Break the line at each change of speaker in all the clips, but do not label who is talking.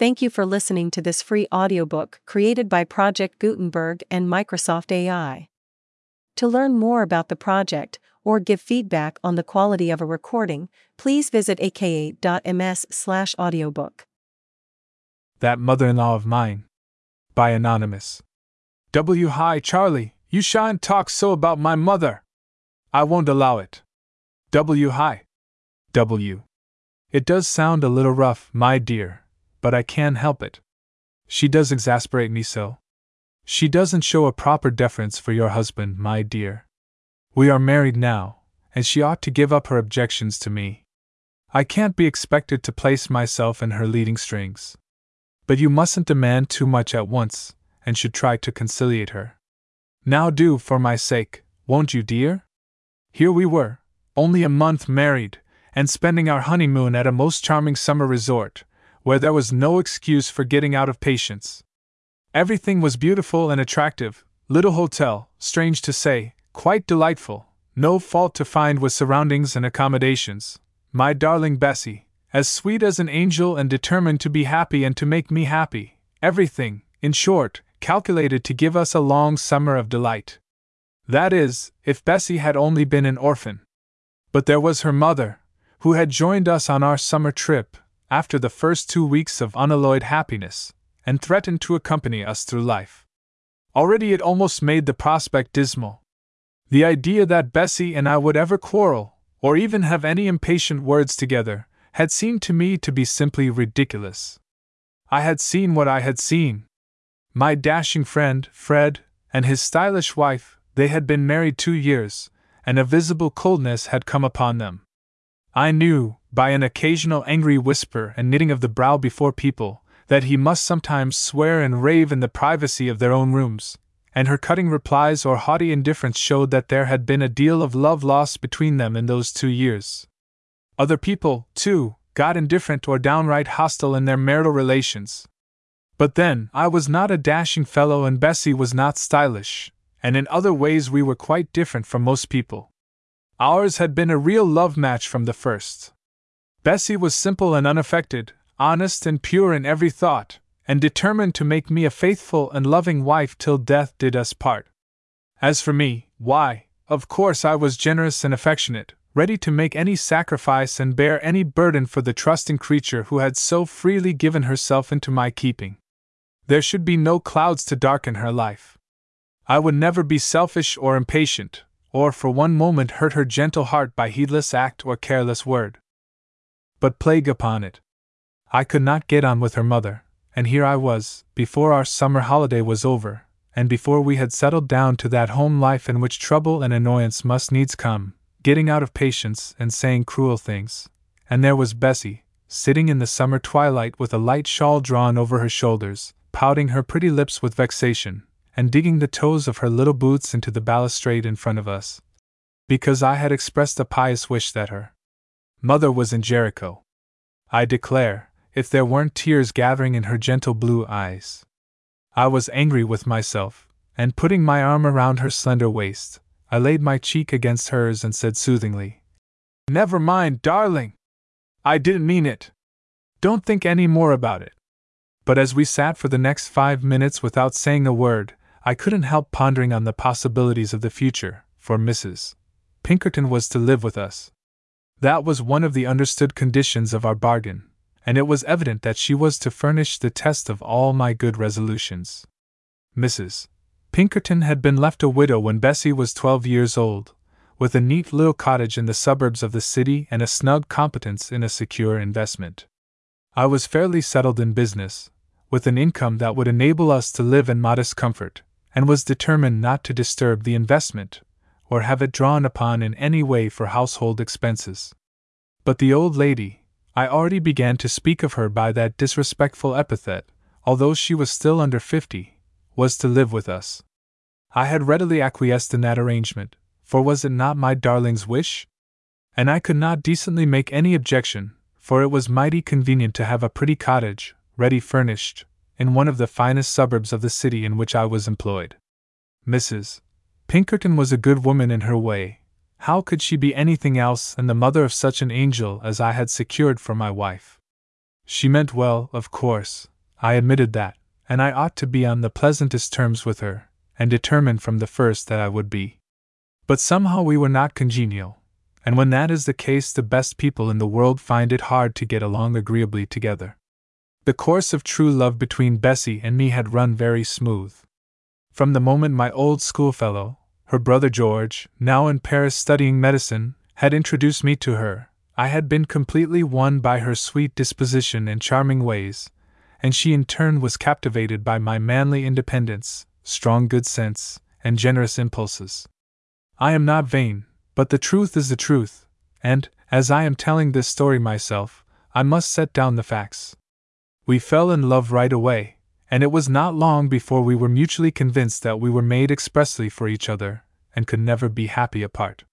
Thank you for listening to this free audiobook created by Project Gutenberg and Microsoft AI. To learn more about the project or give feedback on the quality of a recording, please visit aka.ms/audiobook.
That mother in law of mine. By Anonymous. W. Hi, Charlie, you shan't talk so about my mother. I won't allow it. W. Hi. W. It does sound a little rough, my dear, but I can't help it. She does exasperate me so. She doesn't show a proper deference for your husband, my dear. We are married now, and she ought to give up her objections to me. I can't be expected to place myself in her leading strings. But you mustn't demand too much at once, and should try to conciliate her. Now do, for my sake, won't you, dear? Here we were, only a month married, and spending our honeymoon at a most charming summer resort, where there was no excuse for getting out of patience. Everything was beautiful and attractive, little hotel, strange to say, quite delightful, no fault to find with surroundings and accommodations. My darling Bessie, as sweet as an angel and determined to be happy and to make me happy, everything, in short, calculated to give us a long summer of delight. That is, if Bessie had only been an orphan. But there was her mother, who had joined us on our summer trip, after the first two weeks of unalloyed happiness, and threatened to accompany us through life. Already it almost made the prospect dismal. The idea that Bessie and I would ever quarrel, or even have any impatient words together, had seemed to me to be simply ridiculous. I had seen what I had seen. My dashing friend, Fred, and his stylish wife, they had been married two years, and a visible coldness had come upon them. I knew, by an occasional angry whisper and knitting of the brow before people, that he must sometimes swear and rave in the privacy of their own rooms, and her cutting replies or haughty indifference showed that there had been a deal of love lost between them in those two years. Other people, too, got indifferent or downright hostile in their marital relations. But then, I was not a dashing fellow and Bessie was not stylish, and in other ways we were quite different from most people. Ours had been a real love match from the first. Bessie was simple and unaffected, honest and pure in every thought, and determined to make me a faithful and loving wife till death did us part. As for me, why, of course I was generous and affectionate, ready to make any sacrifice and bear any burden for the trusting creature who had so freely given herself into my keeping. There should be no clouds to darken her life. I would never be selfish or impatient, or for one moment hurt her gentle heart by heedless act or careless word. But plague upon it! I could not get on with her mother, and here I was, before our summer holiday was over, and before we had settled down to that home life in which trouble and annoyance must needs come, getting out of patience and saying cruel things. And there was Bessie, sitting in the summer twilight with a light shawl drawn over her shoulders, pouting her pretty lips with vexation, and digging the toes of her little boots into the balustrade in front of us. Because I had expressed a pious wish that her mother was in Jericho. I declare, if there weren't tears gathering in her gentle blue eyes. I was angry with myself, and putting my arm around her slender waist, I laid my cheek against hers and said soothingly, Never mind, darling! I didn't mean it. Don't think any more about it. But as we sat for the next five minutes without saying a word, I couldn't help pondering on the possibilities of the future, for Mrs. Pinkerton was to live with us. That was one of the understood conditions of our bargain, and it was evident that she was to furnish the test of all my good resolutions. Mrs. Pinkerton had been left a widow when Bessie was twelve years old, with a neat little cottage in the suburbs of the city and a snug competence in a secure investment. I was fairly settled in business, with an income that would enable us to live in modest comfort, and was determined not to disturb the investment, or have it drawn upon in any way for household expenses. But the old lady, I already began to speak of her by that disrespectful epithet, although she was still under fifty, was to live with us. I had readily acquiesced in that arrangement, for was it not my darling's wish? And I could not decently make any objection, for it was mighty convenient to have a pretty cottage, ready furnished, in one of the finest suburbs of the city in which I was employed. Mrs. Pinkerton was a good woman in her way. How could she be anything else than the mother of such an angel as I had secured for my wife? She meant well, of course, I admitted that, and I ought to be on the pleasantest terms with her, and determined from the first that I would be. But somehow we were not congenial, and when that is the case, the best people in the world find it hard to get along agreeably together. The course of true love between Bessie and me had run very smooth. From the moment my old schoolfellow, her brother George, now in Paris studying medicine, had introduced me to her, I had been completely won by her sweet disposition and charming ways, and she in turn was captivated by my manly independence, strong good sense, and generous impulses. I am not vain, but the truth is the truth, and, as I am telling this story myself, I must set down the facts. We fell in love right away, and it was not long before we were mutually convinced that we were made expressly for each other, and could never be happy apart.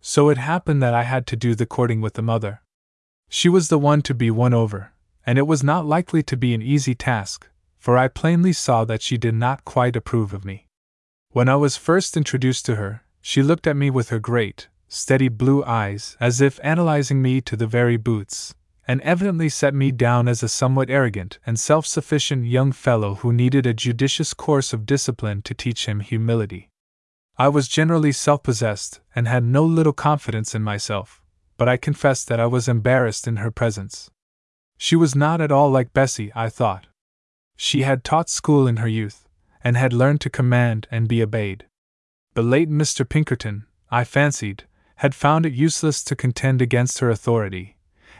So it happened that I had to do the courting with the mother. She was the one to be won over, and it was not likely to be an easy task, for I plainly saw that she did not quite approve of me. When I was first introduced to her, she looked at me with her great, steady blue eyes as if analyzing me to the very boots, and evidently set me down as a somewhat arrogant and self sufficient young fellow who needed a judicious course of discipline to teach him humility. I was generally self possessed and had no little confidence in myself, but I confess that I was embarrassed in her presence. She was not at all like Bessie, I thought. She had taught school in her youth, and had learned to command and be obeyed. The late Mr. Pinkerton, I fancied, had found it useless to contend against her authority,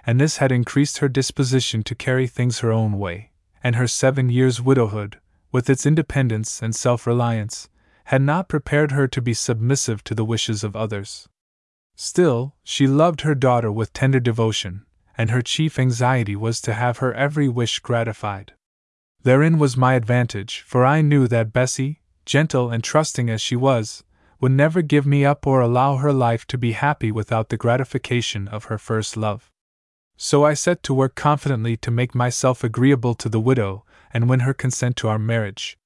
and this had increased her disposition to carry things her own way, and her seven years' widowhood, with its independence and self reliance, had not prepared her to be submissive to the wishes of others. Still, she loved her daughter with tender devotion, and her chief anxiety was to have her every wish gratified. Therein was my advantage, for I knew that Bessie, gentle and trusting as she was, would never give me up or allow her life to be happy without the gratification of her first love. So I set to work confidently to make myself agreeable to the widow and win her consent to our marriage.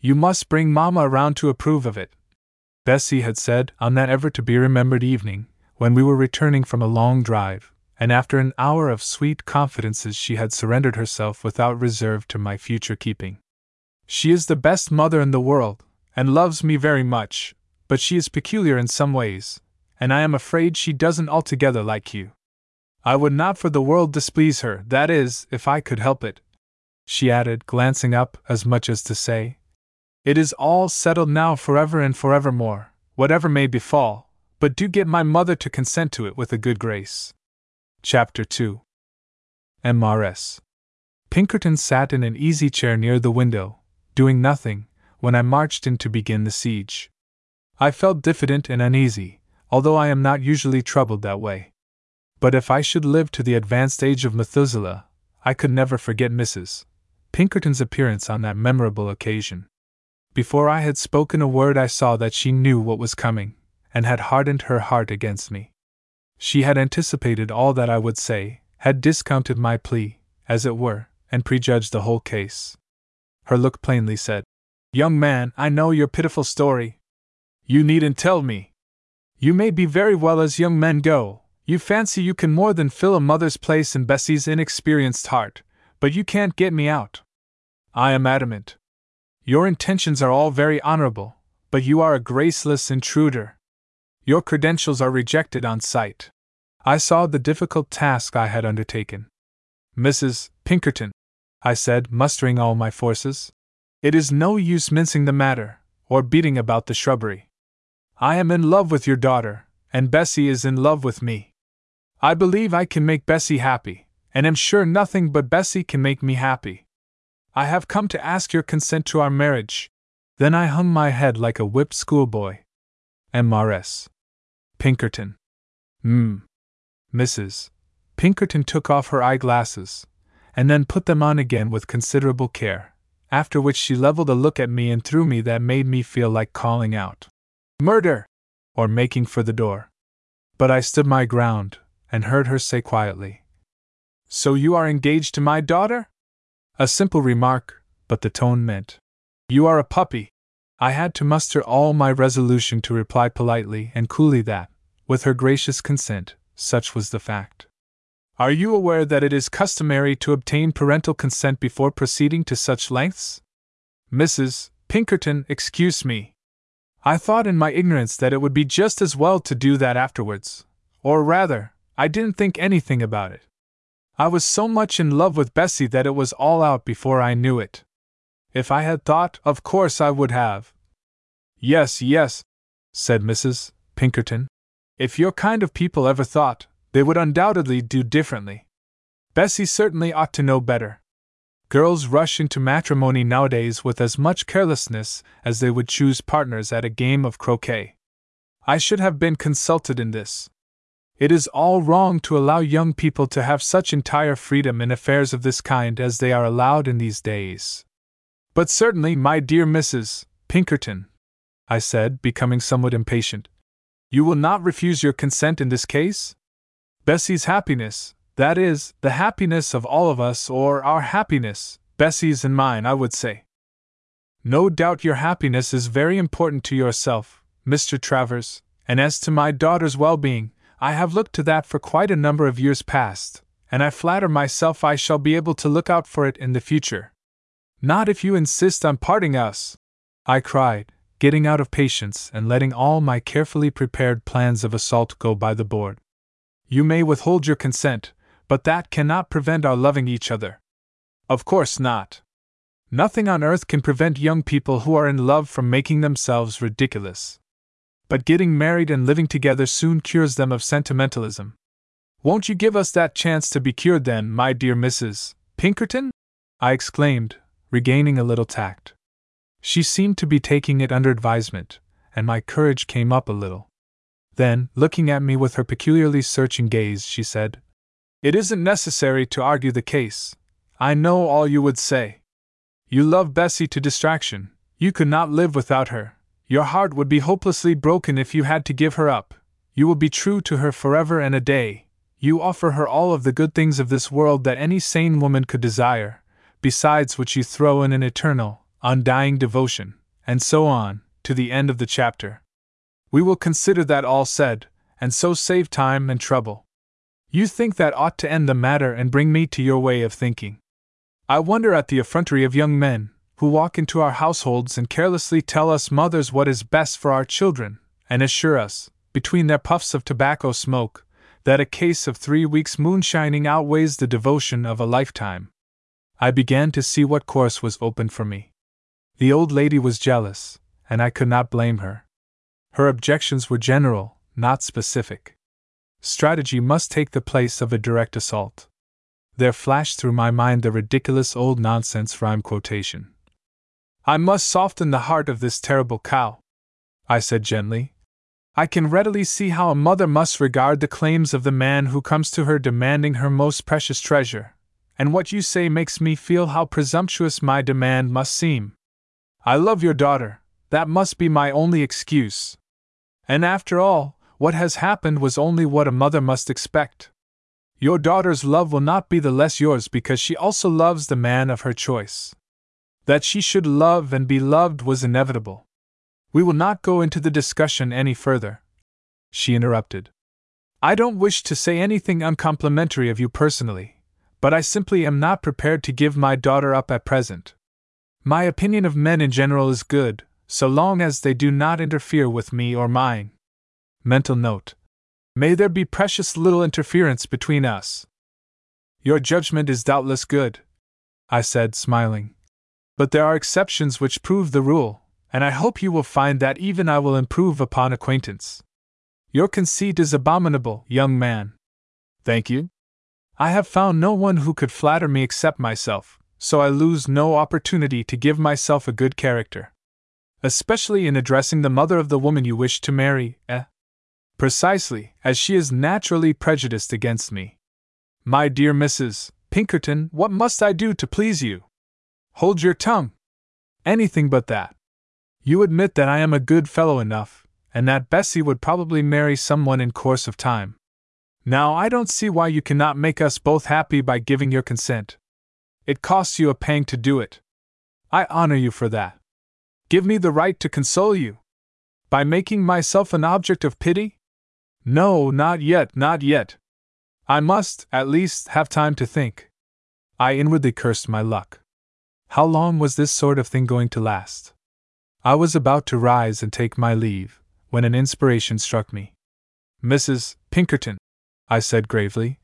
You must bring Mamma around to approve of it, Bessie had said on that ever to be remembered evening, when we were returning from a long drive, and after an hour of sweet confidences she had surrendered herself without reserve to my future keeping. She is the best mother in the world, and loves me very much, but she is peculiar in some ways, and I am afraid she doesn't altogether like you. I would not for the world displease her, that is, if I could help it, she added, glancing up as much as to say, It is all settled now forever and forevermore, whatever may befall, but do get my mother to consent to it with a good grace. Chapter 2 MRS. Pinkerton sat in an easy chair near the window, doing nothing, when I marched in to begin the siege. I felt diffident and uneasy, although I am not usually troubled that way. But if I should live to the advanced age of Methuselah, I could never forget Mrs. Pinkerton's appearance on that memorable occasion. Before I had spoken a word, I saw that she knew what was coming, and had hardened her heart against me. She had anticipated all that I would say, had discounted my plea, as it were, and prejudged the whole case. Her look plainly said, Young man, I know your pitiful story. You needn't tell me. You may be very well as young men go. You fancy you can more than fill a mother's place in Bessie's inexperienced heart, but you can't get me out. I am adamant. Your intentions are all very honorable, but you are a graceless intruder. Your credentials are rejected on sight. I saw the difficult task I had undertaken. Mrs. Pinkerton, I said, mustering all my forces, it is no use mincing the matter, or beating about the shrubbery. I am in love with your daughter, and Bessie is in love with me. I believe I can make Bessie happy, and am sure nothing but Bessie can make me happy. I have come to ask your consent to our marriage. Then I hung my head like a whipped schoolboy. M.R.S. Pinkerton. Hmm. Mrs. Pinkerton took off her eyeglasses, and then put them on again with considerable care, after which she leveled a look at me and through me that made me feel like calling out, Murder! or making for the door. But I stood my ground, and heard her say quietly, So you are engaged to my daughter? A simple remark, but the tone meant, You are a puppy. I had to muster all my resolution to reply politely and coolly that, with her gracious consent, such was the fact. Are you aware that it is customary to obtain parental consent before proceeding to such lengths? Mrs. Pinkerton, excuse me. I thought in my ignorance that it would be just as well to do that afterwards. Or rather, I didn't think anything about it. I was so much in love with Bessie that it was all out before I knew it. If I had thought, of course I would have. Yes, yes, said Mrs. Pinkerton. If your kind of people ever thought, they would undoubtedly do differently. Bessie certainly ought to know better. Girls rush into matrimony nowadays with as much carelessness as they would choose partners at a game of croquet. I should have been consulted in this. It is all wrong to allow young people to have such entire freedom in affairs of this kind as they are allowed in these days. But certainly, my dear Mrs. Pinkerton, I said, becoming somewhat impatient, you will not refuse your consent in this case? Bessie's happiness, that is, the happiness of all of us, or our happiness, Bessie's and mine, I would say. No doubt your happiness is very important to yourself, Mr. Travers, and as to my daughter's well being, I have looked to that for quite a number of years past, and I flatter myself I shall be able to look out for it in the future. Not if you insist on parting us, I cried, getting out of patience and letting all my carefully prepared plans of assault go by the board. You may withhold your consent, but that cannot prevent our loving each other. Of course not. Nothing on earth can prevent young people who are in love from making themselves ridiculous. But getting married and living together soon cures them of sentimentalism. Won't you give us that chance to be cured then, my dear Mrs. Pinkerton? I exclaimed, regaining a little tact. She seemed to be taking it under advisement, and my courage came up a little. Then, looking at me with her peculiarly searching gaze, she said, It isn't necessary to argue the case. I know all you would say. You love Bessie to distraction, you could not live without her. Your heart would be hopelessly broken if you had to give her up. You will be true to her forever and a day. You offer her all of the good things of this world that any sane woman could desire, besides which you throw in an eternal, undying devotion, and so on, to the end of the chapter. We will consider that all said, and so save time and trouble. You think that ought to end the matter and bring me to your way of thinking. I wonder at the effrontery of young men, who walk into our households and carelessly tell us mothers what is best for our children, and assure us, between their puffs of tobacco smoke, that a case of three weeks' moonshining outweighs the devotion of a lifetime. I began to see what course was open for me. The old lady was jealous, and I could not blame her. Her objections were general, not specific. Strategy must take the place of a direct assault. There flashed through my mind the ridiculous old nonsense rhyme quotation. I must soften the heart of this terrible cow, I said gently. I can readily see how a mother must regard the claims of the man who comes to her demanding her most precious treasure, and what you say makes me feel how presumptuous my demand must seem. I love your daughter, that must be my only excuse. And after all, what has happened was only what a mother must expect. Your daughter's love will not be the less yours because she also loves the man of her choice. That she should love and be loved was inevitable. We will not go into the discussion any further. She interrupted. I don't wish to say anything uncomplimentary of you personally, but I simply am not prepared to give my daughter up at present. My opinion of men in general is good, so long as they do not interfere with me or mine. Mental note. May there be precious little interference between us. Your judgment is doubtless good, I said, smiling. But there are exceptions which prove the rule, and I hope you will find that even I will improve upon acquaintance. Your conceit is abominable, young man. Thank you. I have found no one who could flatter me except myself, so I lose no opportunity to give myself a good character especially in addressing the mother of the woman you wish to marry, eh? Precisely, as she is naturally prejudiced against me. My dear Mrs. Pinkerton, what must I do to please you? Hold your tongue. Anything but that. You admit that I am a good fellow enough, and that Bessie would probably marry someone in course of time. Now, I don't see why you cannot make us both happy by giving your consent. It costs you a pang to do it. I honor you for that give me the right to console you? By making myself an object of pity? No, not yet, not yet. I must, at least, have time to think. I inwardly cursed my luck. How long was this sort of thing going to last? I was about to rise and take my leave, when an inspiration struck me. Mrs. Pinkerton, I said gravely,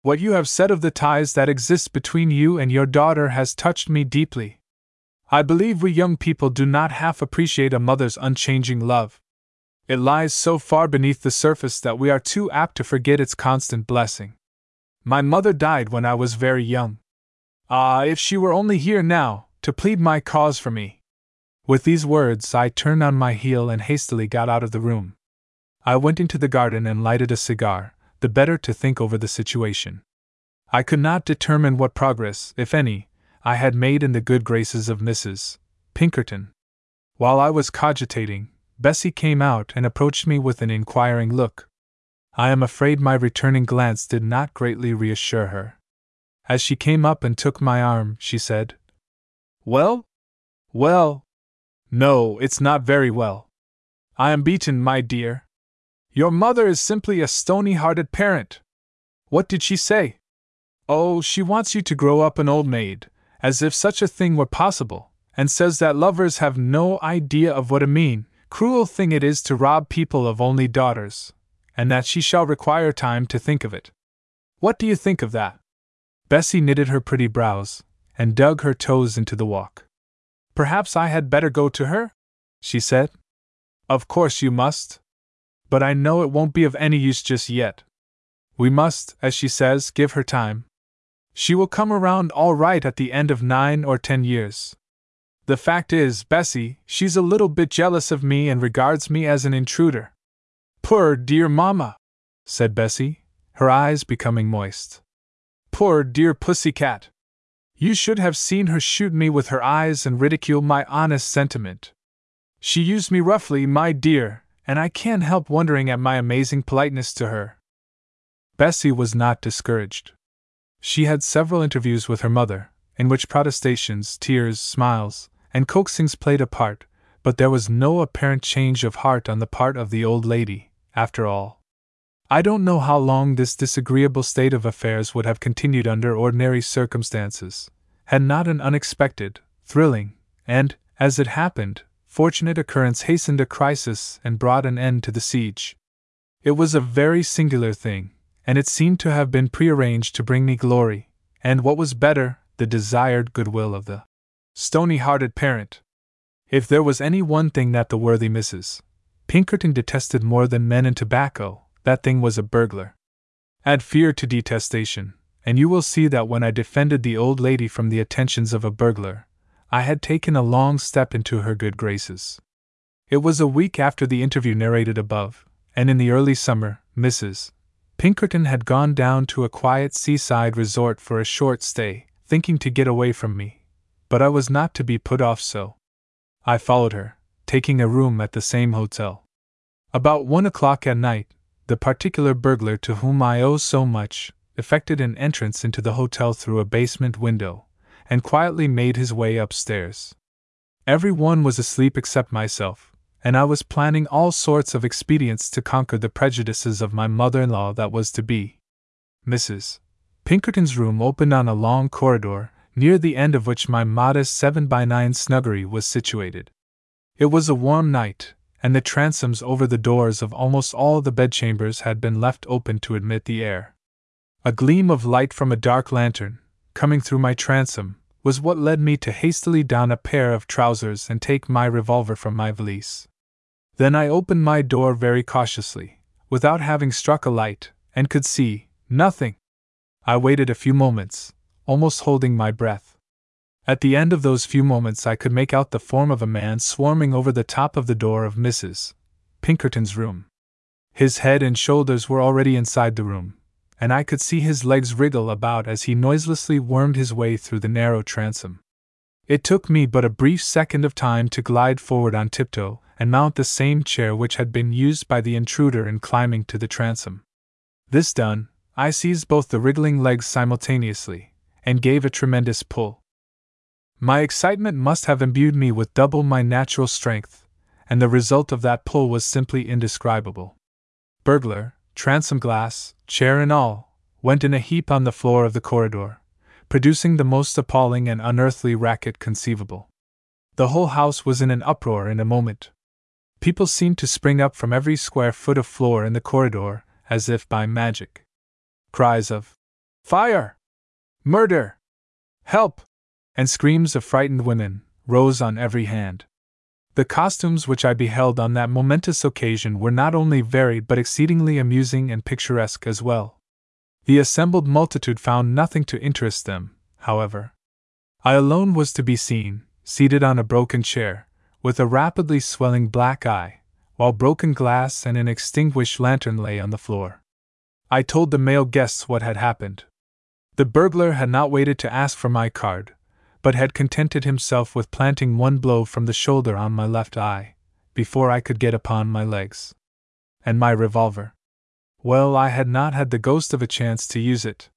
what you have said of the ties that exist between you and your daughter has touched me deeply. I believe we young people do not half appreciate a mother's unchanging love. It lies so far beneath the surface that we are too apt to forget its constant blessing. My mother died when I was very young. Ah, if she were only here now, to plead my cause for me! With these words, I turned on my heel and hastily got out of the room. I went into the garden and lighted a cigar, the better to think over the situation. I could not determine what progress, if any, I had made in the good graces of Mrs. Pinkerton. While I was cogitating, Bessie came out and approached me with an inquiring look. I am afraid my returning glance did not greatly reassure her. As she came up and took my arm, she said, Well? Well? No, it's not very well. I am beaten, my dear. Your mother is simply a stony hearted parent. What did she say? Oh, she wants you to grow up an old maid, as if such a thing were possible, and says that lovers have no idea of what a mean, cruel thing it is to rob people of only daughters, and that she shall require time to think of it. What do you think of that? Bessie knitted her pretty brows, and dug her toes into the walk. Perhaps I had better go to her? she said. Of course you must. But I know it won't be of any use just yet. We must, as she says, give her time. She will come around all right at the end of nine or ten years. The fact is, Bessie, she's a little bit jealous of me and regards me as an intruder. Poor dear mamma, said Bessie, her eyes becoming moist. Poor dear pussy cat. You should have seen her shoot me with her eyes and ridicule my honest sentiment. She used me roughly, my dear, and I can't help wondering at my amazing politeness to her. Bessie was not discouraged. She had several interviews with her mother, in which protestations, tears, smiles, and coaxings played a part, but there was no apparent change of heart on the part of the old lady, after all. I don't know how long this disagreeable state of affairs would have continued under ordinary circumstances, had not an unexpected, thrilling, and, as it happened, fortunate occurrence hastened a crisis and brought an end to the siege. It was a very singular thing, and it seemed to have been prearranged to bring me glory, and what was better, the desired goodwill of the stony hearted parent. If there was any one thing that the worthy Mrs. Pinkerton detested more than men and tobacco, that thing was a burglar. Add fear to detestation, and you will see that when I defended the old lady from the attentions of a burglar, I had taken a long step into her good graces. It was a week after the interview narrated above, and in the early summer, Mrs. Pinkerton had gone down to a quiet seaside resort for a short stay, thinking to get away from me. But I was not to be put off so. I followed her, taking a room at the same hotel. About one o'clock at night, the particular burglar to whom I owe so much effected an entrance into the hotel through a basement window, and quietly made his way upstairs. Every one was asleep except myself, and I was planning all sorts of expedients to conquer the prejudices of my mother in law that was to be. Mrs. Pinkerton's room opened on a long corridor, near the end of which my modest 7 by 9 snuggery was situated. It was a warm night, and the transoms over the doors of almost all the bedchambers had been left open to admit the air. A gleam of light from a dark lantern, coming through my transom, was what led me to hastily don a pair of trousers and take my revolver from my valise. Then I opened my door very cautiously, without having struck a light, and could see nothing. I waited a few moments, almost holding my breath. At the end of those few moments, I could make out the form of a man swarming over the top of the door of Mrs. Pinkerton's room. His head and shoulders were already inside the room, and I could see his legs wriggle about as he noiselessly wormed his way through the narrow transom. It took me but a brief second of time to glide forward on tiptoe and mount the same chair which had been used by the intruder in climbing to the transom. This done, I seized both the wriggling legs simultaneously, and gave a tremendous pull. My excitement must have imbued me with double my natural strength, and the result of that pull was simply indescribable. Burglar, transom glass, chair and all, went in a heap on the floor of the corridor, producing the most appalling and unearthly racket conceivable. The whole house was in an uproar in a moment. People seemed to spring up from every square foot of floor in the corridor, as if by magic. Cries of Fire! Murder! Help! And screams of frightened women rose on every hand. The costumes which I beheld on that momentous occasion were not only varied but exceedingly amusing and picturesque as well. The assembled multitude found nothing to interest them, however. I alone was to be seen, seated on a broken chair, with a rapidly swelling black eye, while broken glass and an extinguished lantern lay on the floor. I told the male guests what had happened. The burglar had not waited to ask for my card, but had contented himself with planting one blow from the shoulder on my left eye, before I could get upon my legs. And my revolver? Well, I had not had the ghost of a chance to use it.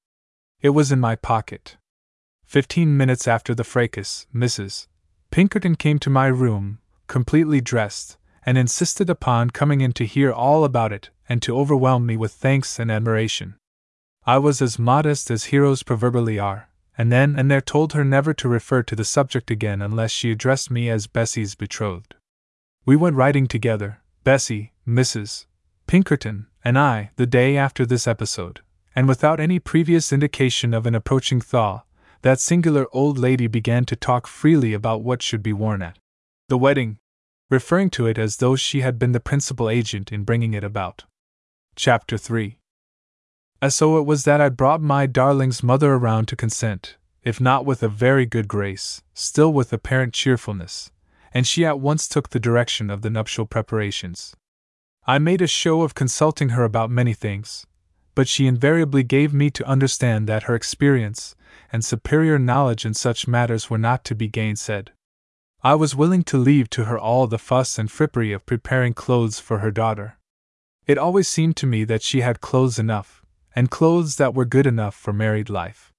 It was in my pocket. Fifteen minutes after the fracas, Mrs. Pinkerton came to my room, completely dressed, and insisted upon coming in to hear all about it and to overwhelm me with thanks and admiration. I was as modest as heroes proverbially are, and then and there told her never to refer to the subject again unless she addressed me as Bessie's betrothed. We went riding together, Bessie, Mrs. Pinkerton, and I, the day after this episode, and without any previous indication of an approaching thaw, that singular old lady began to talk freely about what should be worn at the wedding, referring to it as though she had been the principal agent in bringing it about. Chapter 3 and so it was that I brought my darling's mother around to consent, if not with a very good grace, still with apparent cheerfulness, and she at once took the direction of the nuptial preparations. I made a show of consulting her about many things, but she invariably gave me to understand that her experience and superior knowledge in such matters were not to be gainsaid. I was willing to leave to her all the fuss and frippery of preparing clothes for her daughter. It always seemed to me that she had clothes enough, and clothes that were good enough for married life.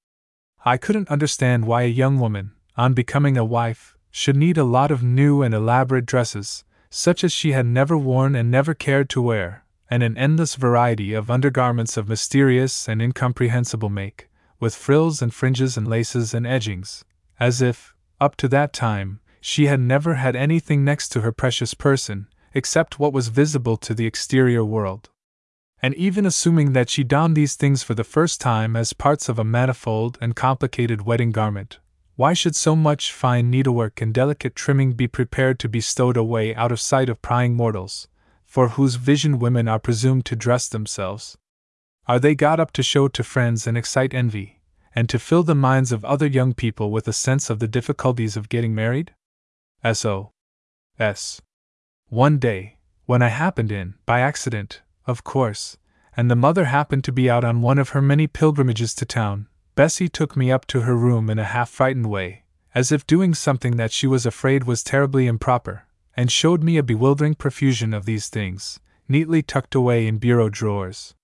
I couldn't understand why a young woman, on becoming a wife, should need a lot of new and elaborate dresses, such as she had never worn and never cared to wear, and an endless variety of undergarments of mysterious and incomprehensible make, with frills and fringes and laces and edgings, as if, up to that time, she had never had anything next to her precious person, except what was visible to the exterior world and even assuming that she donned these things for the first time as parts of a manifold and complicated wedding garment, why should so much fine needlework and delicate trimming be prepared to be stowed away out of sight of prying mortals, for whose vision women are presumed to dress themselves? Are they got up to show to friends and excite envy, and to fill the minds of other young people with a sense of the difficulties of getting married? S.O. S. One day, when I happened in, by accident, of course, and the mother happened to be out on one of her many pilgrimages to town, Bessie took me up to her room in a half frightened way, as if doing something that she was afraid was terribly improper, and showed me a bewildering profusion of these things, neatly tucked away in bureau drawers.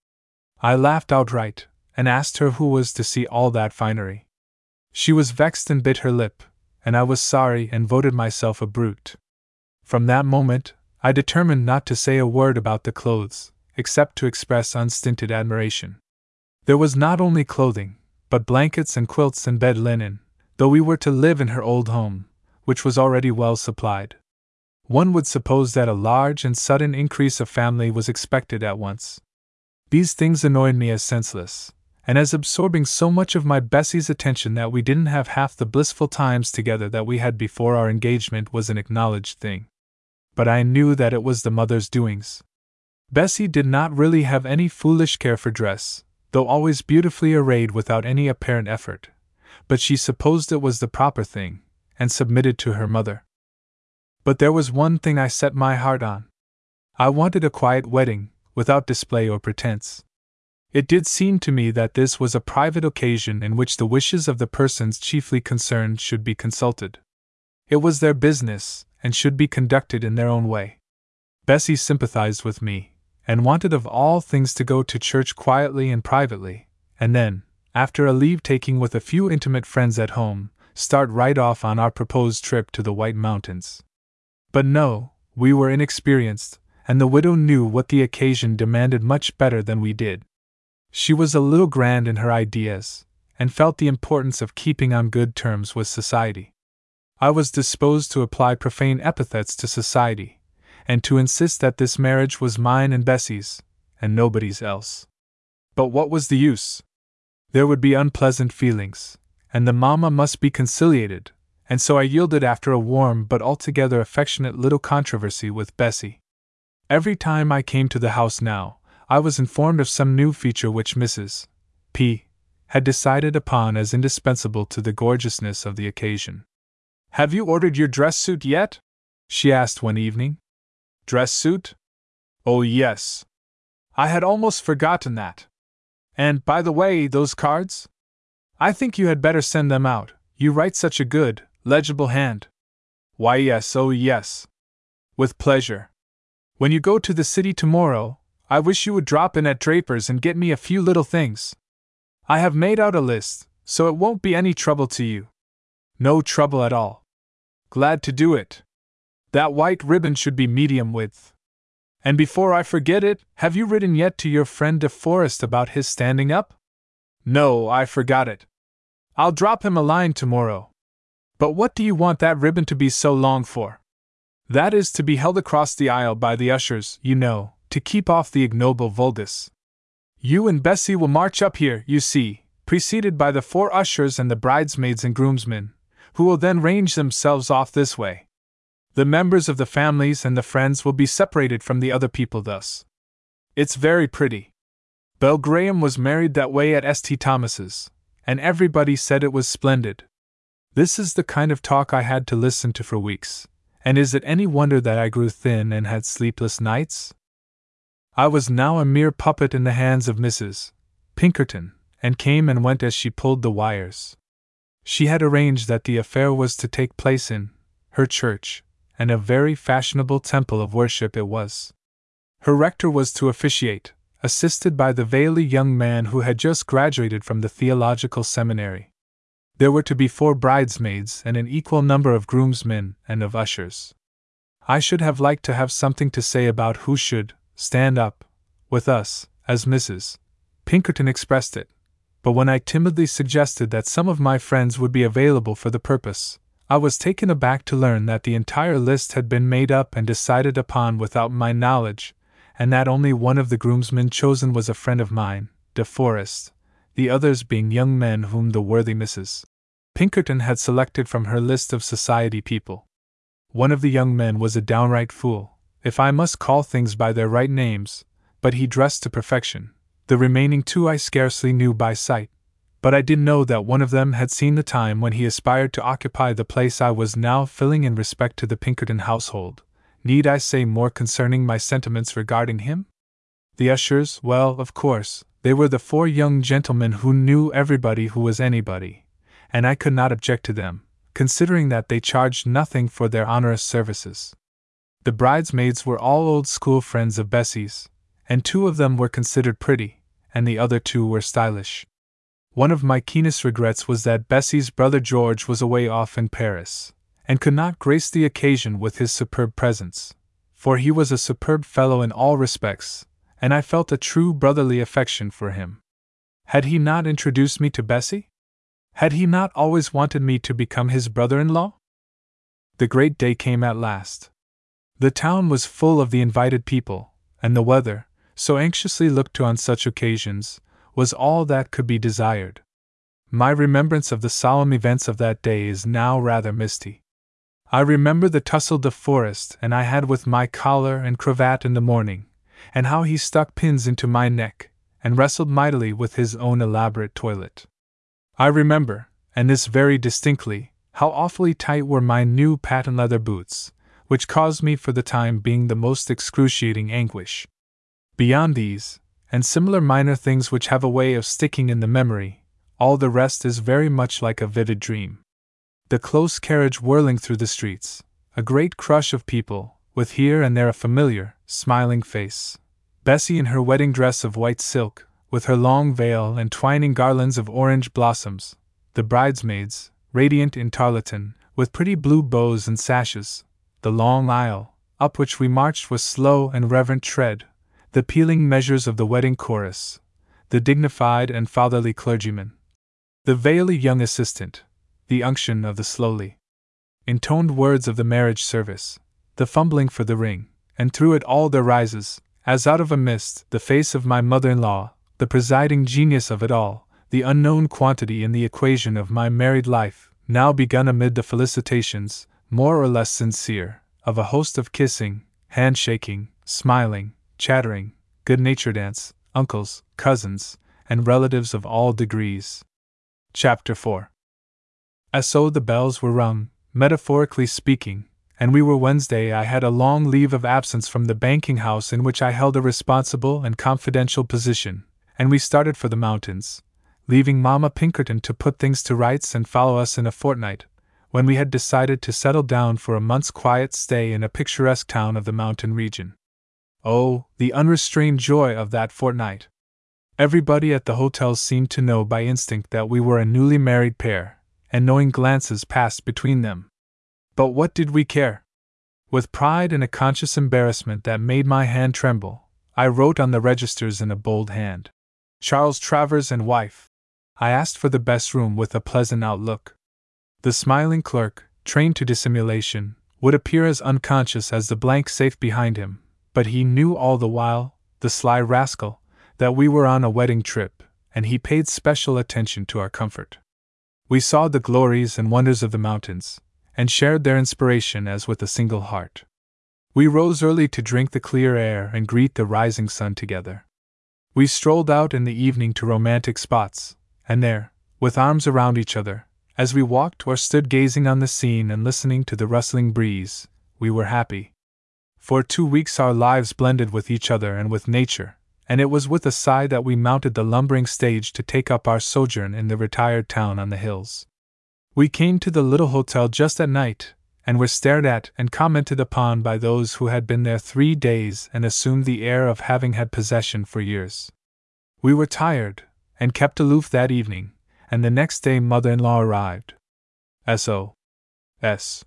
I laughed outright, and asked her who was to see all that finery. She was vexed and bit her lip, and I was sorry and voted myself a brute. From that moment, I determined not to say a word about the clothes, except to express unstinted admiration. There was not only clothing, but blankets and quilts and bed linen, though we were to live in her old home, which was already well supplied. One would suppose that a large and sudden increase of family was expected at once. These things annoyed me as senseless, and as absorbing so much of my Bessie's attention that we didn't have half the blissful times together that we had before our engagement was an acknowledged thing. But I knew that it was the mother's doings, Bessie did not really have any foolish care for dress, though always beautifully arrayed without any apparent effort, but she supposed it was the proper thing, and submitted to her mother. But there was one thing I set my heart on. I wanted a quiet wedding, without display or pretense. It did seem to me that this was a private occasion in which the wishes of the persons chiefly concerned should be consulted. It was their business, and should be conducted in their own way. Bessie sympathized with me, and wanted of all things to go to church quietly and privately, and then, after a leave taking with a few intimate friends at home, start right off on our proposed trip to the White Mountains. But no, we were inexperienced, and the widow knew what the occasion demanded much better than we did. She was a little grand in her ideas, and felt the importance of keeping on good terms with society. I was disposed to apply profane epithets to society, and to insist that this marriage was mine and Bessy's, and nobody's else. But what was the use? There would be unpleasant feelings, and the mamma must be conciliated, and so I yielded after a warm but altogether affectionate little controversy with Bessy. Every time I came to the house now, I was informed of some new feature which Mrs. P. had decided upon as indispensable to the gorgeousness of the occasion. Have you ordered your dress suit yet? she asked one evening. Dress suit? Oh, yes. I had almost forgotten that. And, by the way, those cards? I think you had better send them out, you write such a good, legible hand. Why, yes, oh, yes. With pleasure. When you go to the city tomorrow, I wish you would drop in at Draper's and get me a few little things. I have made out a list, so it won't be any trouble to you. No trouble at all. Glad to do it. That white ribbon should be medium width. And before I forget it, have you written yet to your friend De Forest about his standing up? No, I forgot it. I'll drop him a line tomorrow. But what do you want that ribbon to be so long for? That is to be held across the aisle by the ushers, you know, to keep off the ignoble vulgus. You and Bessy will march up here, you see, preceded by the four ushers and the bridesmaids and groomsmen, who will then range themselves off this way. The members of the families and the friends will be separated from the other people thus. It's very pretty. Belle Graham was married that way at St. Thomas's, and everybody said it was splendid. This is the kind of talk I had to listen to for weeks, and is it any wonder that I grew thin and had sleepless nights? I was now a mere puppet in the hands of Mrs. Pinkerton, and came and went as she pulled the wires. She had arranged that the affair was to take place in her church, and a very fashionable temple of worship it was. Her rector was to officiate, assisted by the veily young man who had just graduated from the theological seminary. There were to be four bridesmaids and an equal number of groomsmen and of ushers. I should have liked to have something to say about who should stand up with us, as Mrs. Pinkerton expressed it, but when I timidly suggested that some of my friends would be available for the purpose, I was taken aback to learn that the entire list had been made up and decided upon without my knowledge, and that only one of the groomsmen chosen was a friend of mine, De Forest, the others being young men whom the worthy Mrs. Pinkerton had selected from her list of society people. One of the young men was a downright fool, if I must call things by their right names, but he dressed to perfection. The remaining two I scarcely knew by sight, but I did know that one of them had seen the time when he aspired to occupy the place I was now filling in respect to the Pinkerton household. Need I say more concerning my sentiments regarding him? The ushers, well, of course, they were the four young gentlemen who knew everybody who was anybody, and I could not object to them, considering that they charged nothing for their onerous services. The bridesmaids were all old school friends of Bessy's, and two of them were considered pretty, and the other two were stylish. One of my keenest regrets was that Bessy's brother George was away off in Paris, and could not grace the occasion with his superb presence, for he was a superb fellow in all respects, and I felt a true brotherly affection for him. Had he not introduced me to Bessy? Had he not always wanted me to become his brother in law? The great day came at last. The town was full of the invited people, and the weather, so anxiously looked to on such occasions, was all that could be desired. My remembrance of the solemn events of that day is now rather misty. I remember the tussle De Forest and I had with my collar and cravat in the morning, and how he stuck pins into my neck, and wrestled mightily with his own elaborate toilet. I remember, and this very distinctly, how awfully tight were my new patent leather boots, which caused me for the time being the most excruciating anguish. Beyond these, and similar minor things which have a way of sticking in the memory, all the rest is very much like a vivid dream. The close carriage whirling through the streets, a great crush of people, with here and there a familiar, smiling face. Bessie in her wedding dress of white silk, with her long veil and twining garlands of orange blossoms, the bridesmaids, radiant in tarlatan, with pretty blue bows and sashes, the long aisle, up which we marched with slow and reverent tread, the pealing measures of the wedding chorus, the dignified and fatherly clergyman, the veily young assistant, the unction of the slowly intoned words of the marriage service, the fumbling for the ring, and through it all there rises, as out of a mist, the face of my mother in law, the presiding genius of it all, the unknown quantity in the equation of my married life, now begun amid the felicitations, more or less sincere, of a host of kissing, handshaking, smiling, chattering, good natured aunts, uncles, cousins, and relatives of all degrees. Chapter 4 As so the bells were rung, metaphorically speaking, and we were Wednesday, I had a long leave of absence from the banking house in which I held a responsible and confidential position, and we started for the mountains, leaving Mamma Pinkerton to put things to rights and follow us in a fortnight, when we had decided to settle down for a month's quiet stay in a picturesque town of the mountain region. Oh, the unrestrained joy of that fortnight! Everybody at the hotels seemed to know by instinct that we were a newly married pair, and knowing glances passed between them. But what did we care? With pride and a conscious embarrassment that made my hand tremble, I wrote on the registers in a bold hand Charles Travers and wife. I asked for the best room with a pleasant outlook. The smiling clerk, trained to dissimulation, would appear as unconscious as the blank safe behind him, but he knew all the while, the sly rascal, that we were on a wedding trip, and he paid special attention to our comfort. We saw the glories and wonders of the mountains, and shared their inspiration as with a single heart. We rose early to drink the clear air and greet the rising sun together. We strolled out in the evening to romantic spots, and there, with arms around each other, as we walked or stood gazing on the scene and listening to the rustling breeze, we were happy. For two weeks our lives blended with each other and with nature, and it was with a sigh that we mounted the lumbering stage to take up our sojourn in the retired town on the hills. We came to the little hotel just at night, and were stared at and commented upon by those who had been there three days and assumed the air of having had possession for years. We were tired, and kept aloof that evening, and the next day mother in law arrived. S.O.S.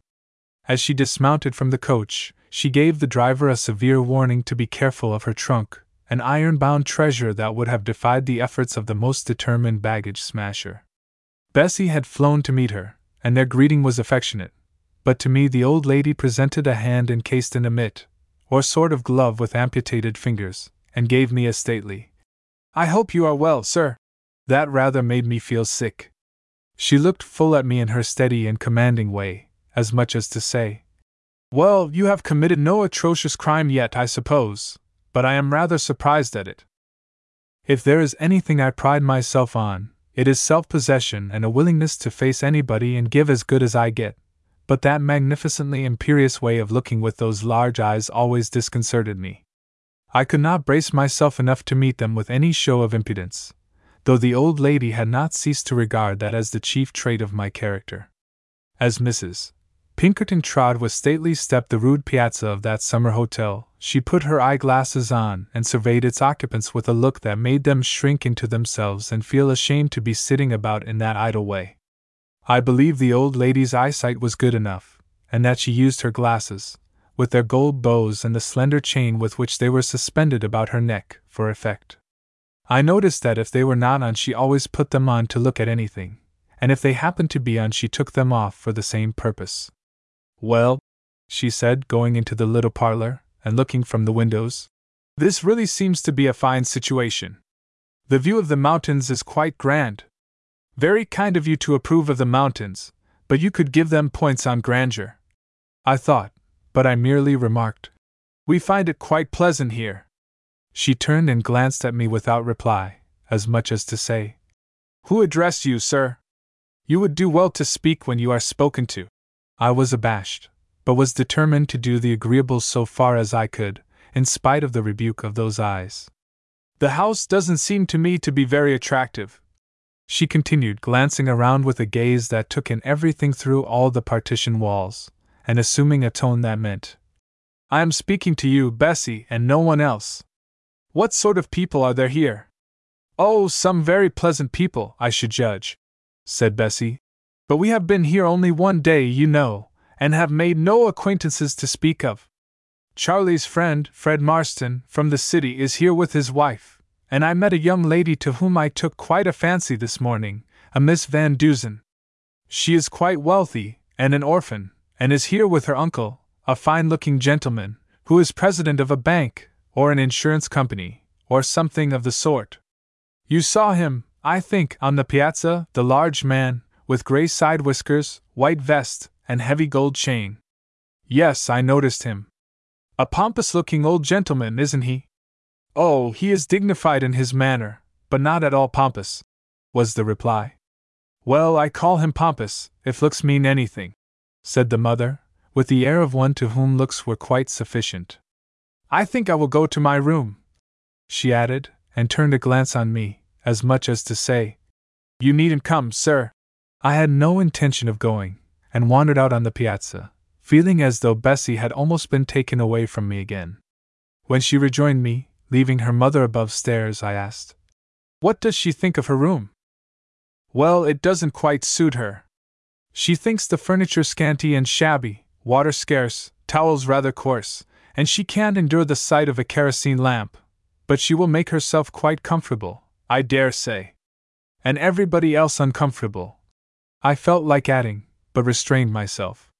As she dismounted from the coach, she gave the driver a severe warning to be careful of her trunk, an iron bound treasure that would have defied the efforts of the most determined baggage smasher. Bessie had flown to meet her, and their greeting was affectionate, but to me the old lady presented a hand encased in a mitt, or sort of glove with amputated fingers, and gave me a stately, I hope you are well, sir. That rather made me feel sick. She looked full at me in her steady and commanding way, as much as to say, Well, you have committed no atrocious crime yet, I suppose, but I am rather surprised at it. If there is anything I pride myself on, it is self possession and a willingness to face anybody and give as good as I get. But that magnificently imperious way of looking with those large eyes always disconcerted me. I could not brace myself enough to meet them with any show of impudence, though the old lady had not ceased to regard that as the chief trait of my character. As Mrs. Pinkerton trod with stately step the rude piazza of that summer hotel, she put her eyeglasses on and surveyed its occupants with a look that made them shrink into themselves and feel ashamed to be sitting about in that idle way. I believe the old lady's eyesight was good enough, and that she used her glasses, with their gold bows and the slender chain with which they were suspended about her neck, for effect. I noticed that if they were not on, she always put them on to look at anything, and if they happened to be on, she took them off for the same purpose. Well, she said, going into the little parlor and looking from the windows, this really seems to be a fine situation. The view of the mountains is quite grand. Very kind of you to approve of the mountains, but you could give them points on grandeur. I thought, but I merely remarked, We find it quite pleasant here. She turned and glanced at me without reply, as much as to say, Who addressed you, sir? You would do well to speak when you are spoken to. I was abashed, but was determined to do the agreeable so far as I could, in spite of the rebuke of those eyes. The house doesn't seem to me to be very attractive. She continued, glancing around with a gaze that took in everything through all the partition walls, and assuming a tone that meant, I am speaking to you, Bessie, and no one else. What sort of people are there here? Oh, some very pleasant people, I should judge, said Bessie, but we have been here only one day, you know, and have made no acquaintances to speak of. Charlie's friend, Fred Marston, from the city, is here with his wife, and I met a young lady to whom I took quite a fancy this morning, a Miss Van Duzen. She is quite wealthy, and an orphan, and is here with her uncle, a fine looking gentleman, who is president of a bank, or an insurance company, or something of the sort. You saw him, I think, on the piazza, the large man, with gray side whiskers, white vest, and heavy gold chain. Yes, I noticed him. A pompous looking old gentleman, isn't he? Oh, he is dignified in his manner, but not at all pompous, was the reply. Well, I call him pompous, if looks mean anything, said the mother, with the air of one to whom looks were quite sufficient. I think I will go to my room, she added, and turned a glance on me, as much as to say, You needn't come, sir. I had no intention of going, and wandered out on the piazza, feeling as though Bessie had almost been taken away from me again. When she rejoined me, leaving her mother above stairs, I asked, What does she think of her room? Well, it doesn't quite suit her. She thinks the furniture scanty and shabby, water scarce, towels rather coarse, and she can't endure the sight of a kerosene lamp. But she will make herself quite comfortable, I dare say. And everybody else uncomfortable. I felt like adding, but restrained myself.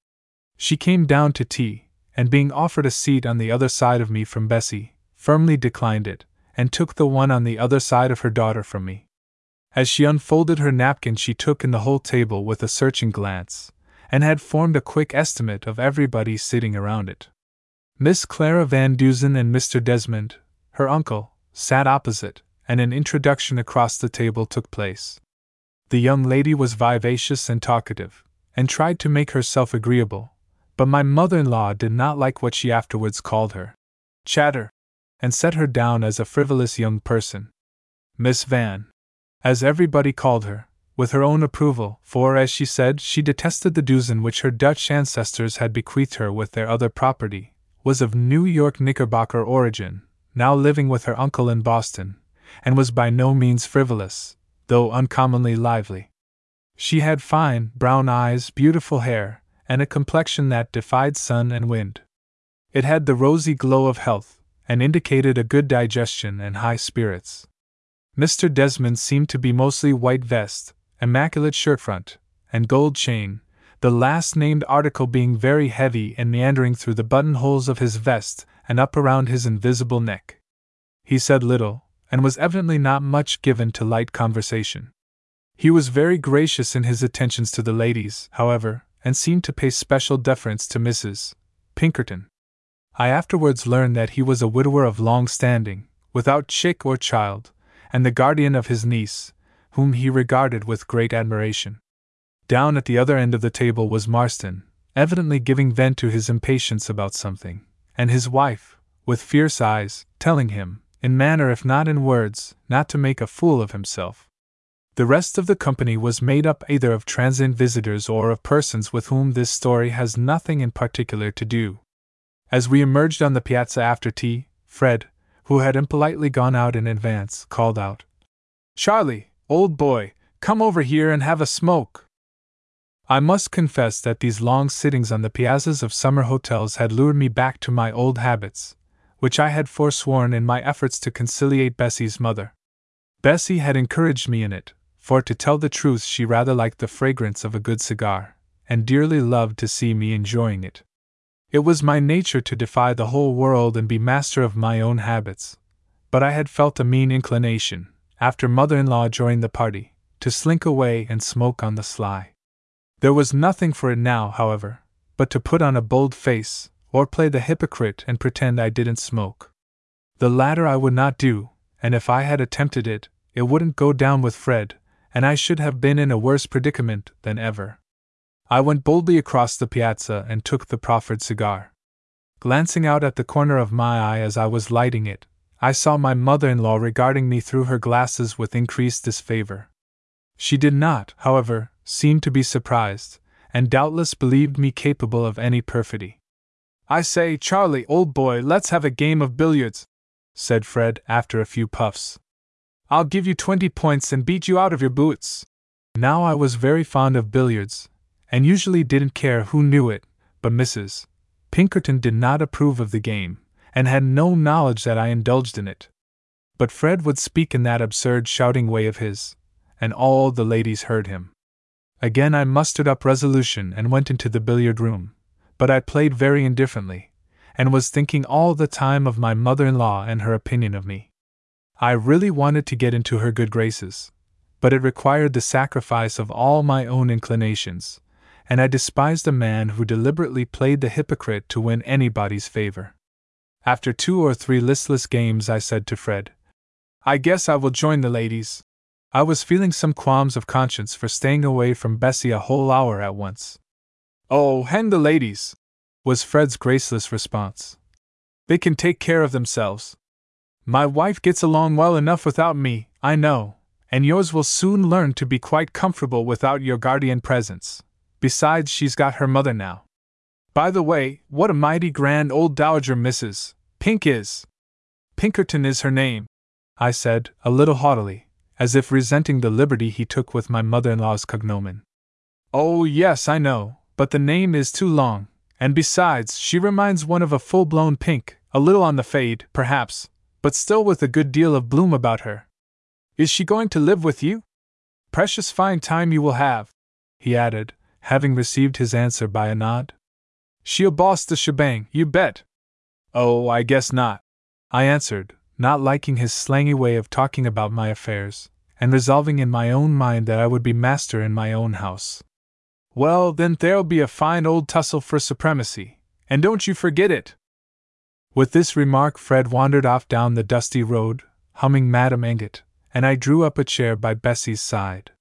She came down to tea, and being offered a seat on the other side of me from Bessie, firmly declined it, and took the one on the other side of her daughter from me. As she unfolded her napkin, she took in the whole table with a searching glance, and had formed a quick estimate of everybody sitting around it. Miss Clara Van Duzen and Mr. Desmond, her uncle, sat opposite, and an introduction across the table took place. The young lady was vivacious and talkative, and tried to make herself agreeable, but my mother in law did not like what she afterwards called her chatter, and set her down as a frivolous young person. Miss Van, as everybody called her, with her own approval, for, as she said, she detested the Duzen which her Dutch ancestors had bequeathed her with their other property, was of New York Knickerbocker origin, now living with her uncle in Boston, and was by no means frivolous, though uncommonly lively. She had fine, brown eyes, beautiful hair, and a complexion that defied sun and wind. It had the rosy glow of health, and indicated a good digestion and high spirits. Mr. Desmond seemed to be mostly white vest, immaculate shirt front, and gold chain, the last named article being very heavy and meandering through the buttonholes of his vest and up around his invisible neck. He said little, and was evidently not much given to light conversation. He was very gracious in his attentions to the ladies, however, and seemed to pay special deference to Mrs. Pinkerton. I afterwards learned that he was a widower of long standing, without chick or child, and the guardian of his niece, whom he regarded with great admiration. Down at the other end of the table was Marston, evidently giving vent to his impatience about something, and his wife, with fierce eyes, telling him, in manner if not in words, not to make a fool of himself. The rest of the company was made up either of transient visitors or of persons with whom this story has nothing in particular to do. As we emerged on the piazza after tea, Fred, who had impolitely gone out in advance, called out, Charlie, old boy, come over here and have a smoke. I must confess that these long sittings on the piazzas of summer hotels had lured me back to my old habits, which I had forsworn in my efforts to conciliate Bessie's mother. Bessie had encouraged me in it, for to tell the truth, she rather liked the fragrance of a good cigar, and dearly loved to see me enjoying it. It was my nature to defy the whole world and be master of my own habits. But I had felt a mean inclination, after mother in law joined the party, to slink away and smoke on the sly. There was nothing for it now, however, but to put on a bold face, or play the hypocrite and pretend I didn't smoke. The latter I would not do, and if I had attempted it, it wouldn't go down with Fred, and I should have been in a worse predicament than ever. I went boldly across the piazza and took the proffered cigar. Glancing out at the corner of my eye as I was lighting it, I saw my mother in law regarding me through her glasses with increased disfavor. She did not, however, seem to be surprised, and doubtless believed me capable of any perfidy. I say, Charlie, old boy, let's have a game of billiards, said Fred after a few puffs. I'll give you twenty points and beat you out of your boots. Now I was very fond of billiards, and usually didn't care who knew it, but Mrs. Pinkerton did not approve of the game, and had no knowledge that I indulged in it. but Fred would speak in that absurd shouting way of his, and all the ladies heard him. Again I mustered up resolution and went into the billiard room, but I played very indifferently, and was thinking all the time of my mother in law and her opinion of me. I really wanted to get into her good graces, but it required the sacrifice of all my own inclinations, and I despised a man who deliberately played the hypocrite to win anybody's favor. After two or three listless games, I said to Fred, I guess I will join the ladies. I was feeling some qualms of conscience for staying away from Bessie a whole hour at once. Oh, hang the ladies! was Fred's graceless response. They can take care of themselves. My wife gets along well enough without me, I know, and yours will soon learn to be quite comfortable without your guardian presence. Besides, she's got her mother now. By the way, what a mighty grand old dowager Mrs. Pink is! Pinkerton is her name, I said, a little haughtily, as if resenting the liberty he took with my mother in law's cognomen. Oh, yes, I know, but the name is too long, and besides, she reminds one of a full blown pink, a little on the fade, perhaps, but still with a good deal of bloom about her. Is she going to live with you? Precious fine time you will have, he added, having received his answer by a nod. She'll boss the shebang, you bet. Oh, I guess not, I answered, not liking his slangy way of talking about my affairs, and resolving in my own mind that I would be master in my own house. Well, then there'll be a fine old tussle for supremacy, and don't you forget it. With this remark, Fred wandered off down the dusty road, humming Madame Angot, and I drew up a chair by Bessie's side.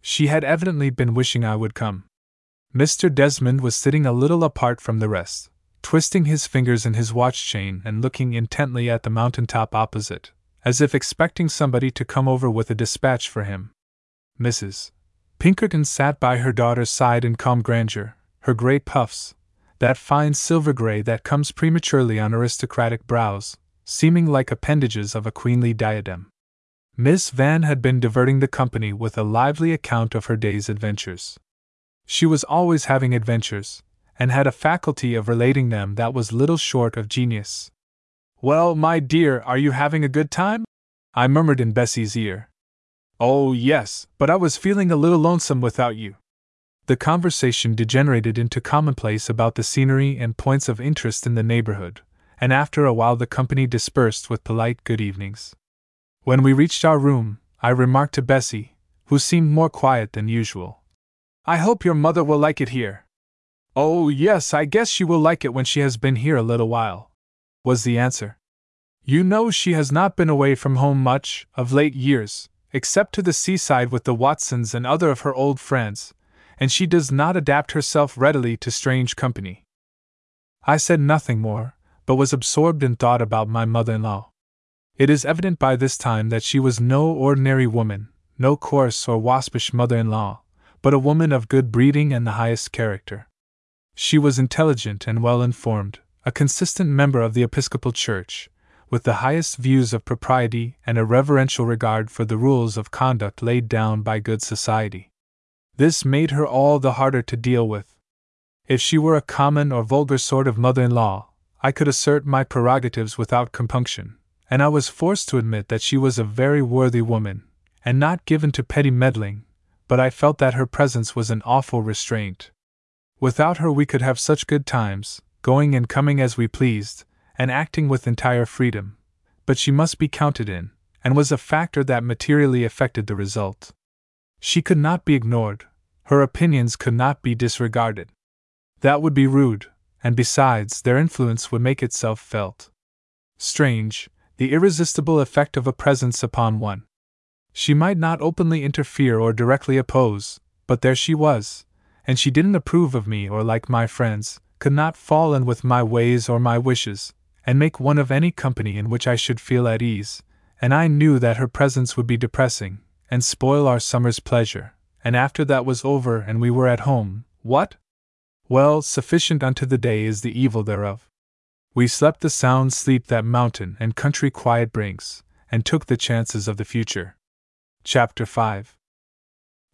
She had evidently been wishing I would come. Mr. Desmond was sitting a little apart from the rest, twisting his fingers in his watch chain and looking intently at the mountain top opposite, as if expecting somebody to come over with a dispatch for him. Mrs. Pinkerton sat by her daughter's side in calm grandeur, her gray puffs, that fine silver gray that comes prematurely on aristocratic brows, seeming like appendages of a queenly diadem. Miss Van had been diverting the company with a lively account of her day's adventures. She was always having adventures, and had a faculty of relating them that was little short of genius. Well, my dear, are you having a good time? I murmured in Bessie's ear. Oh, yes, but I was feeling a little lonesome without you. The conversation degenerated into commonplace about the scenery and points of interest in the neighborhood, and after a while the company dispersed with polite good evenings. When we reached our room, I remarked to Bessie, who seemed more quiet than usual. I hope your mother will like it here. Oh, yes, I guess she will like it when she has been here a little while, was the answer. You know, she has not been away from home much, of late years, except to the seaside with the Watsons and other of her old friends, and she does not adapt herself readily to strange company. I said nothing more, but was absorbed in thought about my mother in law. It is evident by this time that she was no ordinary woman, no coarse or waspish mother in law, but a woman of good breeding and the highest character. She was intelligent and well informed, a consistent member of the Episcopal Church, with the highest views of propriety and a reverential regard for the rules of conduct laid down by good society. This made her all the harder to deal with. If she were a common or vulgar sort of mother in law, I could assert my prerogatives without compunction and I was forced to admit that she was a very worthy woman, and not given to petty meddling, but I felt that her presence was an awful restraint. Without her, we could have such good times, going and coming as we pleased, and acting with entire freedom, but she must be counted in, and was a factor that materially affected the result. She could not be ignored, her opinions could not be disregarded. That would be rude, and besides, their influence would make itself felt. Strange, the irresistible effect of a presence upon one. She might not openly interfere or directly oppose, but there she was, and she didn't approve of me or like my friends, could not fall in with my ways or my wishes, and make one of any company in which I should feel at ease, and I knew that her presence would be depressing, and spoil our summer's pleasure, and after that was over and we were at home, what? Well, sufficient unto the day is the evil thereof. We slept the sound sleep that mountain and country quiet brings, and took the chances of the future. Chapter 5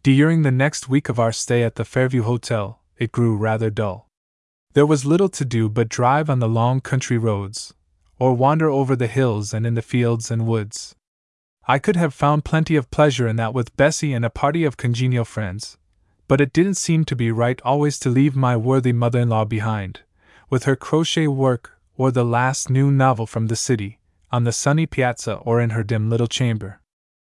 During the next week of our stay at the Fairview Hotel, it grew rather dull. There was little to do but drive on the long country roads, or wander over the hills and in the fields and woods, I could have found plenty of pleasure in that with Bessie and a party of congenial friends, but it didn't seem to be right always to leave my worthy mother in law behind, with her crochet work or the last new novel from the city, on the sunny piazza or in her dim little chamber.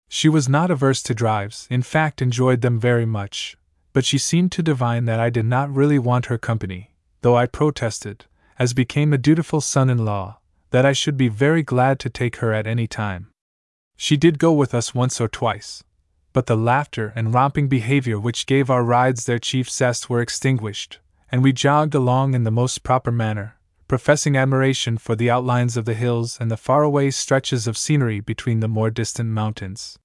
She was not averse to drives, in fact, enjoyed them very much, but she seemed to divine that I did not really want her company, though I protested, as became a dutiful son in law, that I should be very glad to take her at any time. She did go with us once or twice, but the laughter and romping behavior which gave our rides their chief zest were extinguished, and we jogged along in the most proper manner, professing admiration for the outlines of the hills and the faraway stretches of scenery between the more distant mountains.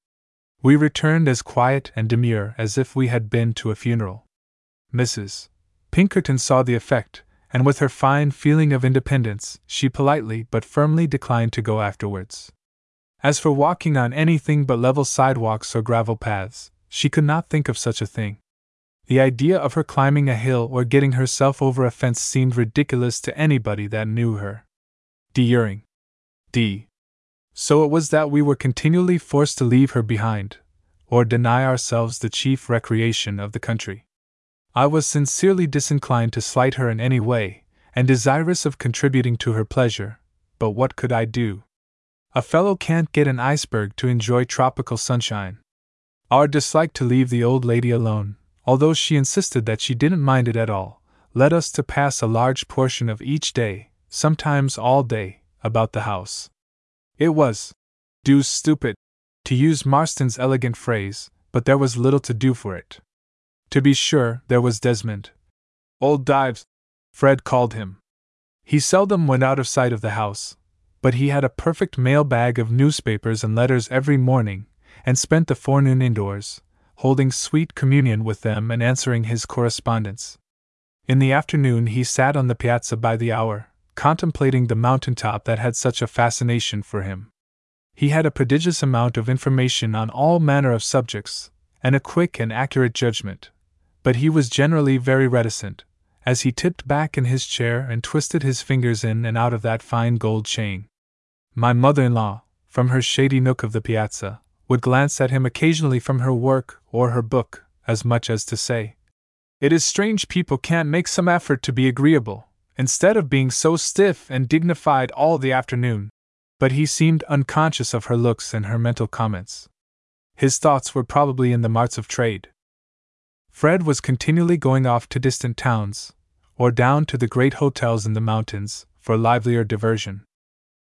We returned as quiet and demure as if we had been to a funeral. Mrs. Pinkerton saw the effect, and with her fine feeling of independence, she politely but firmly declined to go afterwards. As for walking on anything but level sidewalks or gravel paths, she could not think of such a thing. The idea of her climbing a hill or getting herself over a fence seemed ridiculous to anybody that knew her. D. D. So it was that we were continually forced to leave her behind, or deny ourselves the chief recreation of the country. I was sincerely disinclined to slight her in any way, and desirous of contributing to her pleasure, but what could I do? A fellow can't get an iceberg to enjoy tropical sunshine. Our dislike to leave the old lady alone, although she insisted that she didn't mind it at all, led us to pass a large portion of each day, sometimes all day, about the house. It was deuce stupid, to use Marston's elegant phrase, but there was little to do for it. To be sure, there was Desmond. Old Dives, Fred called him. He seldom went out of sight of the house, but he had a perfect mail bag of newspapers and letters every morning, and spent the forenoon indoors, holding sweet communion with them and answering his correspondence. In the afternoon, he sat on the piazza by the hour, contemplating the mountain top that had such a fascination for him. He had a prodigious amount of information on all manner of subjects, and a quick and accurate judgment, but he was generally very reticent, as he tipped back in his chair and twisted his fingers in and out of that fine gold chain. My mother in law, from her shady nook of the piazza, would glance at him occasionally from her work or her book, as much as to say, It is strange people can't make some effort to be agreeable, instead of being so stiff and dignified all the afternoon. But he seemed unconscious of her looks and her mental comments. His thoughts were probably in the marts of trade. Fred was continually going off to distant towns, or down to the great hotels in the mountains, for livelier diversion.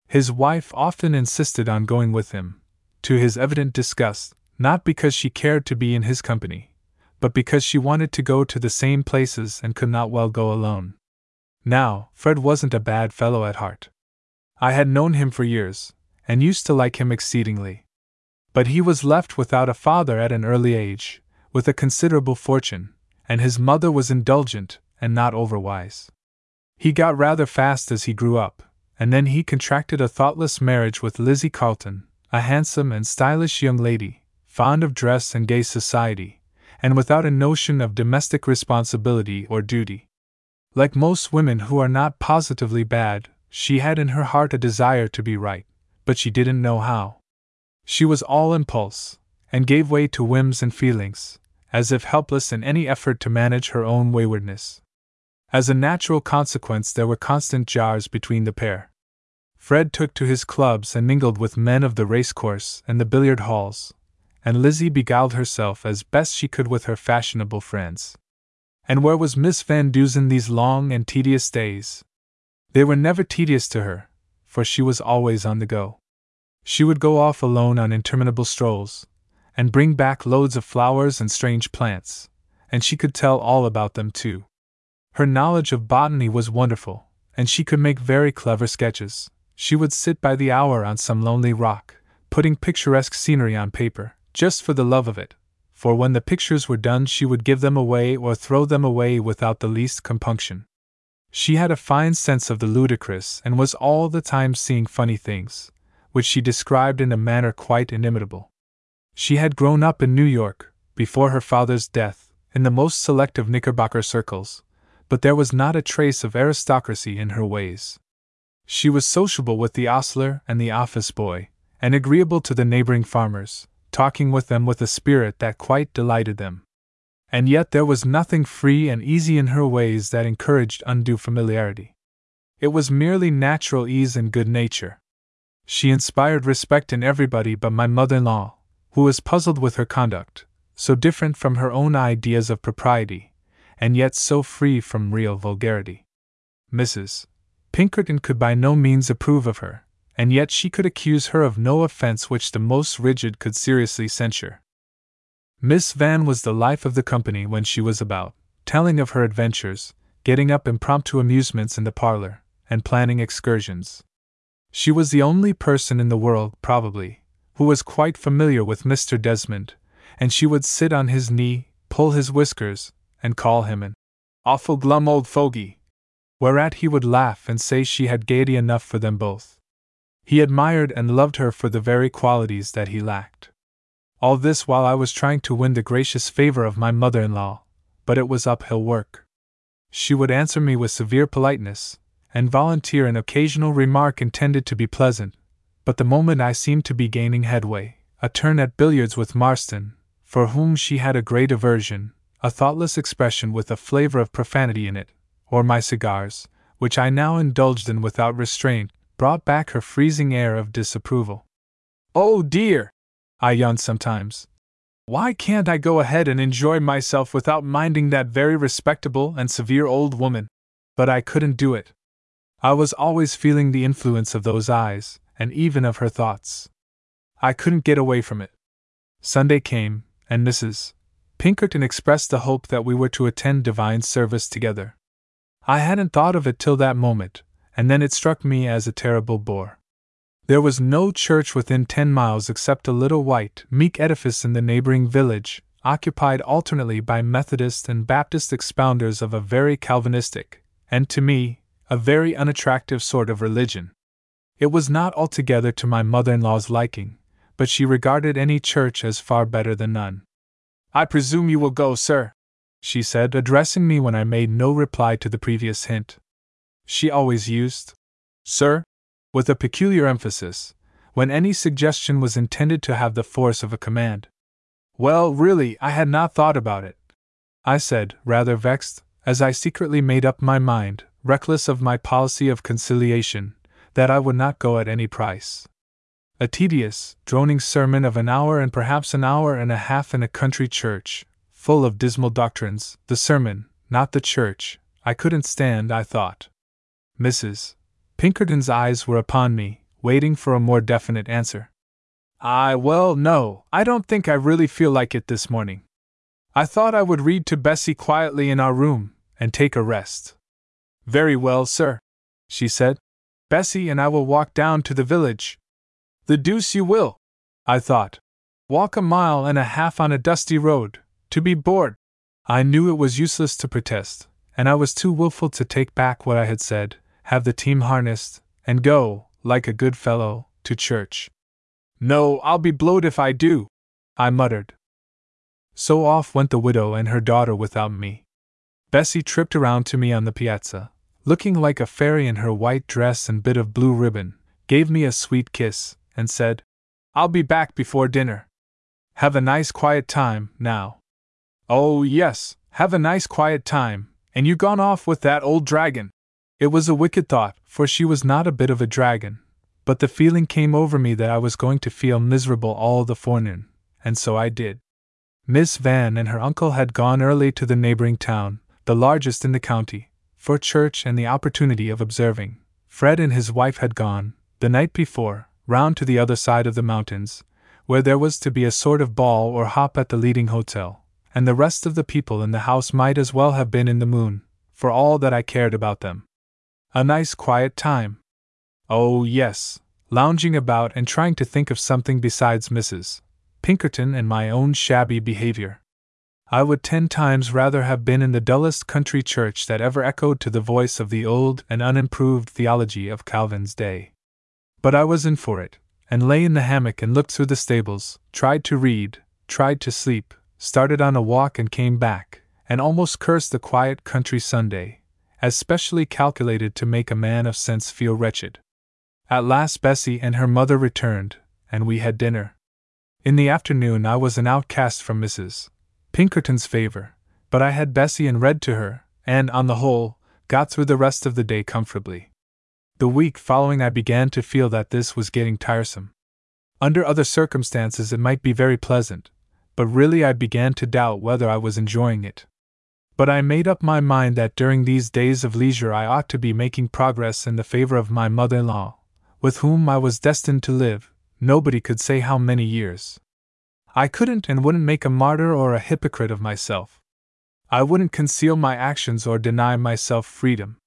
His wife often insisted on going with him, to his evident disgust, not because she cared to be in his company, but because she wanted to go to the same places and could not well go alone. Now, Fred wasn't a bad fellow at heart. I had known him for years, and used to like him exceedingly. But he was left without a father at an early age, with a considerable fortune, and his mother was indulgent and not overwise. He got rather fast as he grew up, and then he contracted a thoughtless marriage with Lizzie Carleton, a handsome and stylish young lady, fond of dress and gay society, and without a notion of domestic responsibility or duty. Like most women who are not positively bad, she had in her heart a desire to be right, but she didn't know how. She was all impulse, and gave way to whims and feelings, as if helpless in any effort to manage her own waywardness. As a natural consequence, there were constant jars between the pair. Fred took to his clubs and mingled with men of the racecourse and the billiard halls, and Lizzie beguiled herself as best she could with her fashionable friends. And where was Miss Van Duzen these long and tedious days? They were never tedious to her, for she was always on the go. She would go off alone on interminable strolls, and bring back loads of flowers and strange plants, and she could tell all about them too. Her knowledge of botany was wonderful, and she could make very clever sketches. She would sit by the hour on some lonely rock, putting picturesque scenery on paper, just for the love of it, for when the pictures were done she would give them away or throw them away without the least compunction. She had a fine sense of the ludicrous and was all the time seeing funny things, which she described in a manner quite inimitable. She had grown up in New York, before her father's death, in the most select of Knickerbocker circles, but there was not a trace of aristocracy in her ways. She was sociable with the ostler and the office boy, and agreeable to the neighboring farmers, talking with them with a spirit that quite delighted them. And yet there was nothing free and easy in her ways that encouraged undue familiarity. It was merely natural ease and good nature. She inspired respect in everybody but my mother in law, who was puzzled with her conduct, so different from her own ideas of propriety, and yet so free from real vulgarity. Mrs. Pinkerton could by no means approve of her, and yet she could accuse her of no offense which the most rigid could seriously censure. Miss Van was the life of the company when she was about, telling of her adventures, getting up impromptu amusements in the parlor, and planning excursions. She was the only person in the world, probably, who was quite familiar with Mr. Desmond, and she would sit on his knee, pull his whiskers, and call him an awful glum old fogey, whereat he would laugh and say she had gaiety enough for them both. He admired and loved her for the very qualities that he lacked. All this while I was trying to win the gracious favor of my mother in law, but it was uphill work. She would answer me with severe politeness, and volunteer an occasional remark intended to be pleasant, but the moment I seemed to be gaining headway, a turn at billiards with Marston, for whom she had a great aversion, a thoughtless expression with a flavor of profanity in it, or my cigars, which I now indulged in without restraint, brought back her freezing air of disapproval. Oh dear! I yawned sometimes. Why can't I go ahead and enjoy myself without minding that very respectable and severe old woman? But I couldn't do it. I was always feeling the influence of those eyes, and even of her thoughts. I couldn't get away from it. Sunday came, and Mrs. Pinkerton expressed the hope that we were to attend divine service together. I hadn't thought of it till that moment, and then it struck me as a terrible bore. There was no church within ten miles except a little white, meek edifice in the neighboring village, occupied alternately by Methodist and Baptist expounders of a very Calvinistic, and to me, a very unattractive sort of religion. It was not altogether to my mother in law's liking, but she regarded any church as far better than none. I presume you will go, sir, she said, addressing me when I made no reply to the previous hint she always used, Sir, with a peculiar emphasis, when any suggestion was intended to have the force of a command. Well, really, I had not thought about it. I said, rather vexed, as I secretly made up my mind, reckless of my policy of conciliation, that I would not go at any price. A tedious, droning sermon of an hour and perhaps an hour and a half in a country church, full of dismal doctrines, the sermon, not the church, I couldn't stand, I thought. Mrs. Pinkerton's eyes were upon me, waiting for a more definite answer. I, well, no, I don't think I really feel like it this morning. I thought I would read to Bessie quietly in our room, and take a rest. Very well, sir, she said. Bessie and I will walk down to the village. The deuce you will, I thought. Walk a mile and a half on a dusty road, to be bored. I knew it was useless to protest, and I was too wilful to take back what I had said, have the team harnessed, and go, like a good fellow, to church. No, I'll be blowed if I do, I muttered. So off went the widow and her daughter without me. Bessie tripped around to me on the piazza, looking like a fairy in her white dress and bit of blue ribbon, gave me a sweet kiss, and said, I'll be back before dinner. Have a nice quiet time, now. Oh, yes, have a nice quiet time, and you gone off with that old dragon. It was a wicked thought, for she was not a bit of a dragon, but the feeling came over me that I was going to feel miserable all the forenoon, and so I did. Miss Van and her uncle had gone early to the neighboring town, the largest in the county, for church and the opportunity of observing. Fred and his wife had gone, the night before, round to the other side of the mountains, where there was to be a sort of ball or hop at the leading hotel, and the rest of the people in the house might as well have been in the moon, for all that I cared about them. A nice quiet time. Oh, yes, lounging about and trying to think of something besides Mrs. Pinkerton and my own shabby behavior. I would ten times rather have been in the dullest country church that ever echoed to the voice of the old and unimproved theology of Calvin's day. But I was in for it, and lay in the hammock and looked through the stables, tried to read, tried to sleep, started on a walk and came back, and almost cursed the quiet country Sunday, as specially calculated to make a man of sense feel wretched. At last Bessie and her mother returned, and we had dinner. In the afternoon, I was an outcast from Mrs. Pinkerton's favor, but I had Bessie and read to her, and, on the whole, got through the rest of the day comfortably. The week following, I began to feel that this was getting tiresome. Under other circumstances, it might be very pleasant, but really I began to doubt whether I was enjoying it. But I made up my mind that during these days of leisure I ought to be making progress in the favor of my mother in law, with whom I was destined to live, nobody could say how many years. I couldn't and wouldn't make a martyr or a hypocrite of myself. I wouldn't conceal my actions or deny myself freedom.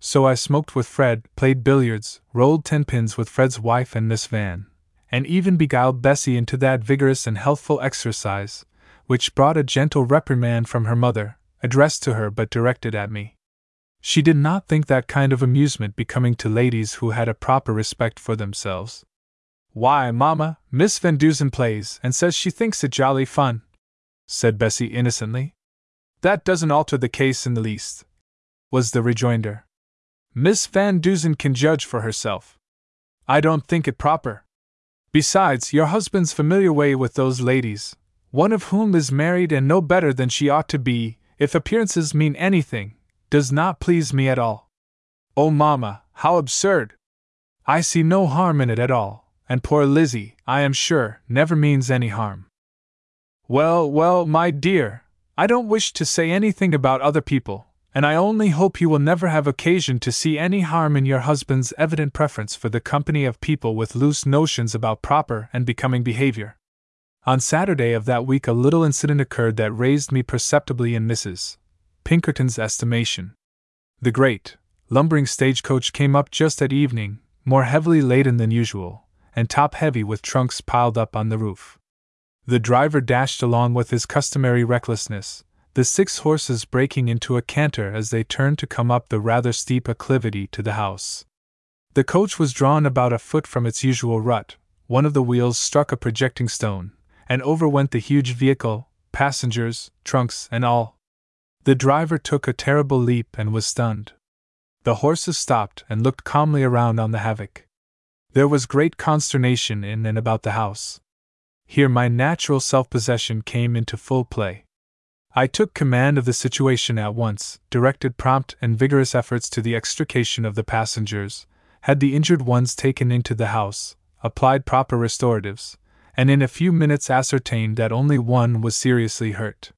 So I smoked with Fred, played billiards, rolled tenpins with Fred's wife and Miss Van, and even beguiled Bessie into that vigorous and healthful exercise, which brought a gentle reprimand from her mother, addressed to her but directed at me. She did not think that kind of amusement becoming to ladies who had a proper respect for themselves. Why, mamma, Miss Van Duzen plays and says she thinks it jolly fun, said Bessie innocently. That doesn't alter the case in the least, was the rejoinder. Miss Van Duzen can judge for herself. I don't think it proper. Besides, your husband's familiar way with those ladies, one of whom is married and no better than she ought to be, if appearances mean anything, does not please me at all. Oh, mamma, how absurd! I see no harm in it at all, and poor Lizzie, I am sure, never means any harm. Well, well, my dear, I don't wish to say anything about other people, and I only hope you will never have occasion to see any harm in your husband's evident preference for the company of people with loose notions about proper and becoming behavior. On Saturday of that week, a little incident occurred that raised me perceptibly in Mrs. Pinkerton's estimation. The great, lumbering stagecoach came up just at evening, more heavily laden than usual, and top heavy with trunks piled up on the roof. The driver dashed along with his customary recklessness, the six horses breaking into a canter as they turned to come up the rather steep acclivity to the house. The coach was drawn about a foot from its usual rut, one of the wheels struck a projecting stone, and over went the huge vehicle, passengers, trunks, and all. The driver took a terrible leap and was stunned. The horses stopped and looked calmly around on the havoc. There was great consternation in and about the house. Here my natural self possession came into full play. I took command of the situation at once, directed prompt and vigorous efforts to the extrication of the passengers, had the injured ones taken into the house, applied proper restoratives, and in a few minutes ascertained that only one was seriously hurt.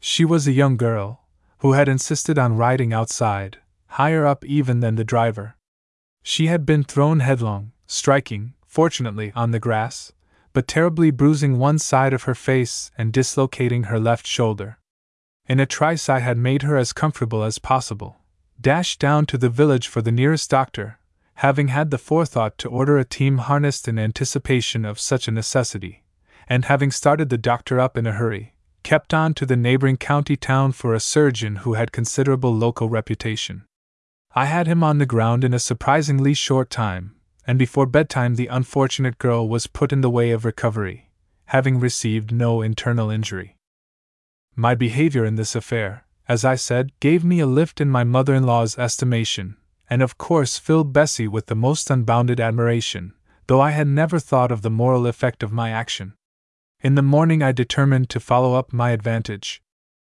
She was a young girl, who had insisted on riding outside, higher up even than the driver. She had been thrown headlong, striking, fortunately, on the grass, but terribly bruising one side of her face and dislocating her left shoulder. In a trice, I had made her as comfortable as possible, dashed down to the village for the nearest doctor, having had the forethought to order a team harnessed in anticipation of such a necessity, and having started the doctor up in a hurry, kept on to the neighboring county town for a surgeon who had considerable local reputation. I had him on the ground in a surprisingly short time, and before bedtime the unfortunate girl was put in the way of recovery, having received no internal injury. My behavior in this affair, as I said, gave me a lift in my mother in law's estimation, and of course filled Bessie with the most unbounded admiration, though I had never thought of the moral effect of my action. In the morning I determined to follow up my advantage.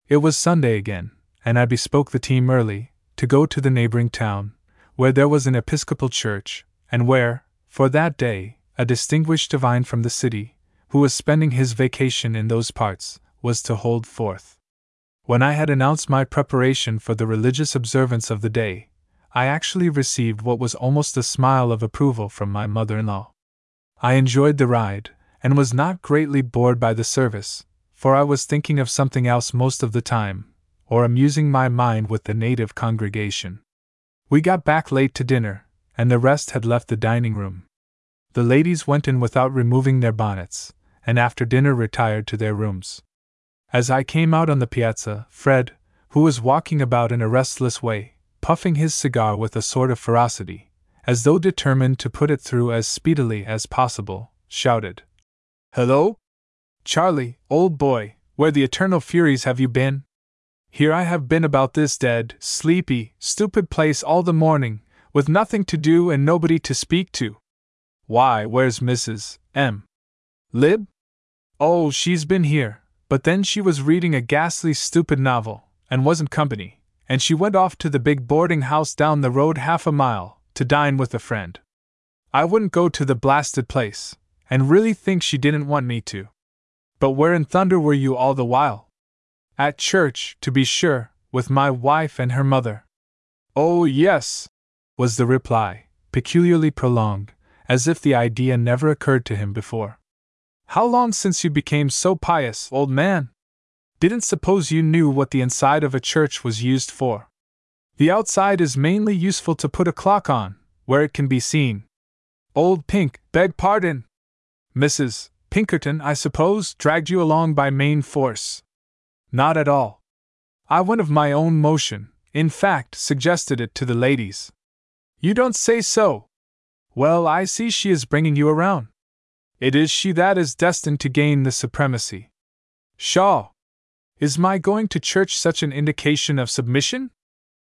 It was Sunday again, and I bespoke the team early, to go to the neighboring town, where there was an Episcopal church, and where, for that day, a distinguished divine from the city, who was spending his vacation in those parts, was to hold forth. When I had announced my preparation for the religious observance of the day, I actually received what was almost a smile of approval from my mother in law. I enjoyed the ride, and was not greatly bored by the service, for I was thinking of something else most of the time, or amusing my mind with the native congregation. We got back late to dinner, and the rest had left the dining room. The ladies went in without removing their bonnets, and after dinner retired to their rooms. As I came out on the piazza, Fred, who was walking about in a restless way, puffing his cigar with a sort of ferocity, as though determined to put it through as speedily as possible, shouted, Hello? Charlie, old boy, where the eternal furies have you been? Here I have been about this dead, sleepy, stupid place all the morning, with nothing to do and nobody to speak to. Why, where's Mrs. M? Lib? Oh, she's been here, but then she was reading a ghastly stupid novel, and wasn't company, and she went off to the big boarding house down the road half a mile, to dine with a friend. I wouldn't go to the blasted place, and really think she didn't want me to. But where in thunder were you all the while? At church, to be sure, with my wife and her mother. Oh, yes, was the reply, peculiarly prolonged, as if the idea never occurred to him before. How long since you became so pious, old man? Didn't suppose you knew what the inside of a church was used for. The outside is mainly useful to put a clock on, where it can be seen. Old Pink, beg pardon. Mrs. Pinkerton, I suppose, dragged you along by main force. Not at all. I went of my own motion, in fact, suggested it to the ladies. You don't say so. Well, I see she is bringing you around. It is she that is destined to gain the supremacy. Shaw! Is my going to church such an indication of submission?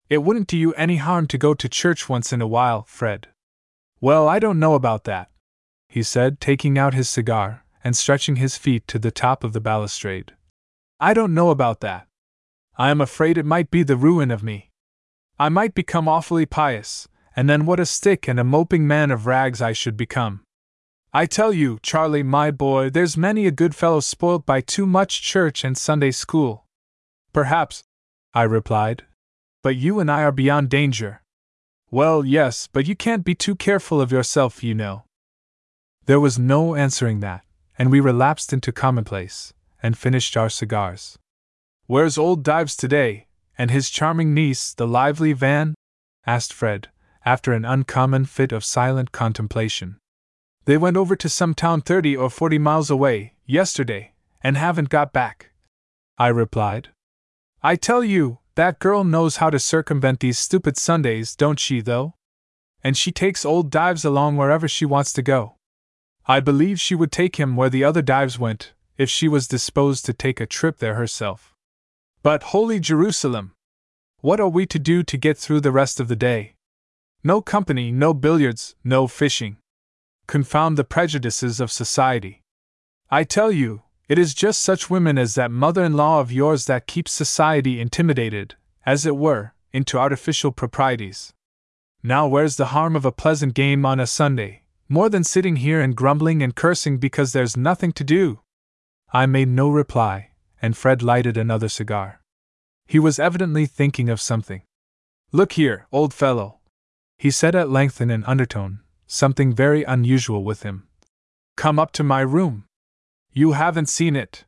It wouldn't do you any harm to go to church once in a while, Fred. Well, I don't know about that, he said, taking out his cigar and stretching his feet to the top of the balustrade. I don't know about that. I am afraid it might be the ruin of me. I might become awfully pious, and then what a stick and a moping man of rags I should become. I tell you, Charlie, my boy, there's many a good fellow spoilt by too much church and Sunday school. Perhaps, I replied. But you and I are beyond danger. Well, yes, but you can't be too careful of yourself, you know. There was no answering that, and we relapsed into commonplace, and finished our cigars. Where's old Dives today, and his charming niece, the lively Van? asked Fred, after an uncommon fit of silent contemplation. They went over to some town thirty or forty miles away, yesterday, and haven't got back. I replied. I tell you, that girl knows how to circumvent these stupid Sundays, don't she, though? And she takes old Dives along wherever she wants to go. I believe she would take him where the other Dives went, if she was disposed to take a trip there herself. But, Holy Jerusalem! What are we to do to get through the rest of the day? No company, no billiards, no fishing. Confound the prejudices of society. I tell you, it is just such women as that mother in law of yours that keeps society intimidated, as it were, into artificial proprieties. Now, where's the harm of a pleasant game on a Sunday, more than sitting here and grumbling and cursing because there's nothing to do? I made no reply, and Fred lighted another cigar. He was evidently thinking of something. Look here, old fellow, he said at length in an undertone, something very unusual with him. Come up to my room. You haven't seen it.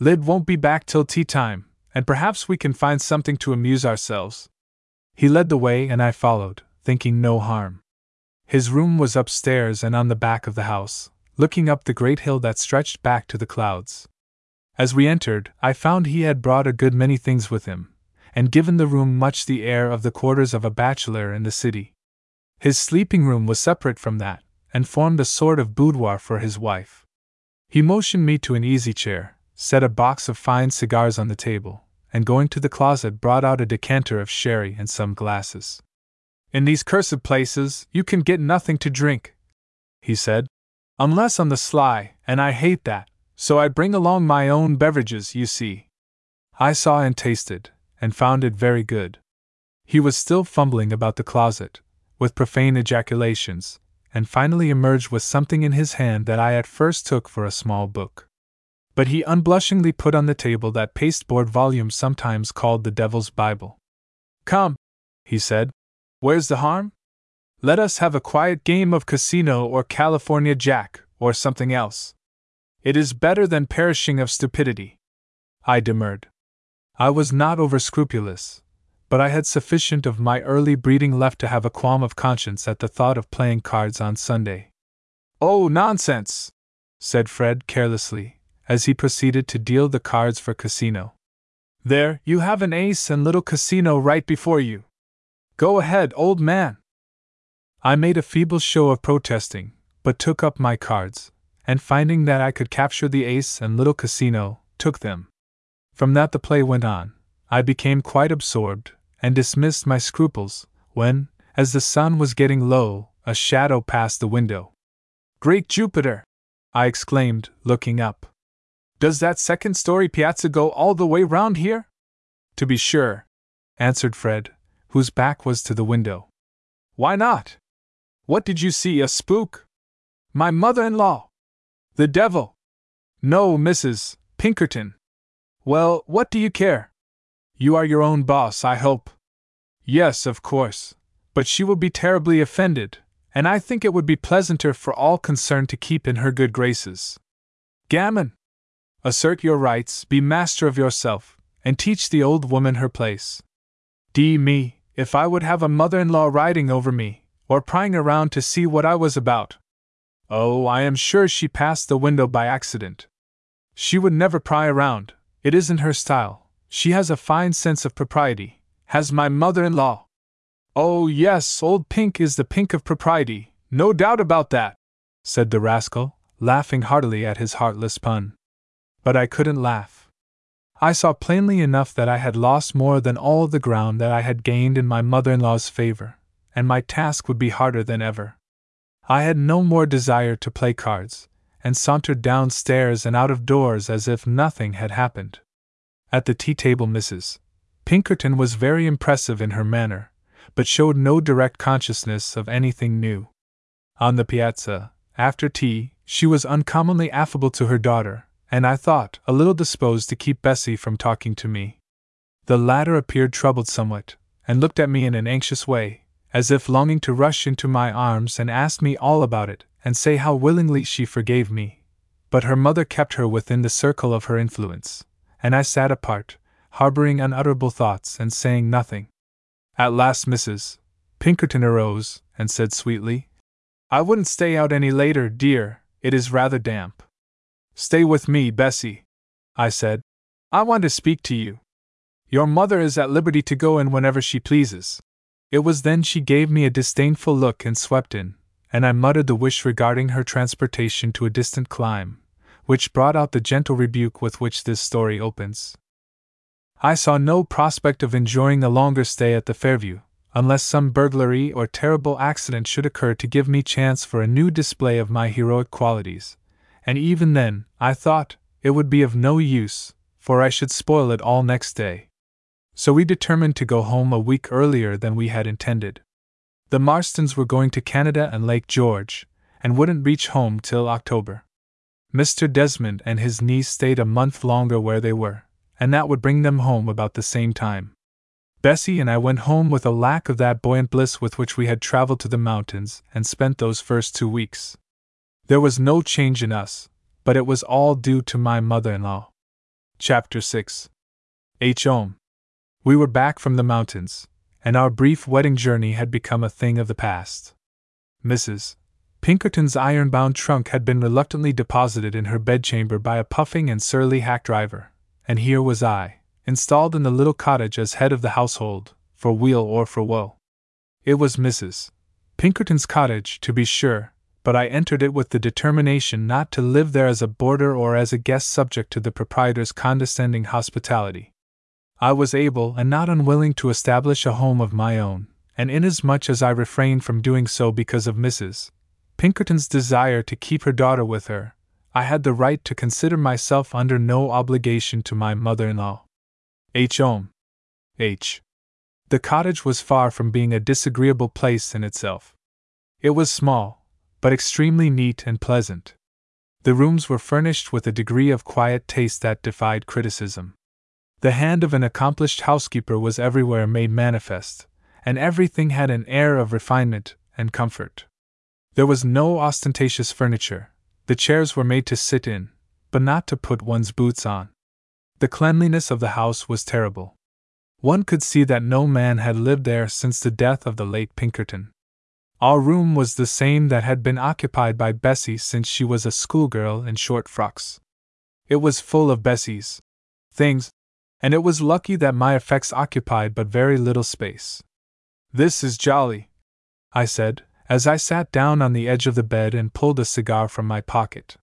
Lyd won't be back till tea time, and perhaps we can find something to amuse ourselves. He led the way, and I followed, thinking no harm. His room was upstairs and on the back of the house, looking up the great hill that stretched back to the clouds. As we entered, I found he had brought a good many things with him, and given the room much the air of the quarters of a bachelor in the city. His sleeping room was separate from that, and formed a sort of boudoir for his wife. He motioned me to an easy chair, set a box of fine cigars on the table, and going to the closet brought out a decanter of sherry and some glasses. In these cursed places, you can get nothing to drink, he said, unless on the sly, and I hate that, so I bring along my own beverages, you see. I saw and tasted, and found it very good. He was still fumbling about the closet, with profane ejaculations, and finally emerged with something in his hand that I at first took for a small book. But he unblushingly put on the table that pasteboard volume sometimes called the Devil's Bible. Come, he said, where's the harm? Let us have a quiet game of casino or California Jack, or something else. It is better than perishing of stupidity. I demurred. I was not over scrupulous, but I had sufficient of my early breeding left to have a qualm of conscience at the thought of playing cards on Sunday. Oh, nonsense! said Fred carelessly, as he proceeded to deal the cards for casino. There, you have an ace and little casino right before you. Go ahead, old man. I made a feeble show of protesting, but took up my cards, and finding that I could capture the ace and little casino, took them. From that the play went on. I became quite absorbed, and dismissed my scruples, when, as the sun was getting low, a shadow passed the window. Great Jupiter! I exclaimed, looking up. Does that second story piazza go all the way round here? To be sure, answered Fred, whose back was to the window. Why not? What did you see, a spook? My mother in law! The devil! No, Mrs. Pinkerton. Well, what do you care? You are your own boss, I hope. Yes, of course, but she will be terribly offended, and I think it would be pleasanter for all concerned to keep in her good graces. Gammon! Assert your rights, be master of yourself, and teach the old woman her place. D me, if I would have a mother in law riding over me, or prying around to see what I was about. Oh, I am sure she passed the window by accident. She would never pry around, it isn't her style. She has a fine sense of propriety, has my mother in law. Oh, yes, old Pink is the pink of propriety, no doubt about that, said the rascal, laughing heartily at his heartless pun. But I couldn't laugh. I saw plainly enough that I had lost more than all the ground that I had gained in my mother in law's favor, and my task would be harder than ever. I had no more desire to play cards, and sauntered downstairs and out of doors as if nothing had happened. At the tea table, Mrs. Pinkerton was very impressive in her manner, but showed no direct consciousness of anything new. On the piazza, after tea, she was uncommonly affable to her daughter, and I thought a little disposed to keep Bessie from talking to me. The latter appeared troubled somewhat, and looked at me in an anxious way, as if longing to rush into my arms and ask me all about it, and say how willingly she forgave me. But her mother kept her within the circle of her influence, and I sat apart, harboring unutterable thoughts and saying nothing. At last Mrs. Pinkerton arose and said sweetly, I wouldn't stay out any later, dear, it is rather damp. Stay with me, Bessie, I said. I want to speak to you. Your mother is at liberty to go in whenever she pleases. It was then she gave me a disdainful look and swept in, and I muttered the wish regarding her transportation to a distant clime, which brought out the gentle rebuke with which this story opens. I saw no prospect of enjoying a longer stay at the Fairview, unless some burglary or terrible accident should occur to give me chance for a new display of my heroic qualities, and even then, I thought, it would be of no use, for I should spoil it all next day. So we determined to go home a week earlier than we had intended. The Marstons were going to Canada and Lake George, and wouldn't reach home till October. Mr. Desmond and his niece stayed a month longer where they were, and that would bring them home about the same time. Bessie and I went home with a lack of that buoyant bliss with which we had traveled to the mountains and spent those first two weeks. There was no change in us, but it was all due to my mother in law. Chapter 6 H. Ohm. We were back from the mountains, and our brief wedding journey had become a thing of the past. Mrs. Pinkerton's iron bound trunk had been reluctantly deposited in her bedchamber by a puffing and surly hack driver, and here was I, installed in the little cottage as head of the household, for weal or for woe. It was Mrs. Pinkerton's cottage, to be sure, but I entered it with the determination not to live there as a boarder or as a guest subject to the proprietor's condescending hospitality. I was able and not unwilling to establish a home of my own, and inasmuch as I refrained from doing so because of Mrs. Pinkerton's desire to keep her daughter with her, I had the right to consider myself under no obligation to my mother in law. H. Ohm. H. The cottage was far from being a disagreeable place in itself. It was small, but extremely neat and pleasant. The rooms were furnished with a degree of quiet taste that defied criticism. The hand of an accomplished housekeeper was everywhere made manifest, and everything had an air of refinement and comfort. There was no ostentatious furniture, the chairs were made to sit in, but not to put one's boots on. The cleanliness of the house was terrible. One could see that no man had lived there since the death of the late Pinkerton. Our room was the same that had been occupied by Bessie since she was a schoolgirl in short frocks. It was full of Bessie's things, and it was lucky that my effects occupied but very little space. This is jolly, I said, as I sat down on the edge of the bed and pulled a cigar from my pocket.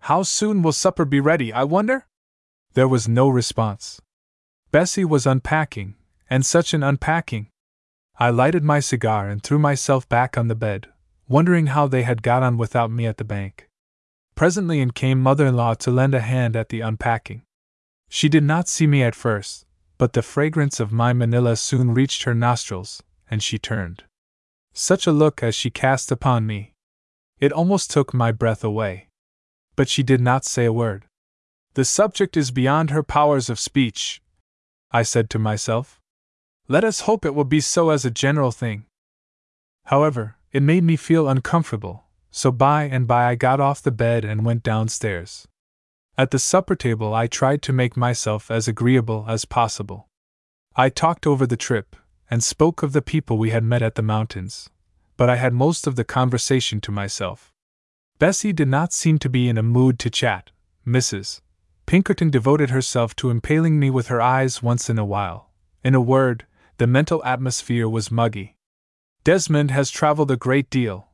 How soon will supper be ready, I wonder? There was no response. Bessie was unpacking, and such an unpacking! I lighted my cigar and threw myself back on the bed, wondering how they had got on without me at the bank. Presently in came mother in law to lend a hand at the unpacking. She did not see me at first, but the fragrance of my manila soon reached her nostrils, and she turned. Such a look as she cast upon me! It almost took my breath away. But she did not say a word. The subject is beyond her powers of speech, I said to myself. Let us hope it will be so as a general thing. However, it made me feel uncomfortable, so by and by I got off the bed and went downstairs. At the supper table, I tried to make myself as agreeable as possible. I talked over the trip, and spoke of the people we had met at the mountains, but I had most of the conversation to myself. Bessie did not seem to be in a mood to chat. Mrs. Pinkerton devoted herself to impaling me with her eyes once in a while. In a word, the mental atmosphere was muggy. Desmond has traveled a great deal,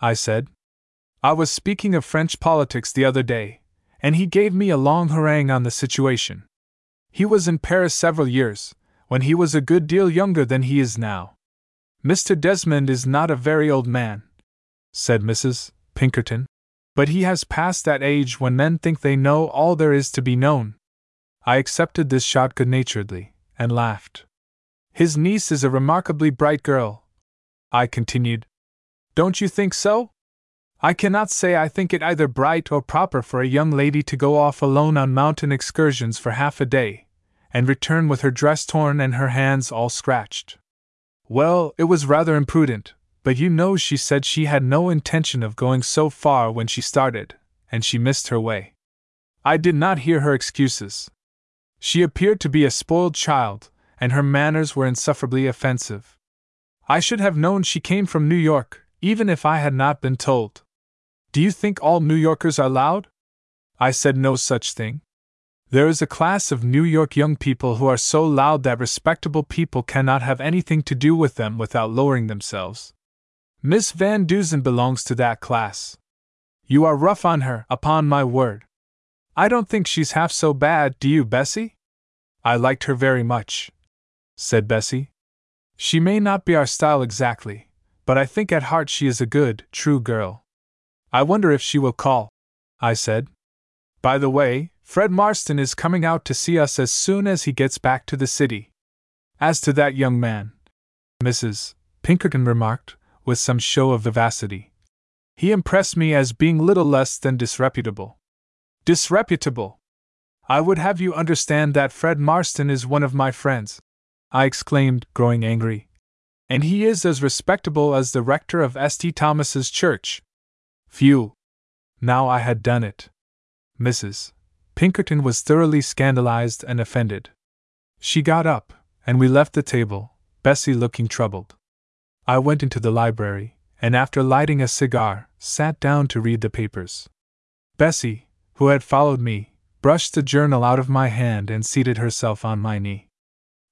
I said. I was speaking of French politics the other day, and he gave me a long harangue on the situation. He was in Paris several years, when he was a good deal younger than he is now. Mr. Desmond is not a very old man, said Mrs. Pinkerton, but he has passed that age when men think they know all there is to be known. I accepted this shot good naturedly, and laughed. His niece is a remarkably bright girl, I continued. Don't you think so? I cannot say I think it either bright or proper for a young lady to go off alone on mountain excursions for half a day, and return with her dress torn and her hands all scratched. Well, it was rather imprudent, but you know she said she had no intention of going so far when she started, and she missed her way. I did not hear her excuses. She appeared to be a spoiled child, and her manners were insufferably offensive. I should have known she came from New York, even if I had not been told. Do you think all New Yorkers are loud? I said no such thing. There is a class of New York young people who are so loud that respectable people cannot have anything to do with them without lowering themselves. Miss Van Duzen belongs to that class. You are rough on her, upon my word. I don't think she's half so bad, do you, Bessie? I liked her very much, said Bessie. She may not be our style exactly, but I think at heart she is a good, true girl. I wonder if she will call, I said. By the way, Fred Marston is coming out to see us as soon as he gets back to the city. As to that young man, Mrs. Pinkerton remarked, with some show of vivacity, he impressed me as being little less than disreputable. Disreputable! I would have you understand that Fred Marston is one of my friends, I exclaimed, growing angry and he is as respectable as the rector of St. Thomas's Church. Phew! Now I had done it. Mrs. Pinkerton was thoroughly scandalized and offended. She got up, and we left the table, Bessie looking troubled. I went into the library, and after lighting a cigar, sat down to read the papers. Bessie, who had followed me, brushed the journal out of my hand and seated herself on my knee.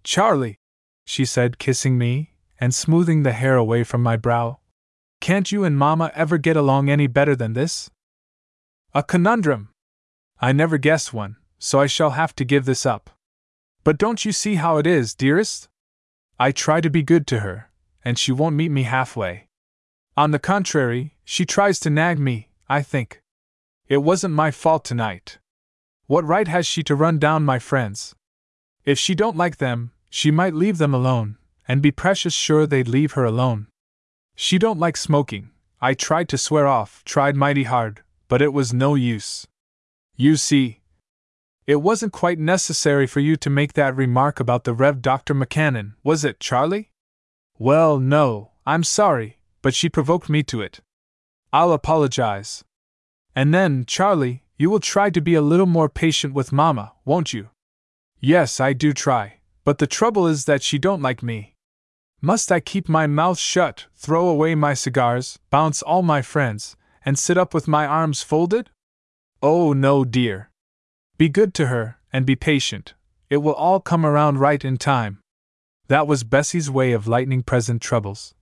Charlie, she said, kissing me, and smoothing the hair away from my brow. Can't you and Mama ever get along any better than this? A conundrum! I never guess one, so I shall have to give this up. But don't you see how it is, dearest? I try to be good to her, and she won't meet me halfway. On the contrary, she tries to nag me, I think. It wasn't my fault tonight. What right has she to run down my friends? If she don't like them, she might leave them alone, and be precious sure they'd leave her alone. She don't like smoking. I tried to swear off, tried mighty hard, but it was no use. You see, it wasn't quite necessary for you to make that remark about the Rev. Dr. McCannon, was it, Charlie? Well, no, I'm sorry, but she provoked me to it. I'll apologize. And then, Charlie, you will try to be a little more patient with Mamma, won't you? Yes, I do try, but the trouble is that she don't like me. Must I keep my mouth shut, throw away my cigars, bounce all my friends, and sit up with my arms folded? Oh, no, dear. Be good to her, and be patient. It will all come around right in time. That was Bessie's way of lightening present troubles.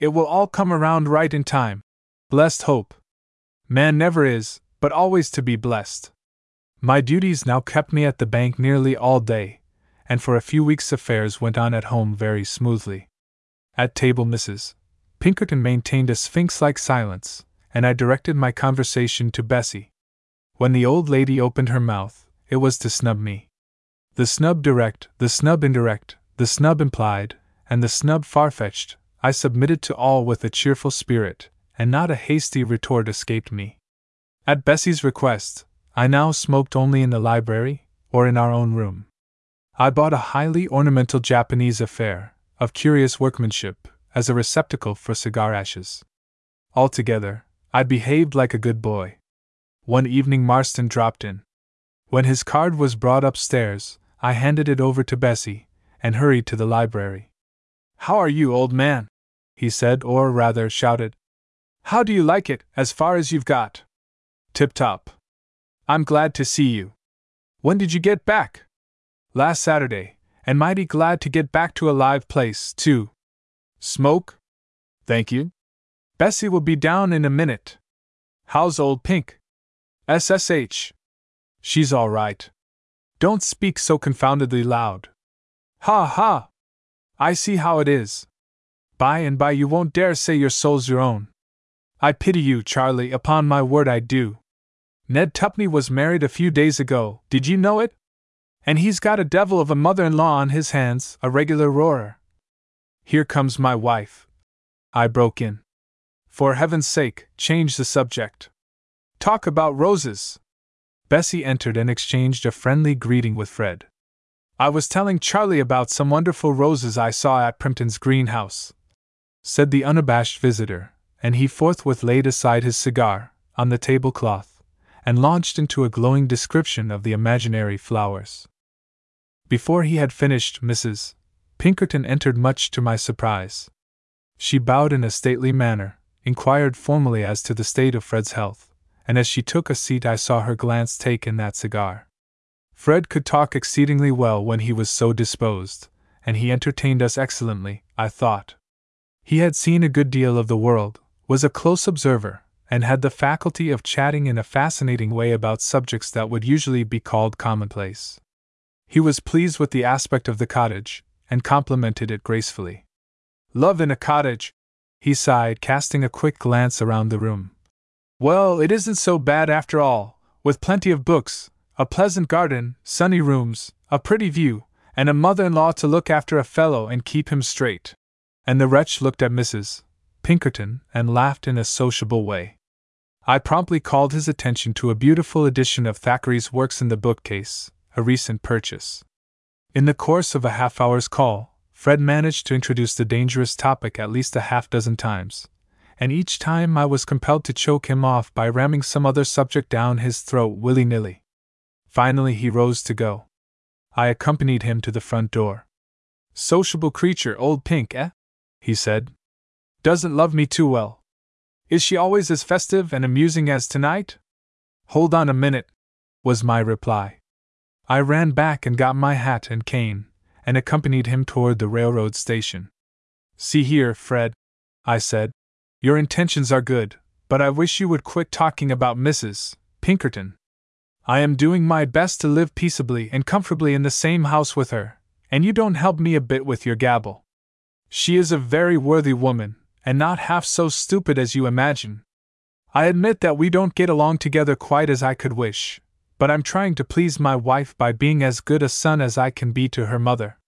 It will all come around right in time. Blessed hope. Man never is, but always to be blessed. My duties now kept me at the bank nearly all day, and for a few weeks affairs went on at home very smoothly. At table, Mrs. Pinkerton maintained a sphinx like silence, and I directed my conversation to Bessie. When the old lady opened her mouth, it was to snub me. The snub direct, the snub indirect, the snub implied, and the snub far-fetched, I submitted to all with a cheerful spirit, and not a hasty retort escaped me. At Bessie's request, I now smoked only in the library, or in our own room. I bought a highly ornamental Japanese affair, of curious workmanship, as a receptacle for cigar ashes. Altogether, I behaved like a good boy. One evening Marston dropped in. When his card was brought upstairs, I handed it over to Bessie, and hurried to the library. How are you, old man? he said, or rather shouted. How do you like it, as far as you've got? Tip top. I'm glad to see you. When did you get back? Last Saturday, and mighty glad to get back to a live place, too. Smoke? Thank you. Bessie will be down in a minute. How's old Pink? SSH. She's all right. Don't speak so confoundedly loud. Ha ha! I see how it is. By and by you won't dare say your soul's your own. I pity you, Charlie, upon my word I do. Ned Tupney was married a few days ago, did you know it? And he's got a devil of a mother in law on his hands, a regular roarer. Here comes my wife. I broke in. For heaven's sake, change the subject. Talk about roses. Bessie entered and exchanged a friendly greeting with Fred. I was telling Charlie about some wonderful roses I saw at Primpton's greenhouse, said the unabashed visitor, and he forthwith laid aside his cigar, on the tablecloth, and launched into a glowing description of the imaginary flowers. Before he had finished, Mrs. Pinkerton entered much to my surprise. She bowed in a stately manner, inquired formally as to the state of Fred's health, and as she took a seat, I saw her glance take in that cigar. Fred could talk exceedingly well when he was so disposed, and he entertained us excellently, I thought. He had seen a good deal of the world, was a close observer, and had the faculty of chatting in a fascinating way about subjects that would usually be called commonplace. He was pleased with the aspect of the cottage, and complimented it gracefully. Love in a cottage, he sighed, casting a quick glance around the room. Well, it isn't so bad after all, with plenty of books, a pleasant garden, sunny rooms, a pretty view, and a mother in law to look after a fellow and keep him straight. And the wretch looked at Mrs. Pinkerton and laughed in a sociable way. I promptly called his attention to a beautiful edition of Thackeray's works in the bookcase, a recent purchase. In the course of a half hour's call, Fred managed to introduce the dangerous topic at least a half dozen times, and each time I was compelled to choke him off by ramming some other subject down his throat willy nilly. Finally, he rose to go. I accompanied him to the front door. Sociable creature, old Pink, eh? he said. Doesn't love me too well. Is she always as festive and amusing as tonight? Hold on a minute, was my reply. I ran back and got my hat and cane, and accompanied him toward the railroad station. See here, Fred, I said. Your intentions are good, but I wish you would quit talking about Mrs. Pinkerton. I am doing my best to live peaceably and comfortably in the same house with her, and you don't help me a bit with your gabble. She is a very worthy woman, and not half so stupid as you imagine. I admit that we don't get along together quite as I could wish, but I'm trying to please my wife by being as good a son as I can be to her mother.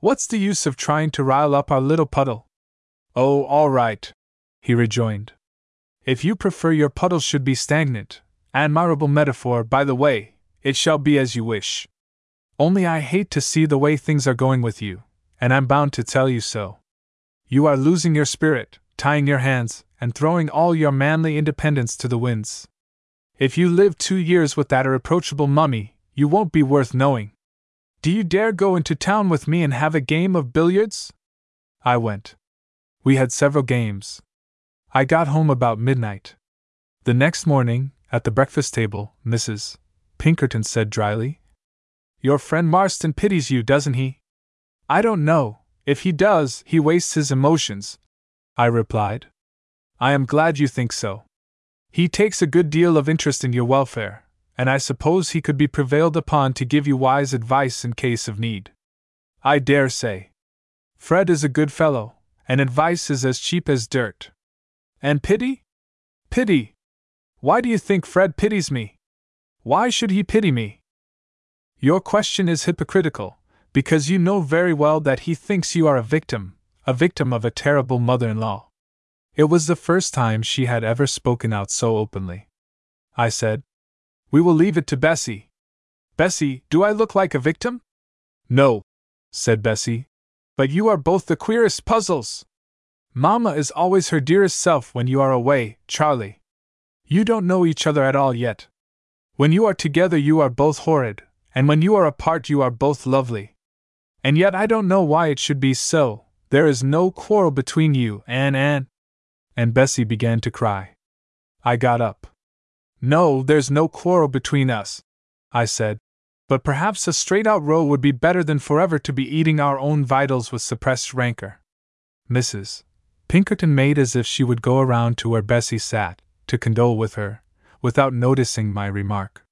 What's the use of trying to rile up our little puddle? Oh, all right, he rejoined. If you prefer your puddle should be stagnant, admirable metaphor, by the way, it shall be as you wish. Only I hate to see the way things are going with you, and I'm bound to tell you so. You are losing your spirit, tying your hands, and throwing all your manly independence to the winds. If you live two years with that irreproachable mummy, you won't be worth knowing. Do you dare go into town with me and have a game of billiards? I went. We had several games. I got home about midnight. The next morning, at the breakfast table, Mrs. Pinkerton said dryly, Your friend Marston pities you, doesn't he? I don't know. If he does, he wastes his emotions. I replied. I am glad you think so. He takes a good deal of interest in your welfare, and I suppose he could be prevailed upon to give you wise advice in case of need. I dare say. Fred is a good fellow, and advice is as cheap as dirt. And pity? Pity! Why do you think Fred pities me? Why should he pity me? Your question is hypocritical, because you know very well that he thinks you are a victim, a victim of a terrible mother in law. It was the first time she had ever spoken out so openly. I said, We will leave it to Bessie. Bessie, do I look like a victim? No, said Bessie. But you are both the queerest puzzles. Mamma is always her dearest self when you are away, Charlie. You don't know each other at all yet. When you are together, you are both horrid, and when you are apart, you are both lovely. And yet I don't know why it should be so. There is no quarrel between you, Anne Anne and Bessie began to cry. I got up. No, there's no quarrel between us, I said, but perhaps a straight out row would be better than forever to be eating our own vitals with suppressed rancor. Mrs. Pinkerton made as if she would go around to where Bessie sat, to condole with her, without noticing my remark.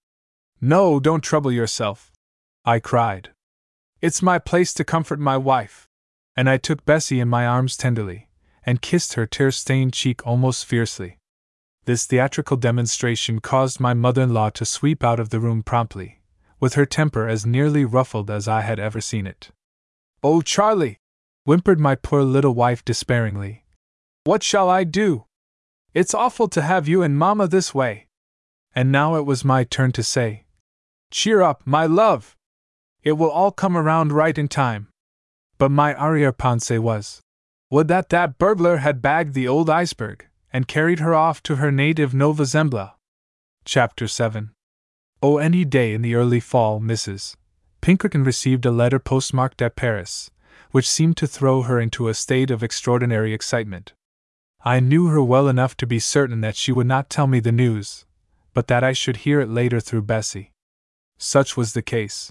No, don't trouble yourself, I cried. It's my place to comfort my wife. And I took Bessie in my arms tenderly and kissed her tear stained cheek almost fiercely. This theatrical demonstration caused my mother in law to sweep out of the room promptly, with her temper as nearly ruffled as I had ever seen it. Oh, Charlie! whimpered my poor little wife despairingly. What shall I do? It's awful to have you and Mamma this way. And now it was my turn to say, Cheer up, my love! It will all come around right in time. But my arrière pensée was, would that that burglar had bagged the old iceberg and carried her off to her native Nova Zembla. Chapter 7 Oh, any day in the early fall, Mrs. Pinkerton received a letter postmarked at Paris, which seemed to throw her into a state of extraordinary excitement. I knew her well enough to be certain that she would not tell me the news, but that I should hear it later through Bessie. Such was the case.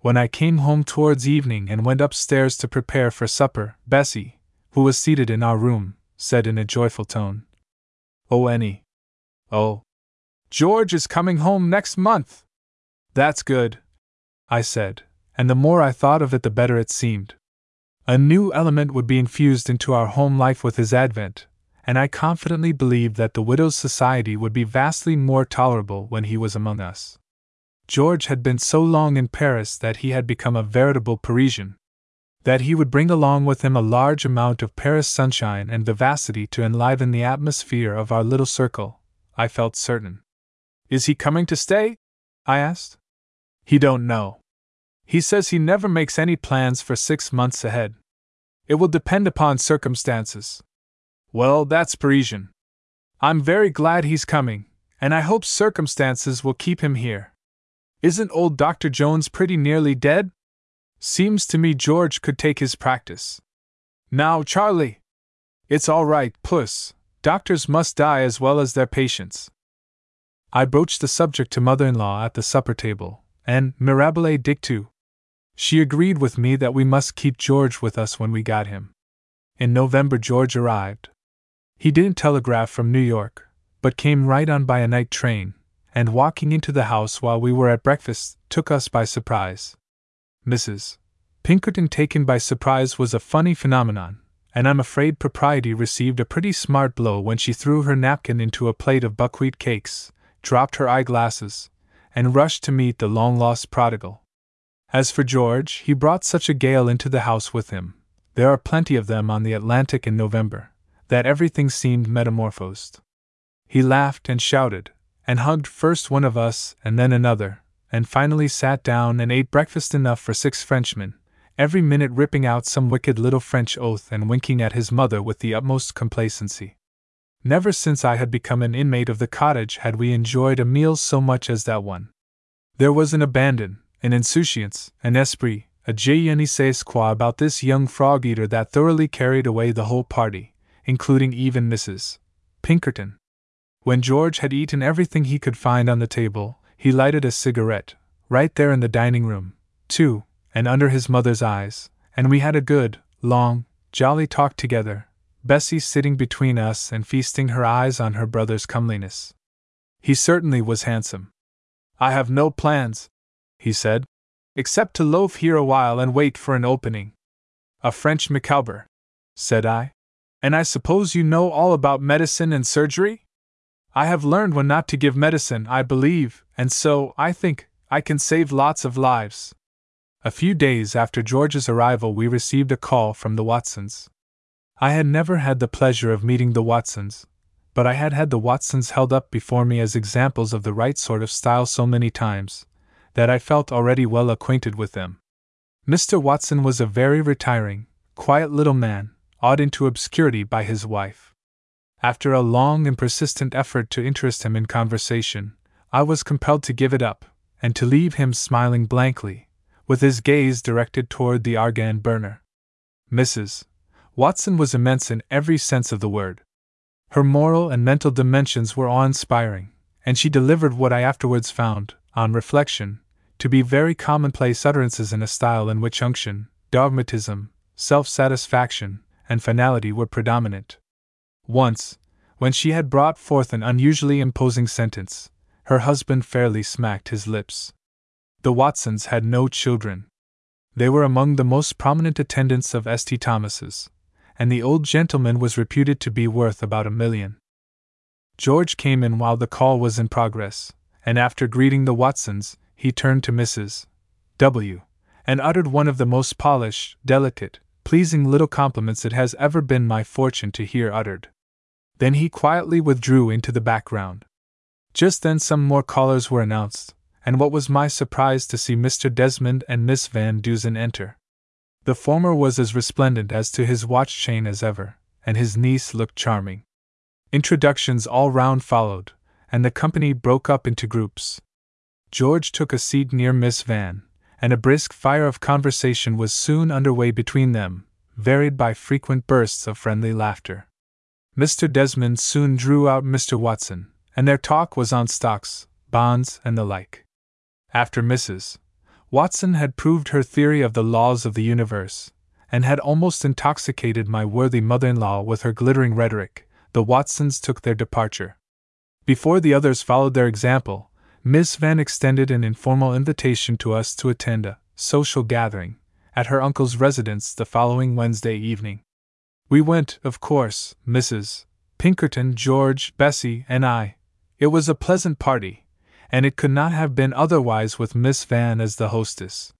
When I came home towards evening and went upstairs to prepare for supper, Bessie, who was seated in our room, said in a joyful tone, Oh, Annie. Oh. George is coming home next month. That's good, I said, and the more I thought of it, the better it seemed. A new element would be infused into our home life with his advent, and I confidently believed that the widow's society would be vastly more tolerable when he was among us. George had been so long in Paris that he had become a veritable Parisian, that he would bring along with him a large amount of Paris sunshine and vivacity to enliven the atmosphere of our little circle, I felt certain. Is he coming to stay? I asked. He don't know. He says he never makes any plans for six months ahead. It will depend upon circumstances. Well, that's Parisian. I'm very glad he's coming, and I hope circumstances will keep him here. Isn't old Dr. Jones pretty nearly dead? Seems to me George could take his practice. Now, Charlie! It's all right, puss. Doctors must die as well as their patients. I broached the subject to mother in law at the supper table, and, mirabile dictu, she agreed with me that we must keep George with us when we got him. In November, George arrived. He didn't telegraph from New York, but came right on by a night train, and walking into the house while we were at breakfast, took us by surprise. Mrs. Pinkerton taken by surprise was a funny phenomenon, and I'm afraid propriety received a pretty smart blow when she threw her napkin into a plate of buckwheat cakes, dropped her eyeglasses, and rushed to meet the long lost prodigal. As for George, he brought such a gale into the house with him there are plenty of them on the Atlantic in November that everything seemed metamorphosed. He laughed and shouted, and hugged first one of us and then another, and finally sat down and ate breakfast enough for six Frenchmen, every minute ripping out some wicked little French oath and winking at his mother with the utmost complacency. Never since I had become an inmate of the cottage had we enjoyed a meal so much as that one. There was an abandon, an insouciance, an esprit, a je ne sais quoi about this young frog eater that thoroughly carried away the whole party, including even Mrs. Pinkerton. When George had eaten everything he could find on the table, he lighted a cigarette, right there in the dining room, too, and under his mother's eyes, and we had a good, long, jolly talk together, Bessie sitting between us and feasting her eyes on her brother's comeliness. He certainly was handsome. I have no plans, he said, except to loaf here a while and wait for an opening. A French Micawber. said I. And I suppose you know all about medicine and surgery? I have learned when not to give medicine, I believe, and so, I think, I can save lots of lives. A few days after George's arrival, we received a call from the Watsons. I had never had the pleasure of meeting the Watsons, but I had had the Watsons held up before me as examples of the right sort of style so many times that I felt already well acquainted with them. Mr. Watson was a very retiring, quiet little man, awed into obscurity by his wife. After a long and persistent effort to interest him in conversation, I was compelled to give it up, and to leave him smiling blankly, with his gaze directed toward the Argand burner. Mrs. Watson was immense in every sense of the word. Her moral and mental dimensions were awe inspiring, and she delivered what I afterwards found, on reflection, to be very commonplace utterances in a style in which unction, dogmatism, self satisfaction, and finality were predominant. Once, when she had brought forth an unusually imposing sentence, her husband fairly smacked his lips. The Watsons had no children. They were among the most prominent attendants of St. Thomas's, and the old gentleman was reputed to be worth about a million. George came in while the call was in progress, and after greeting the Watsons, he turned to Mrs. W. and uttered one of the most polished, delicate, pleasing little compliments it has ever been my fortune to hear uttered. Then he quietly withdrew into the background. Just then some more callers were announced, and what was my surprise to see Mr. Desmond and Miss Van Duzen enter. The former was as resplendent as to his watch chain as ever, and his niece looked charming. Introductions all round followed, and the company broke up into groups. George took a seat near Miss Van, and a brisk fire of conversation was soon under way between them, varied by frequent bursts of friendly laughter. Mr. Desmond soon drew out Mr. Watson, and their talk was on stocks, bonds, and the like. After Mrs. Watson had proved her theory of the laws of the universe, and had almost intoxicated my worthy mother in law with her glittering rhetoric, the Watsons took their departure. Before the others followed their example, Miss Van extended an informal invitation to us to attend a social gathering at her uncle's residence the following Wednesday evening. We went, of course, Mrs. Pinkerton, George, Bessie, and I. It was a pleasant party, and it could not have been otherwise with Miss Van as the hostess.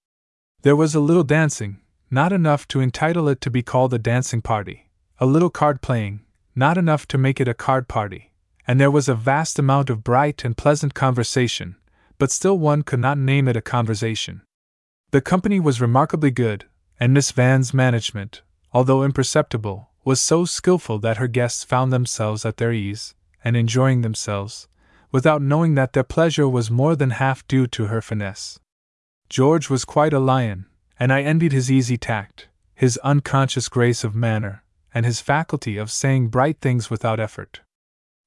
There was a little dancing, not enough to entitle it to be called a dancing party, a little card playing, not enough to make it a card party, and there was a vast amount of bright and pleasant conversation, but still one could not name it a conversation. The company was remarkably good, and Miss Van's management, although imperceptible, was so skilful that her guests found themselves at their ease, and enjoying themselves, without knowing that their pleasure was more than half due to her finesse. George was quite a lion, and I envied his easy tact, his unconscious grace of manner, and his faculty of saying bright things without effort.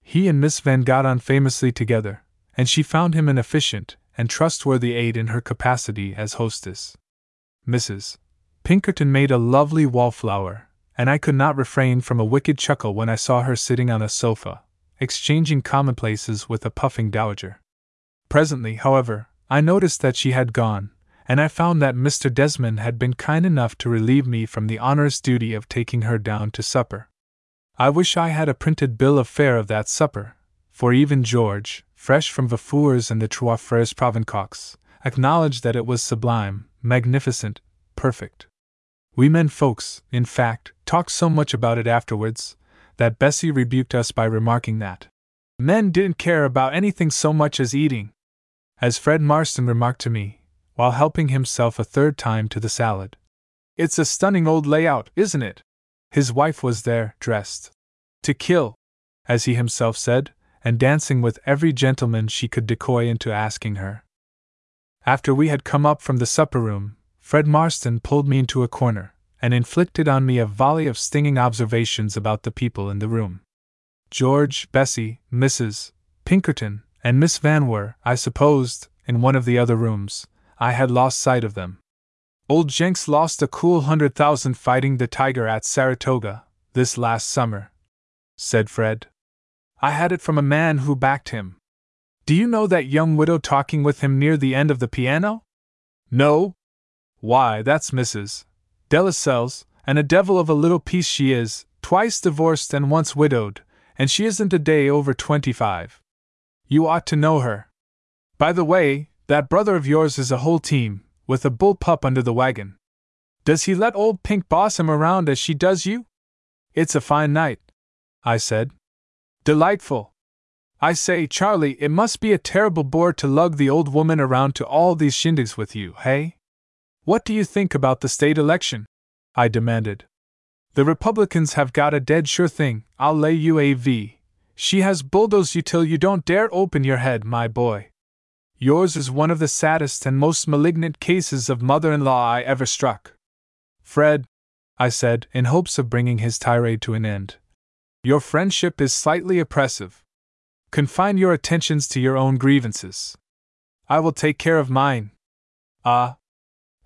He and Miss Van got on famously together, and she found him an efficient and trustworthy aid in her capacity as hostess. Mrs. Pinkerton made a lovely wallflower, and I could not refrain from a wicked chuckle when I saw her sitting on a sofa, exchanging commonplaces with a puffing dowager. Presently, however, I noticed that she had gone, and I found that Mr. Desmond had been kind enough to relieve me from the onerous duty of taking her down to supper. I wish I had a printed bill of fare of that supper, for even George, fresh from Véfour's and the Trois Frères Provençaux, acknowledged that it was sublime, magnificent, perfect. We men folks, in fact, talked so much about it afterwards, that Bessie rebuked us by remarking that men didn't care about anything so much as eating. As Fred Marston remarked to me, while helping himself a third time to the salad. It's a stunning old layout, isn't it? His wife was there, dressed to kill, as he himself said, and dancing with every gentleman she could decoy into asking her. After we had come up from the supper room, Fred Marston pulled me into a corner and inflicted on me a volley of stinging observations about the people in the room. George, Bessie, Mrs. Pinkerton, and Miss Van were, I supposed, in one of the other rooms. I had lost sight of them. Old Jenks lost a cool hundred thousand fighting the tiger at Saratoga, this last summer, said Fred. I had it from a man who backed him. Do you know that young widow talking with him near the end of the piano? No? Why, that's Mrs. Delascelles, and a devil of a little piece she is, twice divorced and once widowed, and she isn't a day over twenty five. You ought to know her. By the way, that brother of yours is a whole team, with a bull pup under the wagon. Does he let old Pink boss him around as she does you? It's a fine night, I said. Delightful. I say, Charlie, it must be a terrible bore to lug the old woman around to all these shindigs with you, hey? What do you think about the state election? I demanded. The Republicans have got a dead sure thing, I'll lay you a V. She has bulldozed you till you don't dare open your head, my boy. Yours is one of the saddest and most malignant cases of mother in law I ever struck. Fred, I said, in hopes of bringing his tirade to an end, your friendship is slightly oppressive. Confine your attentions to your own grievances. I will take care of mine. Ah.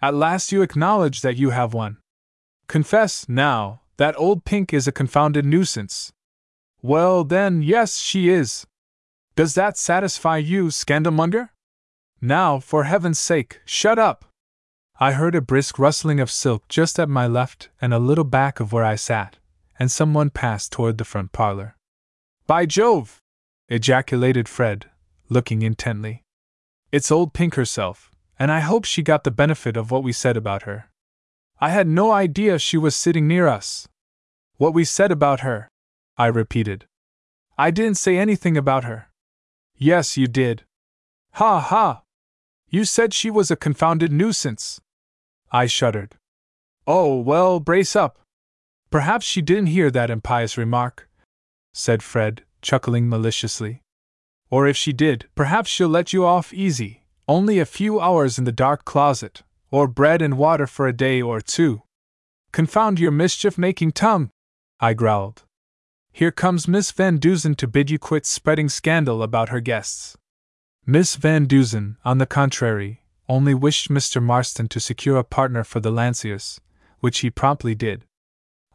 At last you acknowledge that you have one. Confess, now, that old Pink is a confounded nuisance. Well, then, yes, she is. Does that satisfy you, scandalmonger? Now, for heaven's sake, shut up! I heard a brisk rustling of silk just at my left and a little back of where I sat, and someone passed toward the front parlor. By Jove! ejaculated Fred, looking intently. It's old Pink herself, and I hope she got the benefit of what we said about her. I had no idea she was sitting near us. What we said about her, I repeated. I didn't say anything about her. Yes, you did. Ha ha! You said she was a confounded nuisance. I shuddered. Oh, well, brace up. Perhaps she didn't hear that impious remark, said Fred, chuckling maliciously. Or if she did, perhaps she'll let you off easy, only a few hours in the dark closet, or bread and water for a day or two. Confound your mischief making tongue! I growled. Here comes Miss Van Duzen to bid you quit spreading scandal about her guests. Miss Van Duzen, on the contrary, only wished Mr. Marston to secure a partner for the Lanciers, which he promptly did.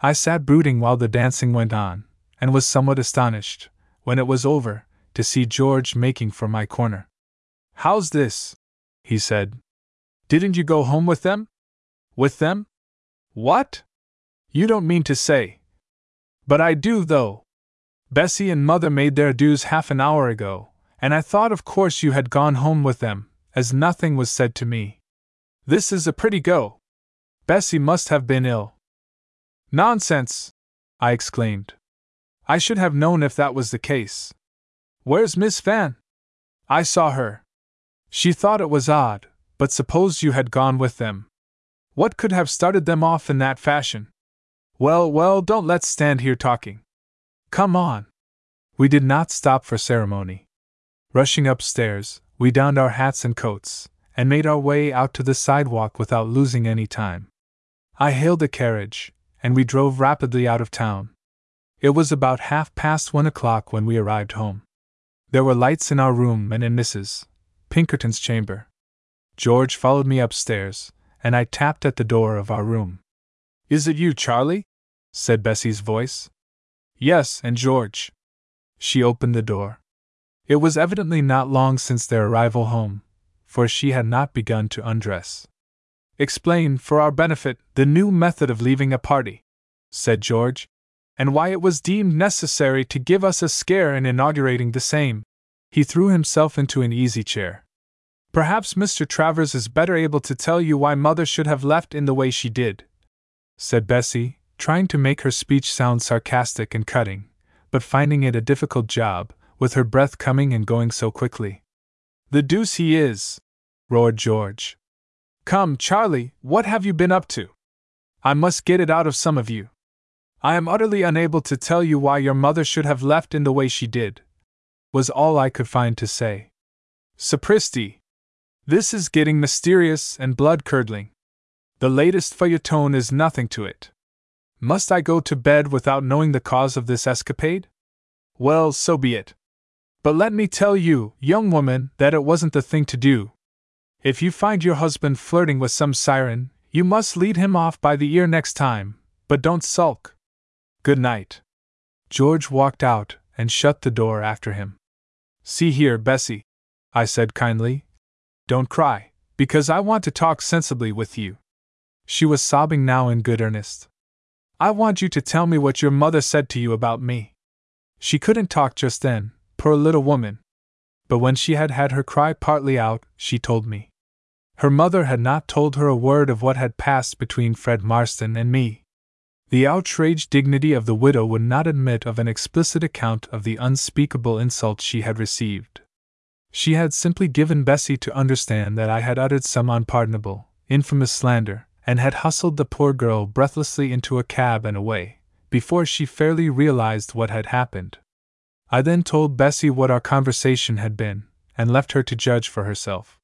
I sat brooding while the dancing went on, and was somewhat astonished, when it was over, to see George making for my corner. How's this? he said. Didn't you go home with them? With them? What? You don't mean to say. But I do, though. Bessie and Mother made their dues half an hour ago, and I thought of course you had gone home with them, as nothing was said to me. This is a pretty go. Bessie must have been ill. Nonsense! I exclaimed. I should have known if that was the case. Where's Miss Van? I saw her. She thought it was odd, but supposed you had gone with them. What could have started them off in that fashion? Well, well, don't let's stand here talking. Come on. We did not stop for ceremony. Rushing upstairs, we donned our hats and coats, and made our way out to the sidewalk without losing any time. I hailed a carriage, and we drove rapidly out of town. It was about half past one o'clock when we arrived home. There were lights in our room and in Mrs. Pinkerton's chamber. George followed me upstairs, and I tapped at the door of our room. Is it you, Charlie? said Bessie's voice. Yes, and George. She opened the door. It was evidently not long since their arrival home, for she had not begun to undress. Explain, for our benefit, the new method of leaving a party, said George, and why it was deemed necessary to give us a scare in inaugurating the same. He threw himself into an easy chair. Perhaps Mr. Travers is better able to tell you why Mother should have left in the way she did, said Bessie, trying to make her speech sound sarcastic and cutting, but finding it a difficult job, with her breath coming and going so quickly. The deuce he is! roared George. Come, Charlie, what have you been up to? I must get it out of some of you. I am utterly unable to tell you why your mother should have left in the way she did, was all I could find to say. Sapristi! This is getting mysterious and blood curdling. The latest feuilleton is nothing to it. Must I go to bed without knowing the cause of this escapade? Well, so be it. But let me tell you, young woman, that it wasn't the thing to do. If you find your husband flirting with some siren, you must lead him off by the ear next time, but don't sulk. Good night. George walked out and shut the door after him. See here, Bessie, I said kindly. Don't cry, because I want to talk sensibly with you. She was sobbing now in good earnest. I want you to tell me what your mother said to you about me. She couldn't talk just then, poor little woman. But when she had had her cry partly out, she told me. Her mother had not told her a word of what had passed between Fred Marston and me. The outraged dignity of the widow would not admit of an explicit account of the unspeakable insult she had received. She had simply given Bessie to understand that I had uttered some unpardonable, infamous slander, and had hustled the poor girl breathlessly into a cab and away, before she fairly realized what had happened. I then told Bessie what our conversation had been, and left her to judge for herself.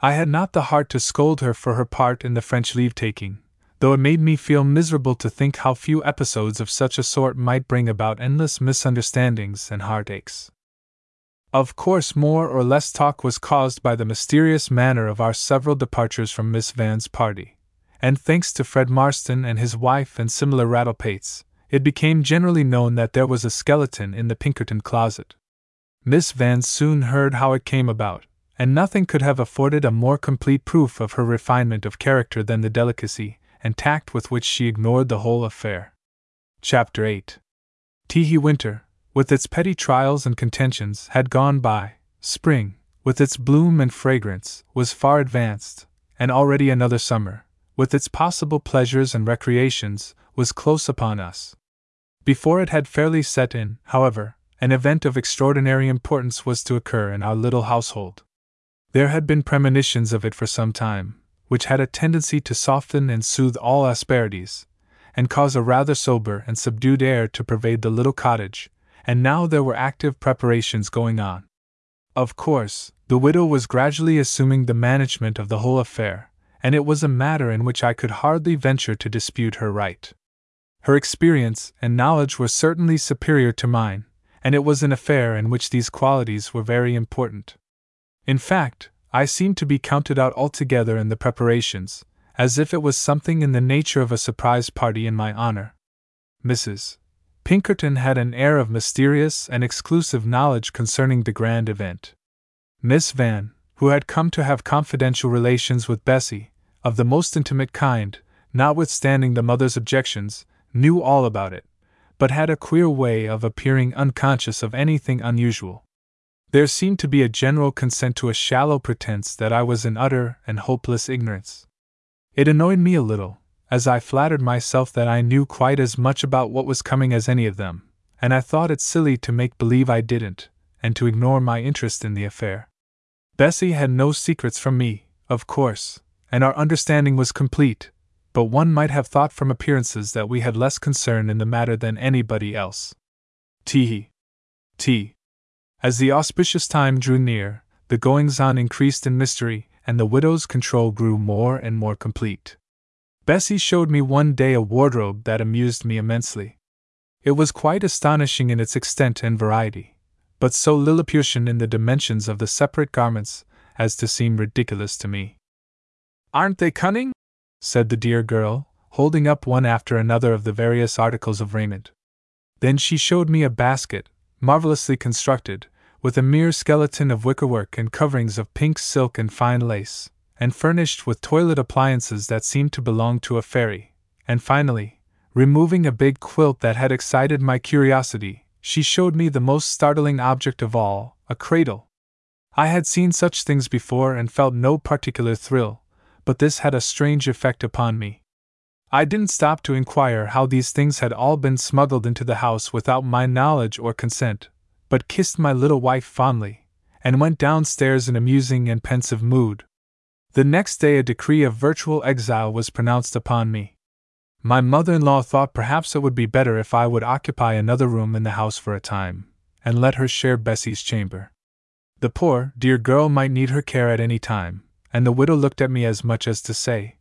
I had not the heart to scold her for her part in the French leave taking, though it made me feel miserable to think how few episodes of such a sort might bring about endless misunderstandings and heartaches. Of course, more or less talk was caused by the mysterious manner of our several departures from Miss Van's party, and thanks to Fred Marston and his wife and similar rattlepates, it became generally known that there was a skeleton in the Pinkerton closet. Miss Van soon heard how it came about, and nothing could have afforded a more complete proof of her refinement of character than the delicacy and tact with which she ignored the whole affair. Chapter 8 Teehee Winter, with its petty trials and contentions, had gone by. Spring, with its bloom and fragrance, was far advanced, and already another summer, with its possible pleasures and recreations, was close upon us. Before it had fairly set in, however, an event of extraordinary importance was to occur in our little household. There had been premonitions of it for some time, which had a tendency to soften and soothe all asperities, and cause a rather sober and subdued air to pervade the little cottage, and now there were active preparations going on. Of course, the widow was gradually assuming the management of the whole affair, and it was a matter in which I could hardly venture to dispute her right. Her experience and knowledge were certainly superior to mine, and it was an affair in which these qualities were very important. In fact, I seemed to be counted out altogether in the preparations, as if it was something in the nature of a surprise party in my honor. Mrs. Pinkerton had an air of mysterious and exclusive knowledge concerning the grand event. Miss Van, who had come to have confidential relations with Bessie, of the most intimate kind, notwithstanding the mother's objections, knew all about it, but had a queer way of appearing unconscious of anything unusual. There seemed to be a general consent to a shallow pretense that I was in utter and hopeless ignorance. It annoyed me a little, as I flattered myself that I knew quite as much about what was coming as any of them, and I thought it silly to make believe I didn't, and to ignore my interest in the affair. Bessie had no secrets from me, of course, and our understanding was complete, but one might have thought from appearances that we had less concern in the matter than anybody else. T. As the auspicious time drew near, the goings on increased in mystery, and the widow's control grew more and more complete. Bessie showed me one day a wardrobe that amused me immensely. It was quite astonishing in its extent and variety, but so Lilliputian in the dimensions of the separate garments as to seem ridiculous to me. Aren't they cunning? said the dear girl, holding up one after another of the various articles of raiment. Then she showed me a basket, marvelously constructed, with a mere skeleton of wickerwork and coverings of pink silk and fine lace, and furnished with toilet appliances that seemed to belong to a fairy. And finally, removing a big quilt that had excited my curiosity, she showed me the most startling object of all a cradle. I had seen such things before and felt no particular thrill, but this had a strange effect upon me. I didn't stop to inquire how these things had all been smuggled into the house without my knowledge or consent, but kissed my little wife fondly, and went downstairs in a musing and pensive mood. The next day, a decree of virtual exile was pronounced upon me. My mother in law thought perhaps it would be better if I would occupy another room in the house for a time, and let her share Bessie's chamber. The poor, dear girl might need her care at any time, and the widow looked at me as much as to say,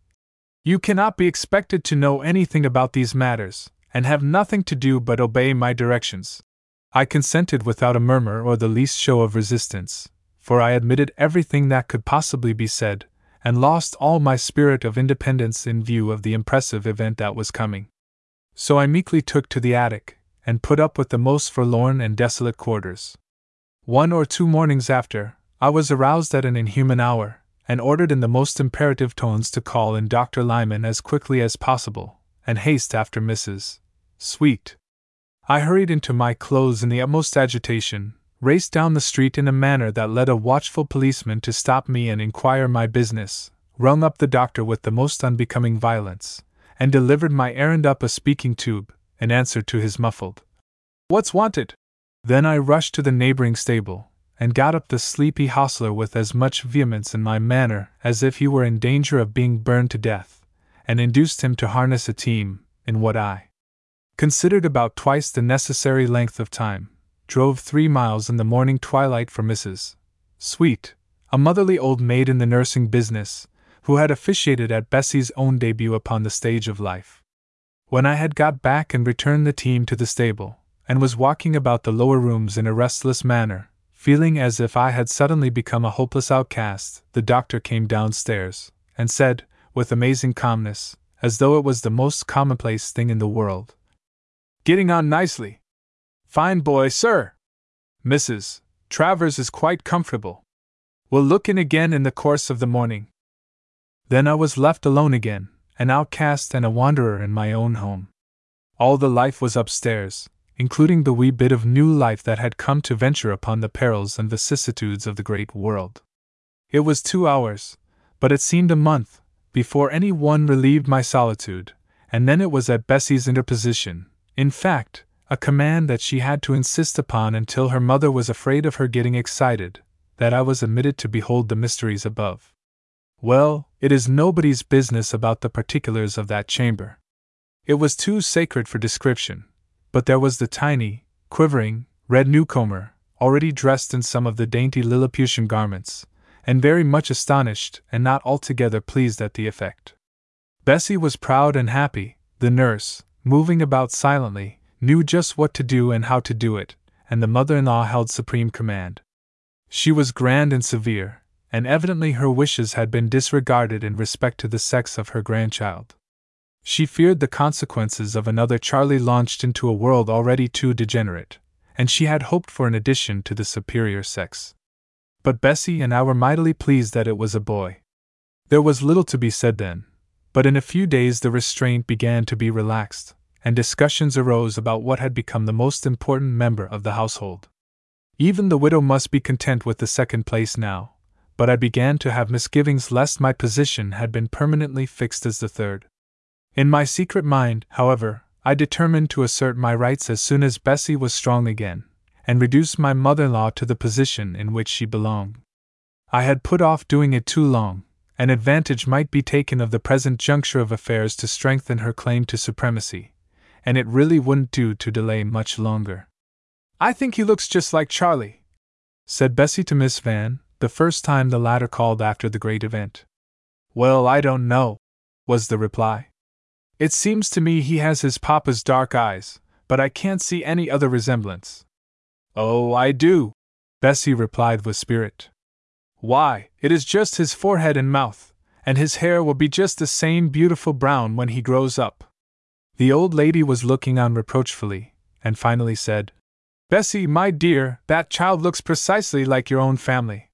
You cannot be expected to know anything about these matters, and have nothing to do but obey my directions. I consented without a murmur or the least show of resistance, for I admitted everything that could possibly be said, and lost all my spirit of independence in view of the impressive event that was coming. So I meekly took to the attic, and put up with the most forlorn and desolate quarters. One or two mornings after, I was aroused at an inhuman hour, and ordered in the most imperative tones to call in Dr. Lyman as quickly as possible, and haste after Mrs. Sweet. I hurried into my clothes in the utmost agitation, raced down the street in a manner that led a watchful policeman to stop me and inquire my business, rung up the doctor with the most unbecoming violence, and delivered my errand up a speaking tube, in answer to his muffled, What's wanted? Then I rushed to the neighboring stable, and got up the sleepy hostler with as much vehemence in my manner as if he were in danger of being burned to death, and induced him to harness a team, in what I considered about twice the necessary length of time, drove three miles in the morning twilight for Mrs. Sweet, a motherly old maid in the nursing business, who had officiated at Bessie's own debut upon the stage of life. When I had got back and returned the team to the stable, and was walking about the lower rooms in a restless manner, feeling as if I had suddenly become a hopeless outcast, the doctor came downstairs, and said, with amazing calmness, as though it was the most commonplace thing in the world Getting on nicely. Fine boy, sir. Mrs. Travers is quite comfortable. We'll look in again in the course of the morning. Then I was left alone again, an outcast and a wanderer in my own home. All the life was upstairs, including the wee bit of new life that had come to venture upon the perils and vicissitudes of the great world. It was two hours, but it seemed a month, before any one relieved my solitude, and then it was at Bessie's interposition, in fact, a command that she had to insist upon until her mother was afraid of her getting excited, that I was admitted to behold the mysteries above. Well, it is nobody's business about the particulars of that chamber. It was too sacred for description, but there was the tiny, quivering, red newcomer, already dressed in some of the dainty Lilliputian garments, and very much astonished and not altogether pleased at the effect. Bessie was proud and happy, the nurse, moving about silently, knew just what to do and how to do it, and the mother in law held supreme command. She was grand and severe, and evidently her wishes had been disregarded in respect to the sex of her grandchild. She feared the consequences of another Charlie launched into a world already too degenerate, and she had hoped for an addition to the superior sex. But Bessie and I were mightily pleased that it was a boy. There was little to be said then, but in a few days the restraint began to be relaxed, and discussions arose about what had become the most important member of the household. Even the widow must be content with the second place now, but I began to have misgivings lest my position had been permanently fixed as the third. In my secret mind, however, I determined to assert my rights as soon as Bessie was strong again, and reduce my mother in law to the position in which she belonged. I had put off doing it too long, and advantage might be taken of the present juncture of affairs to strengthen her claim to supremacy, and it really wouldn't do to delay much longer. I think he looks just like Charlie, said Bessie to Miss Van, the first time the latter called after the great event. Well, I don't know, was the reply. It seems to me he has his papa's dark eyes, but I can't see any other resemblance. Oh, I do, Bessie replied with spirit. Why, it is just his forehead and mouth, and his hair will be just the same beautiful brown when he grows up. The old lady was looking on reproachfully, and finally said, Bessie, my dear, that child looks precisely like your own family.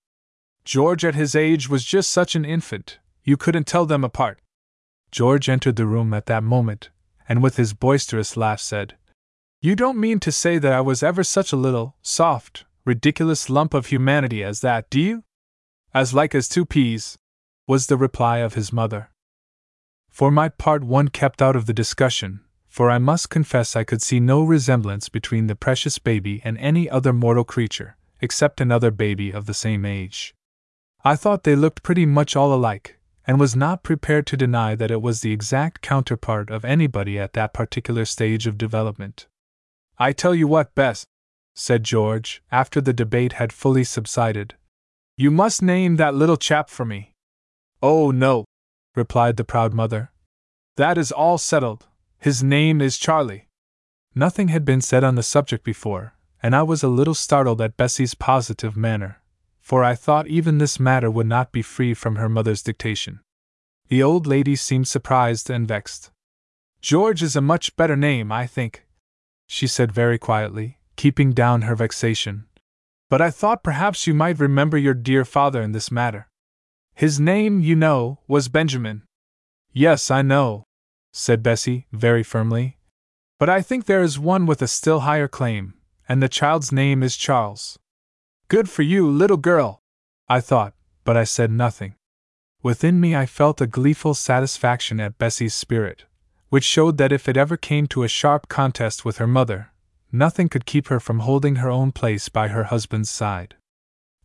George at his age was just such an infant, you couldn't tell them apart. George entered the room at that moment, and with his boisterous laugh said, You don't mean to say that I was ever such a little, soft, ridiculous lump of humanity as that, do you? As like as two peas, was the reply of his mother. For my part, one kept out of the discussion, for I must confess I could see no resemblance between the precious baby and any other mortal creature, except another baby of the same age. I thought they looked pretty much all alike, and was not prepared to deny that it was the exact counterpart of anybody at that particular stage of development. I tell you what, Bess, said George, after the debate had fully subsided. You must name that little chap for me. Oh, no, replied the proud mother. That is all settled. His name is Charlie. Nothing had been said on the subject before, and I was a little startled at Bessie's positive manner, for I thought even this matter would not be free from her mother's dictation. The old lady seemed surprised and vexed. George is a much better name, I think, she said very quietly, keeping down her vexation. But I thought perhaps you might remember your dear father in this matter. His name, you know, was Benjamin. Yes, I know, said Bessie, very firmly. But I think there is one with a still higher claim, and the child's name is Charles. Good for you, little girl! I thought, but I said nothing. Within me, I felt a gleeful satisfaction at Bessie's spirit, which showed that if it ever came to a sharp contest with her mother, nothing could keep her from holding her own place by her husband's side.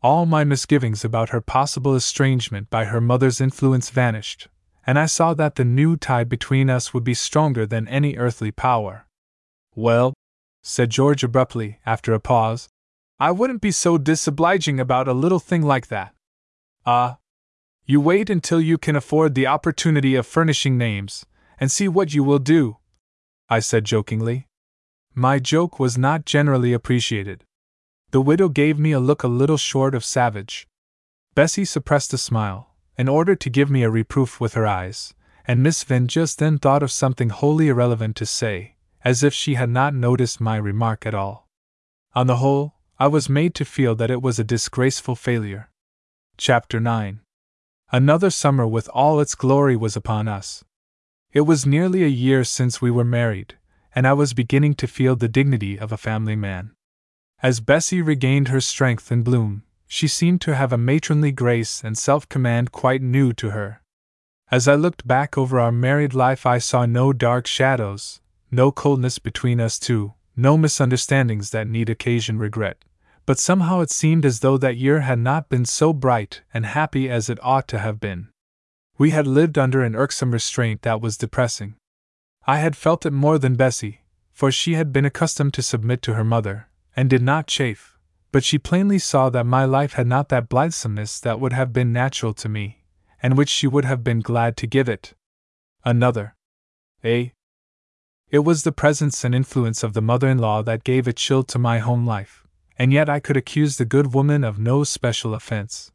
All my misgivings about her possible estrangement by her mother's influence vanished, and I saw that the new tie between us would be stronger than any earthly power. Well, said George abruptly, after a pause, I wouldn't be so disobliging about a little thing like that. Ah. Uh, you wait until you can afford the opportunity of furnishing names, and see what you will do, I said jokingly. My joke was not generally appreciated. The widow gave me a look a little short of savage. Bessie suppressed a smile, in order to give me a reproof with her eyes, and Miss Finn just then thought of something wholly irrelevant to say, as if she had not noticed my remark at all. On the whole, I was made to feel that it was a disgraceful failure. Chapter 9 Another summer with all its glory was upon us. It was nearly a year since we were married, and I was beginning to feel the dignity of a family man. As Bessie regained her strength and bloom, she seemed to have a matronly grace and self command quite new to her. As I looked back over our married life, I saw no dark shadows, no coldness between us two, no misunderstandings that need occasion regret. But somehow it seemed as though that year had not been so bright and happy as it ought to have been. We had lived under an irksome restraint that was depressing. I had felt it more than Bessie, for she had been accustomed to submit to her mother, and did not chafe, but she plainly saw that my life had not that blithesomeness that would have been natural to me, and which she would have been glad to give it. Another. A. It was the presence and influence of the mother in law that gave a chill to my home life, and yet I could accuse the good woman of no special offense.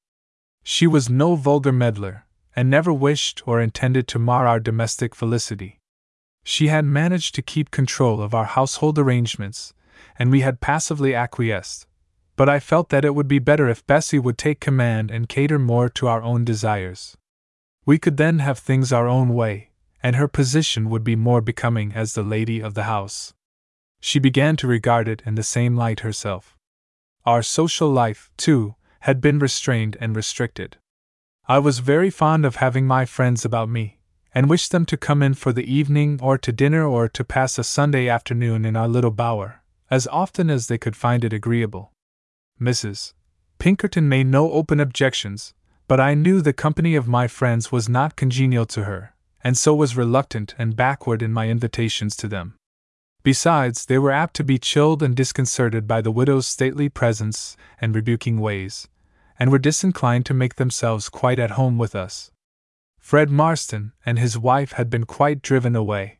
She was no vulgar meddler, and never wished or intended to mar our domestic felicity. She had managed to keep control of our household arrangements, and we had passively acquiesced. But I felt that it would be better if Bessie would take command and cater more to our own desires. We could then have things our own way, and her position would be more becoming as the lady of the house. She began to regard it in the same light herself. Our social life, too, had been restrained and restricted. I was very fond of having my friends about me, and wished them to come in for the evening or to dinner or to pass a Sunday afternoon in our little bower, as often as they could find it agreeable. Mrs. Pinkerton made no open objections, but I knew the company of my friends was not congenial to her, and so was reluctant and backward in my invitations to them. Besides, they were apt to be chilled and disconcerted by the widow's stately presence and rebuking ways, and were disinclined to make themselves quite at home with us. Fred Marston and his wife had been quite driven away.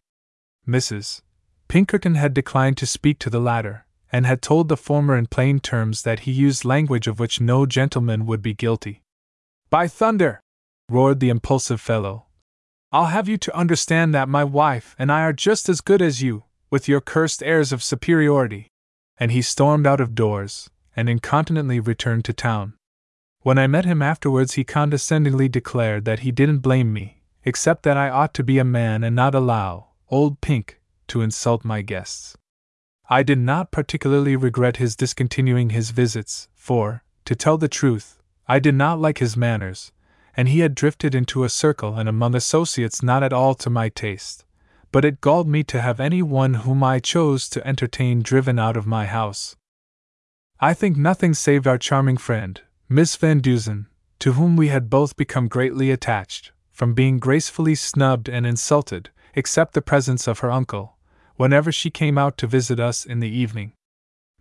Mrs. Pinkerton had declined to speak to the latter, and had told the former in plain terms that he used language of which no gentleman would be guilty. By thunder! roared the impulsive fellow. I'll have you to understand that my wife and I are just as good as you, with your cursed airs of superiority. And he stormed out of doors, and incontinently returned to town. When I met him afterwards, he condescendingly declared that he didn't blame me, except that I ought to be a man and not allow old Pink to insult my guests. I did not particularly regret his discontinuing his visits, for, to tell the truth, I did not like his manners, and he had drifted into a circle and among associates not at all to my taste. But it galled me to have any one whom I chose to entertain driven out of my house. I think nothing saved our charming friend, Miss Van Duzen, to whom we had both become greatly attached, from being gracefully snubbed and insulted, except the presence of her uncle, whenever she came out to visit us in the evening.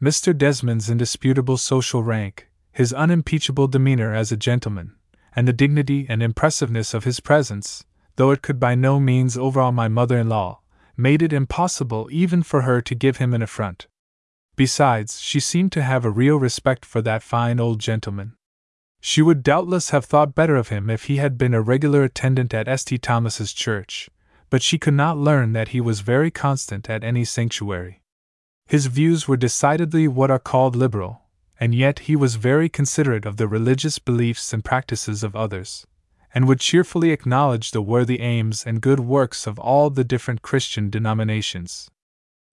Mr. Desmond's indisputable social rank, his unimpeachable demeanor as a gentleman, and the dignity and impressiveness of his presence, though it could by no means overawe my mother in law, made it impossible even for her to give him an affront. Besides, she seemed to have a real respect for that fine old gentleman. She would doubtless have thought better of him if he had been a regular attendant at St. Thomas's Church, but she could not learn that he was very constant at any sanctuary. His views were decidedly what are called liberal, and yet he was very considerate of the religious beliefs and practices of others, and would cheerfully acknowledge the worthy aims and good works of all the different Christian denominations.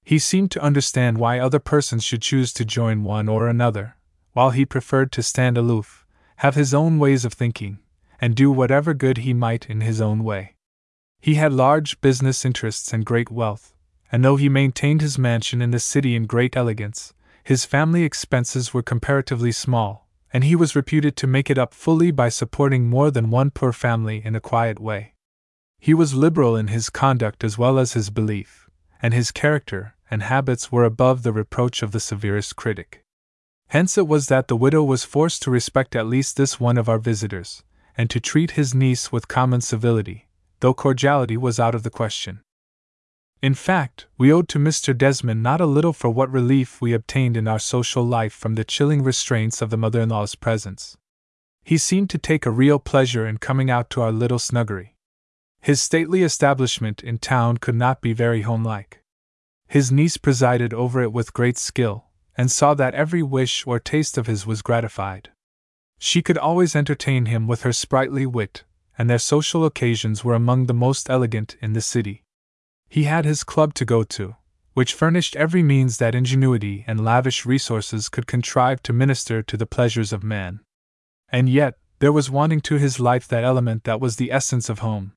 He seemed to understand why other persons should choose to join one or another, while he preferred to stand aloof, have his own ways of thinking, and do whatever good he might in his own way. He had large business interests and great wealth, and though he maintained his mansion in the city in great elegance, his family expenses were comparatively small, and he was reputed to make it up fully by supporting more than one poor family in a quiet way. He was liberal in his conduct as well as his belief, and his character and habits were above the reproach of the severest critic. Hence it was that the widow was forced to respect at least this one of our visitors, and to treat his niece with common civility, though cordiality was out of the question. In fact, we owed to Mr. Desmond not a little for what relief we obtained in our social life from the chilling restraints of the mother in law's presence. He seemed to take a real pleasure in coming out to our little snuggery. His stately establishment in town could not be very homelike. His niece presided over it with great skill, and saw that every wish or taste of his was gratified. She could always entertain him with her sprightly wit, and their social occasions were among the most elegant in the city. He had his club to go to, which furnished every means that ingenuity and lavish resources could contrive to minister to the pleasures of man. And yet, there was wanting to his life that element that was the essence of home.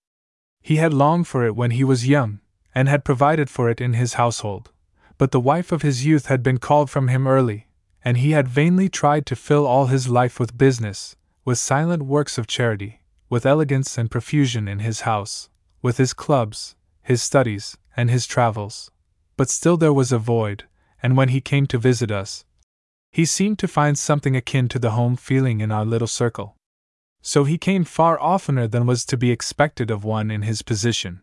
He had longed for it when he was young, and had provided for it in his household, but the wife of his youth had been called from him early, and he had vainly tried to fill all his life with business, with silent works of charity, with elegance and profusion in his house, with his clubs, his studies, and his travels. But still there was a void, and when he came to visit us, he seemed to find something akin to the home feeling in our little circle. So he came far oftener than was to be expected of one in his position.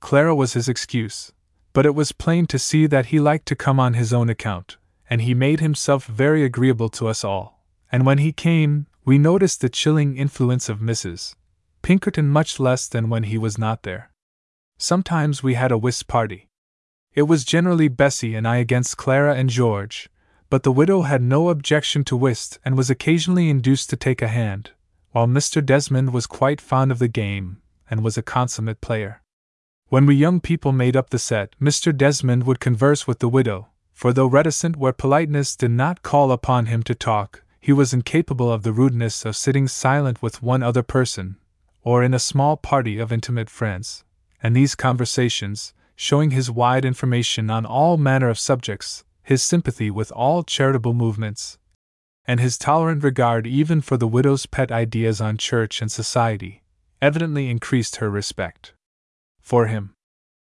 Clara was his excuse, but it was plain to see that he liked to come on his own account, and he made himself very agreeable to us all. And when he came, we noticed the chilling influence of Mrs. Pinkerton much less than when he was not there. Sometimes we had a whist party. It was generally Bessie and I against Clara and George, but the widow had no objection to whist and was occasionally induced to take a hand, while Mr. Desmond was quite fond of the game and was a consummate player. When we young people made up the set, Mr. Desmond would converse with the widow, for though reticent where politeness did not call upon him to talk, he was incapable of the rudeness of sitting silent with one other person, or in a small party of intimate friends and these conversations, showing his wide information on all manner of subjects, his sympathy with all charitable movements, and his tolerant regard even for the widow's pet ideas on church and society, evidently increased her respect for him.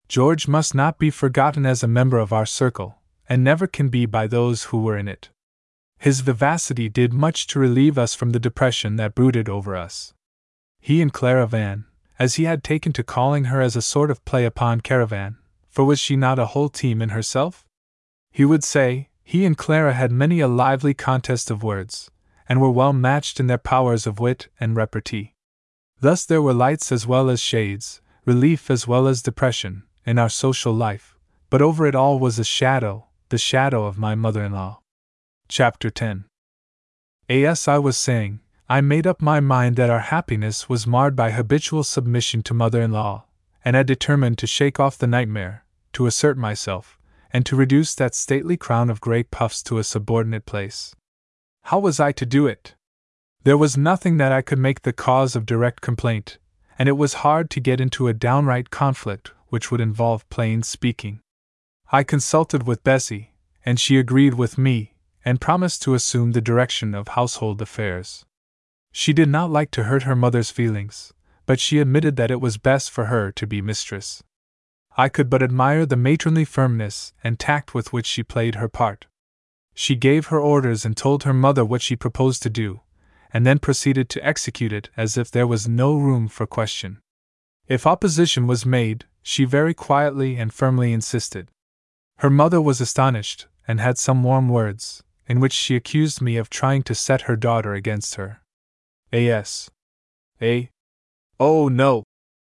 George must not be forgotten as a member of our circle, and never can be by those who were in it. His vivacity did much to relieve us from the depression that brooded over us. He and Clara Van, as he had taken to calling her as a sort of play upon Caravan, for was she not a whole team in herself? He would say, he and Clara had many a lively contest of words, and were well matched in their powers of wit and repartee. Thus there were lights as well as shades, relief as well as depression, in our social life, but over it all was a shadow, the shadow of my mother in law. Chapter 10 As I was saying, I made up my mind that our happiness was marred by habitual submission to mother in law, and I determined to shake off the nightmare, to assert myself, and to reduce that stately crown of grey puffs to a subordinate place. How was I to do it? There was nothing that I could make the cause of direct complaint, and it was hard to get into a downright conflict which would involve plain speaking. I consulted with Bessie, and she agreed with me, and promised to assume the direction of household affairs. She did not like to hurt her mother's feelings, but she admitted that it was best for her to be mistress. I could but admire the matronly firmness and tact with which she played her part. She gave her orders and told her mother what she proposed to do, and then proceeded to execute it as if there was no room for question. If opposition was made, she very quietly and firmly insisted. Her mother was astonished, and had some warm words, in which she accused me of trying to set her daughter against her. A.S. A. Oh, no,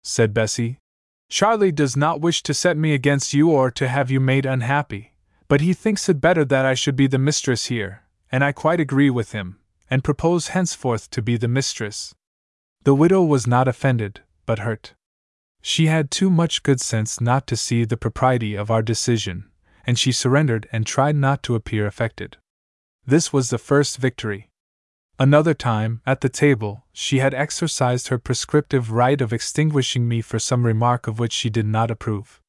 said Bessie. Charlie does not wish to set me against you or to have you made unhappy, but he thinks it better that I should be the mistress here, and I quite agree with him, and propose henceforth to be the mistress. The widow was not offended, but hurt. She had too much good sense not to see the propriety of our decision, and she surrendered and tried not to appear affected. This was the first victory. Another time, at the table, she had exercised her prescriptive right of extinguishing me for some remark of which she did not approve.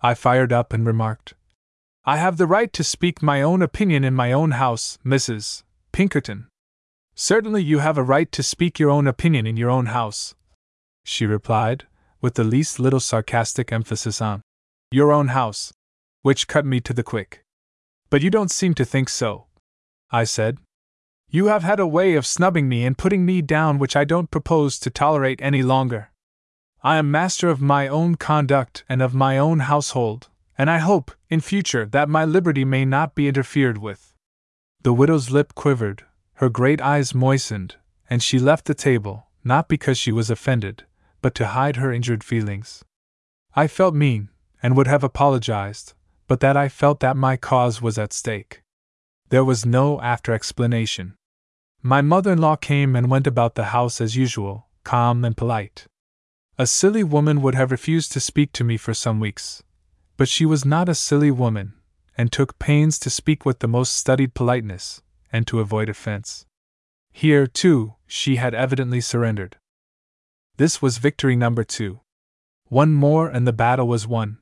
I fired up and remarked, I have the right to speak my own opinion in my own house, Mrs. Pinkerton. Certainly you have a right to speak your own opinion in your own house, she replied, with the least little sarcastic emphasis on your own house, which cut me to the quick. But you don't seem to think so, I said. You have had a way of snubbing me and putting me down which I don't propose to tolerate any longer. I am master of my own conduct and of my own household, and I hope, in future, that my liberty may not be interfered with. The widow's lip quivered, her great eyes moistened, and she left the table, not because she was offended, but to hide her injured feelings. I felt mean, and would have apologized, but that I felt that my cause was at stake. There was no after explanation. My mother in law came and went about the house as usual, calm and polite. A silly woman would have refused to speak to me for some weeks. But she was not a silly woman, and took pains to speak with the most studied politeness, and to avoid offense. Here, too, she had evidently surrendered. This was victory number two. One more and the battle was won.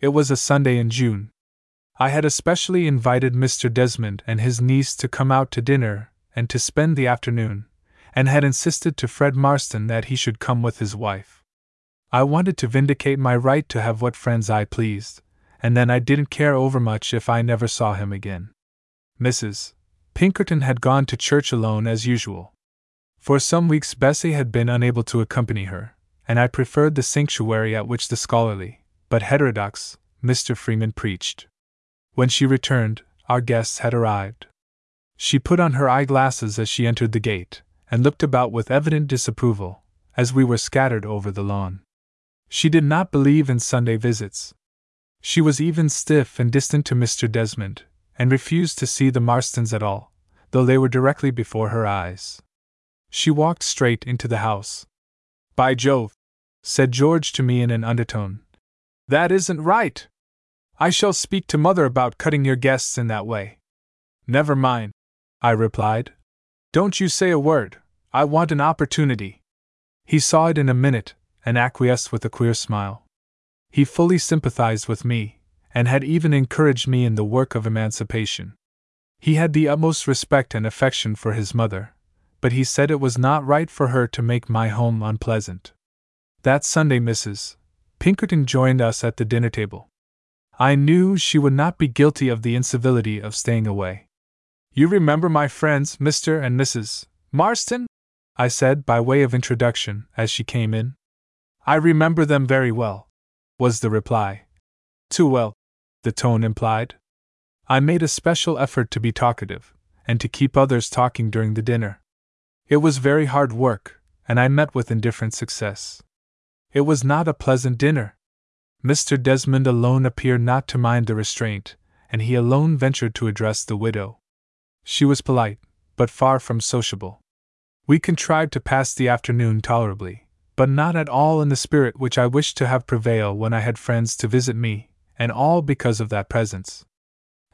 It was a Sunday in June. I had especially invited Mr. Desmond and his niece to come out to dinner and to spend the afternoon, and had insisted to Fred Marston that he should come with his wife. I wanted to vindicate my right to have what friends I pleased, and then I didn't care overmuch if I never saw him again. Mrs. Pinkerton had gone to church alone as usual. For some weeks Bessie had been unable to accompany her, and I preferred the sanctuary at which the scholarly, but heterodox, Mr. Freeman preached. When she returned, our guests had arrived. She put on her eyeglasses as she entered the gate, and looked about with evident disapproval, as we were scattered over the lawn. She did not believe in Sunday visits. She was even stiff and distant to Mr. Desmond, and refused to see the Marstons at all, though they were directly before her eyes. She walked straight into the house. By Jove! said George to me in an undertone. That isn't right! I shall speak to mother about cutting your guests in that way. Never mind, I replied. Don't you say a word, I want an opportunity. He saw it in a minute, and acquiesced with a queer smile. He fully sympathized with me, and had even encouraged me in the work of emancipation. He had the utmost respect and affection for his mother, but he said it was not right for her to make my home unpleasant. That Sunday, Mrs. Pinkerton joined us at the dinner table. I knew she would not be guilty of the incivility of staying away. You remember my friends, Mr. and Mrs. Marston? I said by way of introduction as she came in. I remember them very well, was the reply. Too well, the tone implied. I made a special effort to be talkative, and to keep others talking during the dinner. It was very hard work, and I met with indifferent success. It was not a pleasant dinner. Mr. Desmond alone appeared not to mind the restraint, and he alone ventured to address the widow. She was polite, but far from sociable. We contrived to pass the afternoon tolerably, but not at all in the spirit which I wished to have prevail when I had friends to visit me, and all because of that presence.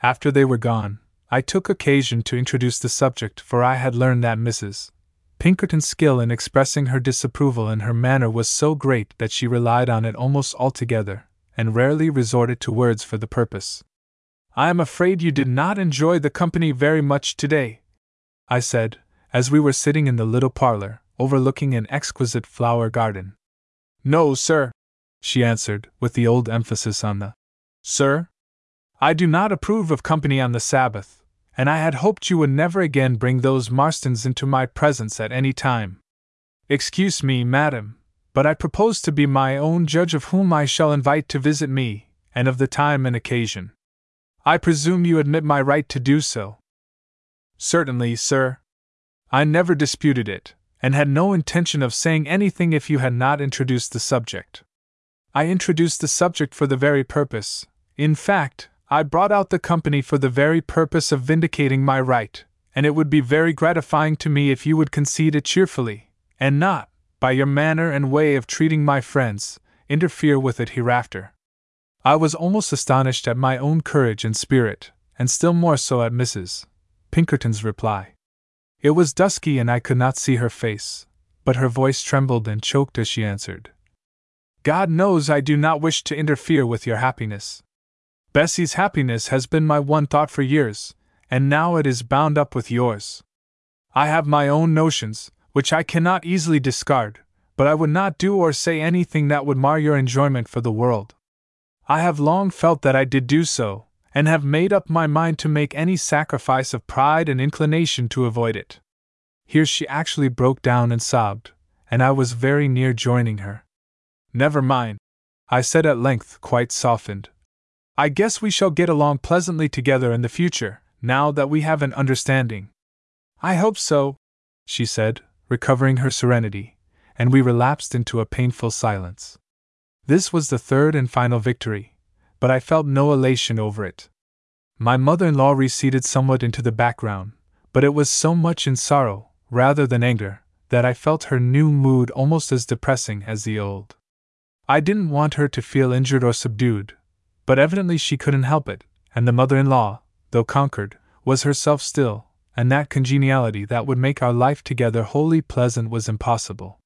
After they were gone, I took occasion to introduce the subject, for I had learned that Mrs. Pinkerton's skill in expressing her disapproval in her manner was so great that she relied on it almost altogether, and rarely resorted to words for the purpose. I am afraid you did not enjoy the company very much today, I said, as we were sitting in the little parlor, overlooking an exquisite flower garden. No, sir, she answered, with the old emphasis on the Sir? I do not approve of company on the Sabbath, and I had hoped you would never again bring those Marstons into my presence at any time. Excuse me, madam, but I propose to be my own judge of whom I shall invite to visit me, and of the time and occasion. I presume you admit my right to do so. Certainly, sir. I never disputed it, and had no intention of saying anything if you had not introduced the subject. I introduced the subject for the very purpose, in fact, I brought out the company for the very purpose of vindicating my right, and it would be very gratifying to me if you would concede it cheerfully, and not, by your manner and way of treating my friends, interfere with it hereafter. I was almost astonished at my own courage and spirit, and still more so at Mrs. Pinkerton's reply. It was dusky and I could not see her face, but her voice trembled and choked as she answered. God knows I do not wish to interfere with your happiness. Bessie's happiness has been my one thought for years, and now it is bound up with yours. I have my own notions, which I cannot easily discard, but I would not do or say anything that would mar your enjoyment for the world. I have long felt that I did do so, and have made up my mind to make any sacrifice of pride and inclination to avoid it. Here she actually broke down and sobbed, and I was very near joining her. Never mind, I said at length, quite softened. I guess we shall get along pleasantly together in the future, now that we have an understanding. I hope so, she said, recovering her serenity, and we relapsed into a painful silence. This was the third and final victory, but I felt no elation over it. My mother in law receded somewhat into the background, but it was so much in sorrow, rather than anger, that I felt her new mood almost as depressing as the old. I didn't want her to feel injured or subdued, but evidently she couldn't help it, and the mother in law, though conquered, was herself still, and that congeniality that would make our life together wholly pleasant was impossible.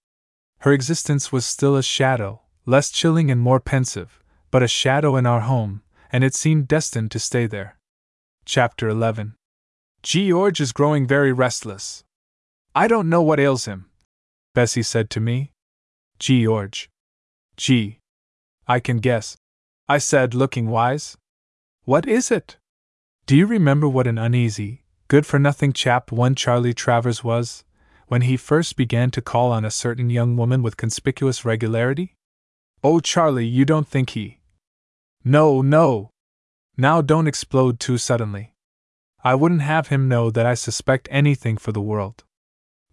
Her existence was still a shadow, less chilling and more pensive, but a shadow in our home, and it seemed destined to stay there. Chapter 11 George is growing very restless. I don't know what ails him, Bessie said to me. George. Gee. I can guess, I said, looking wise. What is it? Do you remember what an uneasy, good for nothing chap one Charlie Travers was, when he first began to call on a certain young woman with conspicuous regularity? Oh, Charlie, you don't think he. No, no! Now don't explode too suddenly. I wouldn't have him know that I suspect anything for the world.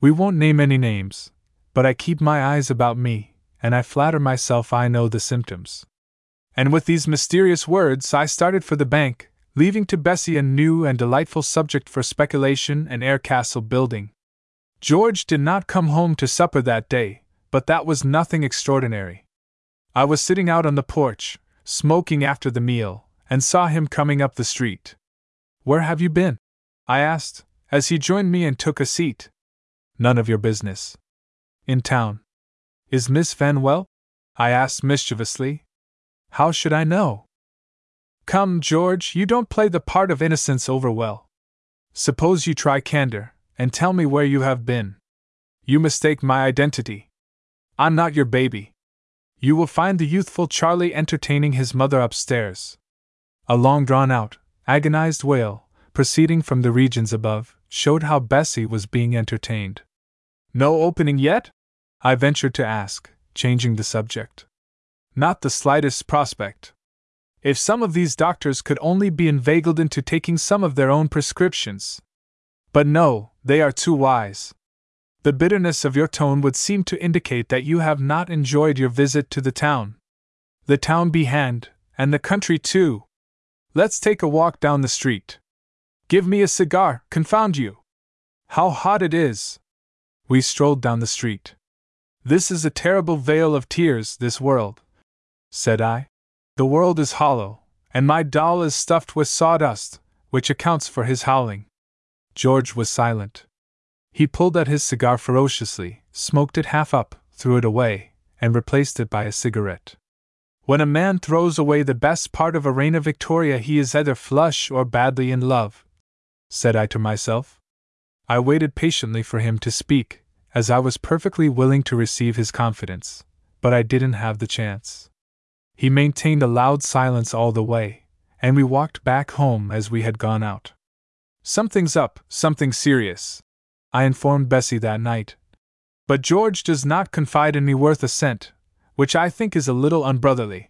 We won't name any names, but I keep my eyes about me, and I flatter myself I know the symptoms. And with these mysterious words, I started for the bank, leaving to Bessie a new and delightful subject for speculation and air castle building. George did not come home to supper that day, but that was nothing extraordinary. I was sitting out on the porch, smoking after the meal, and saw him coming up the street. Where have you been? I asked, as he joined me and took a seat. None of your business. In town. Is Miss Van well? I asked mischievously, how should I know? Come, George, you don't play the part of innocence over well. Suppose you try candor, and tell me where you have been. You mistake my identity. I'm not your baby. You will find the youthful Charlie entertaining his mother upstairs. A long drawn out, agonized wail, proceeding from the regions above, showed how Bessie was being entertained. No opening yet? I ventured to ask, changing the subject. Not the slightest prospect. If some of these doctors could only be inveigled into taking some of their own prescriptions. But no, they are too wise. The bitterness of your tone would seem to indicate that you have not enjoyed your visit to the town. The town be hand, and the country too. Let's take a walk down the street. Give me a cigar, confound you! How hot it is! We strolled down the street. This is a terrible vale of tears, this world said I. The world is hollow, and my doll is stuffed with sawdust, which accounts for his howling. George was silent. He pulled at his cigar ferociously, smoked it half up, threw it away, and replaced it by a cigarette. When a man throws away the best part of a Reina Victoria, he is either flush or badly in love, said I to myself. I waited patiently for him to speak, as I was perfectly willing to receive his confidence, but I didn't have the chance. He maintained a loud silence all the way, and we walked back home as we had gone out. Something's up, something serious. I informed Bessie that night. But George does not confide in me worth a cent, which I think is a little unbrotherly.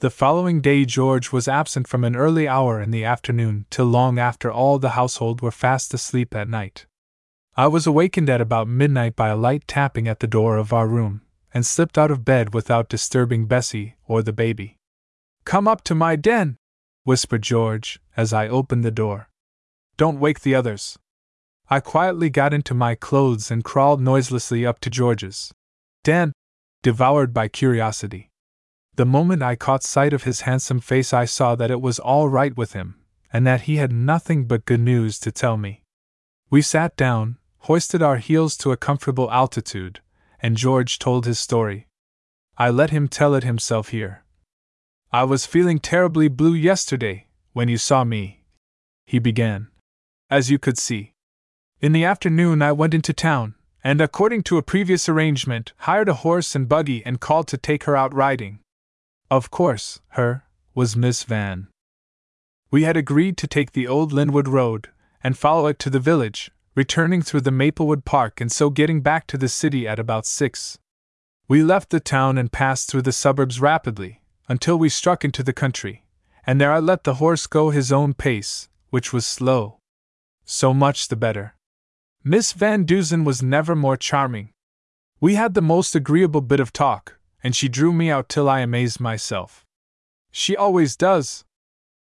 The following day, George was absent from an early hour in the afternoon till long after all the household were fast asleep at night. I was awakened at about midnight by a light tapping at the door of our room and slipped out of bed without disturbing Bessie or the baby. Come up to my den, whispered George as I opened the door. Don't wake the others. I quietly got into my clothes and crawled noiselessly up to George's. Dan, devoured by curiosity. The moment I caught sight of his handsome face, I saw that it was all right with him, and that he had nothing but good news to tell me. We sat down, hoisted our heels to a comfortable altitude, and George told his story. I let him tell it himself here. I was feeling terribly blue yesterday, when you saw me, he began. As you could see. In the afternoon, I went into town, and according to a previous arrangement, hired a horse and buggy and called to take her out riding. Of course, her was Miss Van. We had agreed to take the old Linwood Road and follow it to the village, returning through the Maplewood Park and so getting back to the city at about six. We left the town and passed through the suburbs rapidly until we struck into the country, and there I let the horse go his own pace, which was slow. So much the better. Miss Van Duzen was never more charming. We had the most agreeable bit of talk, and she drew me out till I amazed myself. She always does.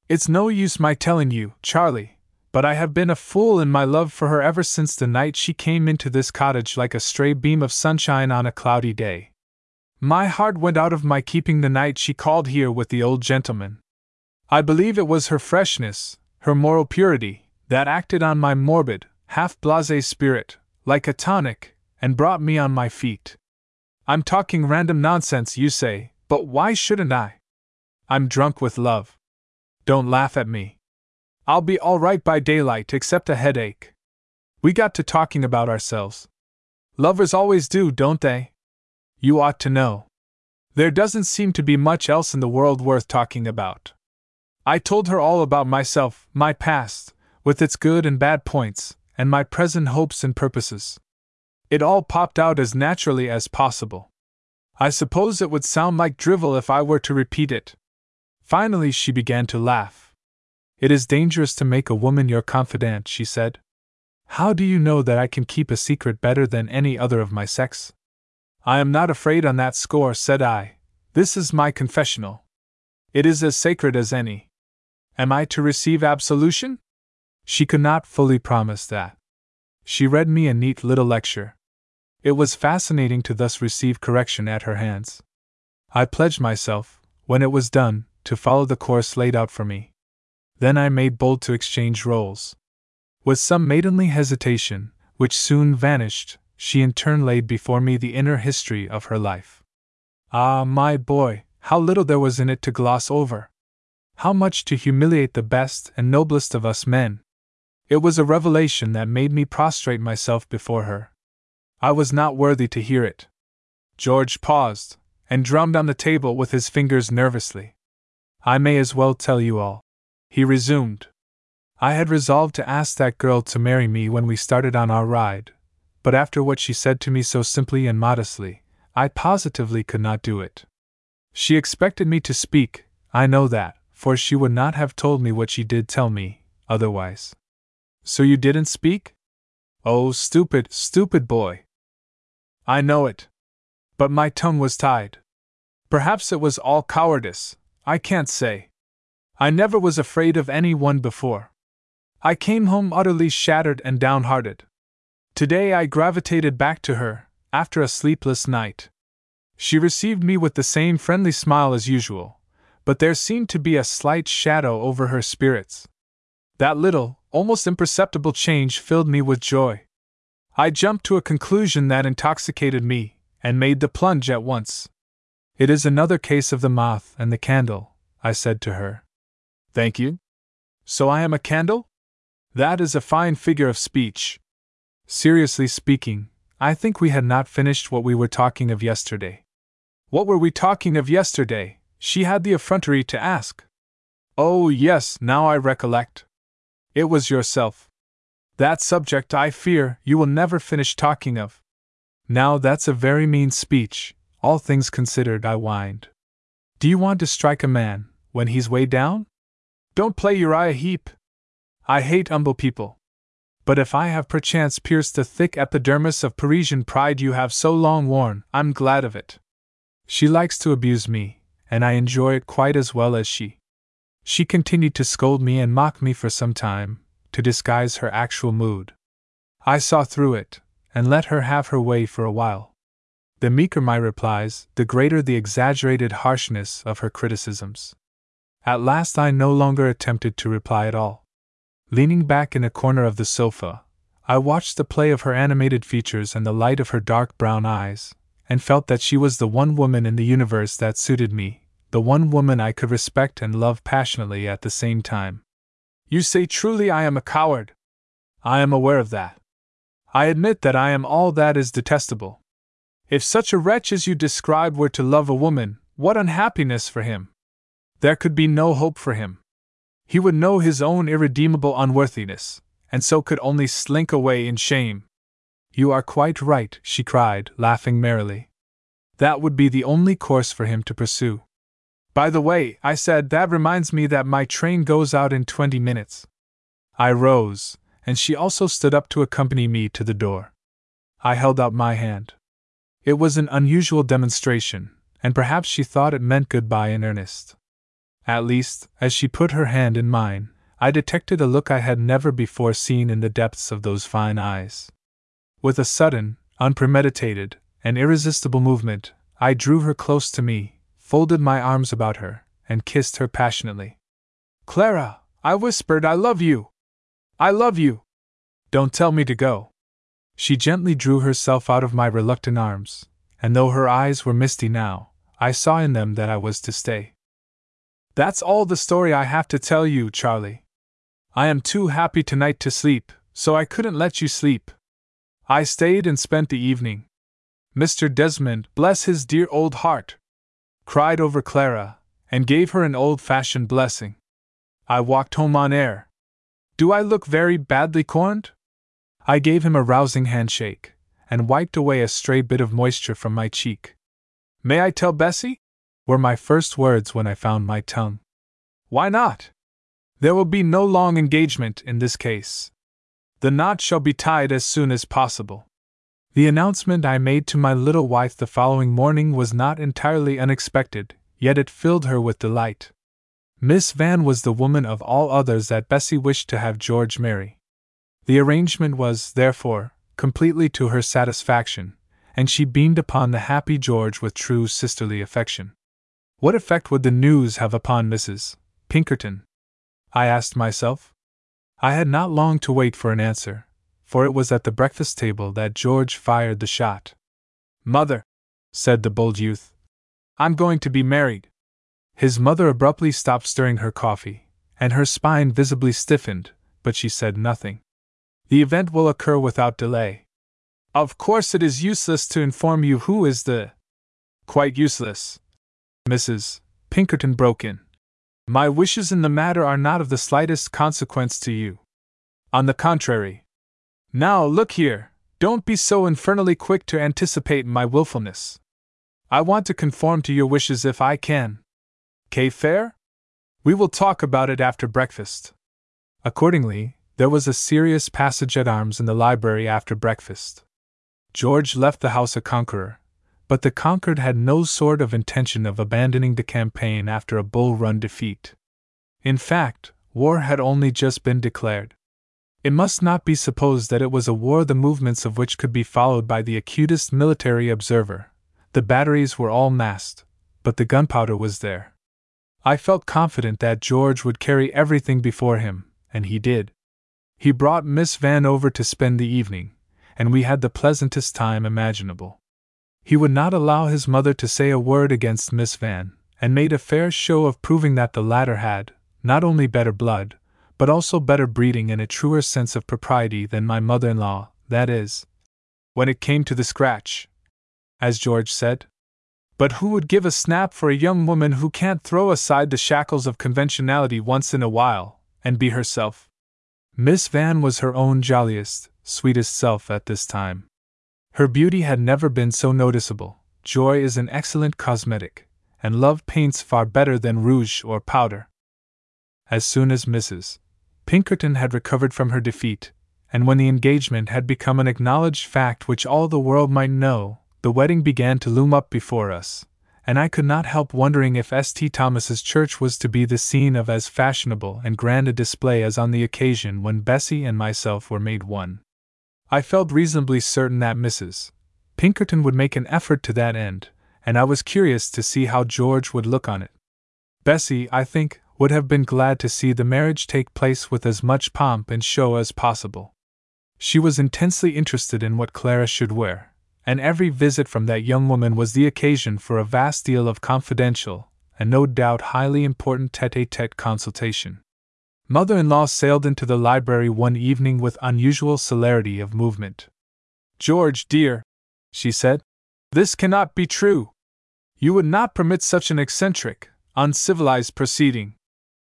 It's no use my telling you, Charlie, but I have been a fool in my love for her ever since the night she came into this cottage like a stray beam of sunshine on a cloudy day. My heart went out of my keeping the night she called here with the old gentleman. I believe it was her freshness, her moral purity, that acted on my morbid, half blase spirit, like a tonic, and brought me on my feet. I'm talking random nonsense, you say, but why shouldn't I? I'm drunk with love. Don't laugh at me. I'll be all right by daylight except a headache. We got to talking about ourselves. Lovers always do, don't they? You ought to know. There doesn't seem to be much else in the world worth talking about. I told her all about myself, my past, with its good and bad points, and my present hopes and purposes. It all popped out as naturally as possible. I suppose it would sound like drivel if I were to repeat it. Finally, she began to laugh. It is dangerous to make a woman your confidant, she said. How do you know that I can keep a secret better than any other of my sex? I am not afraid on that score, said I. This is my confessional. It is as sacred as any. Am I to receive absolution? She could not fully promise that. She read me a neat little lecture. It was fascinating to thus receive correction at her hands. I pledged myself, when it was done, to follow the course laid out for me. Then I made bold to exchange roles. With some maidenly hesitation, which soon vanished, she in turn laid before me the inner history of her life. Ah, my boy, how little there was in it to gloss over! How much to humiliate the best and noblest of us men! It was a revelation that made me prostrate myself before her. I was not worthy to hear it. George paused, and drummed on the table with his fingers nervously. I may as well tell you all. He resumed. I had resolved to ask that girl to marry me when we started on our ride, but after what she said to me so simply and modestly, I positively could not do it. She expected me to speak, I know that, for she would not have told me what she did tell me, otherwise. So you didn't speak? Oh, stupid, stupid boy! I know it. But my tongue was tied. Perhaps it was all cowardice, I can't say. I never was afraid of any one before. I came home utterly shattered and downhearted. Today I gravitated back to her, after a sleepless night. She received me with the same friendly smile as usual, but there seemed to be a slight shadow over her spirits. That little, almost imperceptible change filled me with joy. I jumped to a conclusion that intoxicated me, and made the plunge at once. It is another case of the moth and the candle, I said to her. Thank you. So I am a candle? That is a fine figure of speech. Seriously speaking, I think we had not finished what we were talking of yesterday. What were we talking of yesterday? She had the effrontery to ask. Oh, yes, now I recollect. It was yourself. That subject, I fear, you will never finish talking of. Now that's a very mean speech, all things considered, I whined. Do you want to strike a man, when he's way down? Don't play Uriah Heep. I hate humble people. But if I have perchance pierced the thick epidermis of Parisian pride you have so long worn, I'm glad of it. She likes to abuse me, and I enjoy it quite as well as she. She continued to scold me and mock me for some time, to disguise her actual mood. I saw through it, and let her have her way for a while. The meeker my replies, the greater the exaggerated harshness of her criticisms. At last I no longer attempted to reply at all. Leaning back in a corner of the sofa, I watched the play of her animated features and the light of her dark brown eyes, and felt that she was the one woman in the universe that suited me, the one woman I could respect and love passionately at the same time. You say truly I am a coward. I am aware of that. I admit that I am all that is detestable. If such a wretch as you describe were to love a woman, what unhappiness for him! There could be no hope for him. He would know his own irredeemable unworthiness, and so could only slink away in shame. You are quite right, she cried, laughing merrily. That would be the only course for him to pursue. By the way, I said, that reminds me that my train goes out in twenty minutes. I rose, and she also stood up to accompany me to the door. I held out my hand. It was an unusual demonstration, and perhaps she thought it meant goodbye in earnest. At least, as she put her hand in mine, I detected a look I had never before seen in the depths of those fine eyes. With a sudden, unpremeditated, and irresistible movement, I drew her close to me, folded my arms about her, and kissed her passionately. Clara, I whispered, I love you! I love you! Don't tell me to go. She gently drew herself out of my reluctant arms, and though her eyes were misty now, I saw in them that I was to stay. That's all the story I have to tell you, Charlie. I am too happy tonight to sleep, so I couldn't let you sleep. I stayed and spent the evening. Mr. Desmond, bless his dear old heart, cried over Clara, and gave her an old fashioned blessing. I walked home on air. Do I look very badly corned? I gave him a rousing handshake, and wiped away a stray bit of moisture from my cheek. May I tell Bessie? were my first words when I found my tongue. Why not? There will be no long engagement in this case. The knot shall be tied as soon as possible. The announcement I made to my little wife the following morning was not entirely unexpected, yet it filled her with delight. Miss Van was the woman of all others that Bessie wished to have George marry. The arrangement was, therefore, completely to her satisfaction, and she beamed upon the happy George with true sisterly affection. What effect would the news have upon Mrs. Pinkerton? I asked myself. I had not long to wait for an answer, for it was at the breakfast table that George fired the shot. Mother, said the bold youth, I'm going to be married. His mother abruptly stopped stirring her coffee, and her spine visibly stiffened, but she said nothing. The event will occur without delay. Of course, it is useless to inform you who is the. Quite useless, Mrs. Pinkerton broke in. My wishes in the matter are not of the slightest consequence to you. On the contrary. Now, look here, don't be so infernally quick to anticipate my wilfulness. I want to conform to your wishes if I can. K fair? We will talk about it after breakfast. Accordingly, there was a serious passage at arms in the library after breakfast. George left the house a conqueror, but the conquered had no sort of intention of abandoning the campaign after a bull run defeat. In fact, war had only just been declared. It must not be supposed that it was a war the movements of which could be followed by the acutest military observer. The batteries were all massed, but the gunpowder was there. I felt confident that George would carry everything before him, and he did. He brought Miss Van over to spend the evening, and we had the pleasantest time imaginable. He would not allow his mother to say a word against Miss Van, and made a fair show of proving that the latter had, not only better blood, but also better breeding and a truer sense of propriety than my mother in law, that is, when it came to the scratch, as George said. But who would give a snap for a young woman who can't throw aside the shackles of conventionality once in a while, and be herself? Miss Van was her own jolliest, sweetest self at this time. Her beauty had never been so noticeable. Joy is an excellent cosmetic, and love paints far better than rouge or powder. As soon as Mrs. Pinkerton had recovered from her defeat, and when the engagement had become an acknowledged fact which all the world might know, the wedding began to loom up before us, and I could not help wondering if St. Thomas's Church was to be the scene of as fashionable and grand a display as on the occasion when Bessie and myself were made one. I felt reasonably certain that Mrs. Pinkerton would make an effort to that end, and I was curious to see how George would look on it. Bessie, I think, would have been glad to see the marriage take place with as much pomp and show as possible. She was intensely interested in what Clara should wear, and every visit from that young woman was the occasion for a vast deal of confidential, and no doubt highly important tete a tete consultation. Mother in law sailed into the library one evening with unusual celerity of movement. George, dear, she said, this cannot be true. You would not permit such an eccentric, uncivilized proceeding.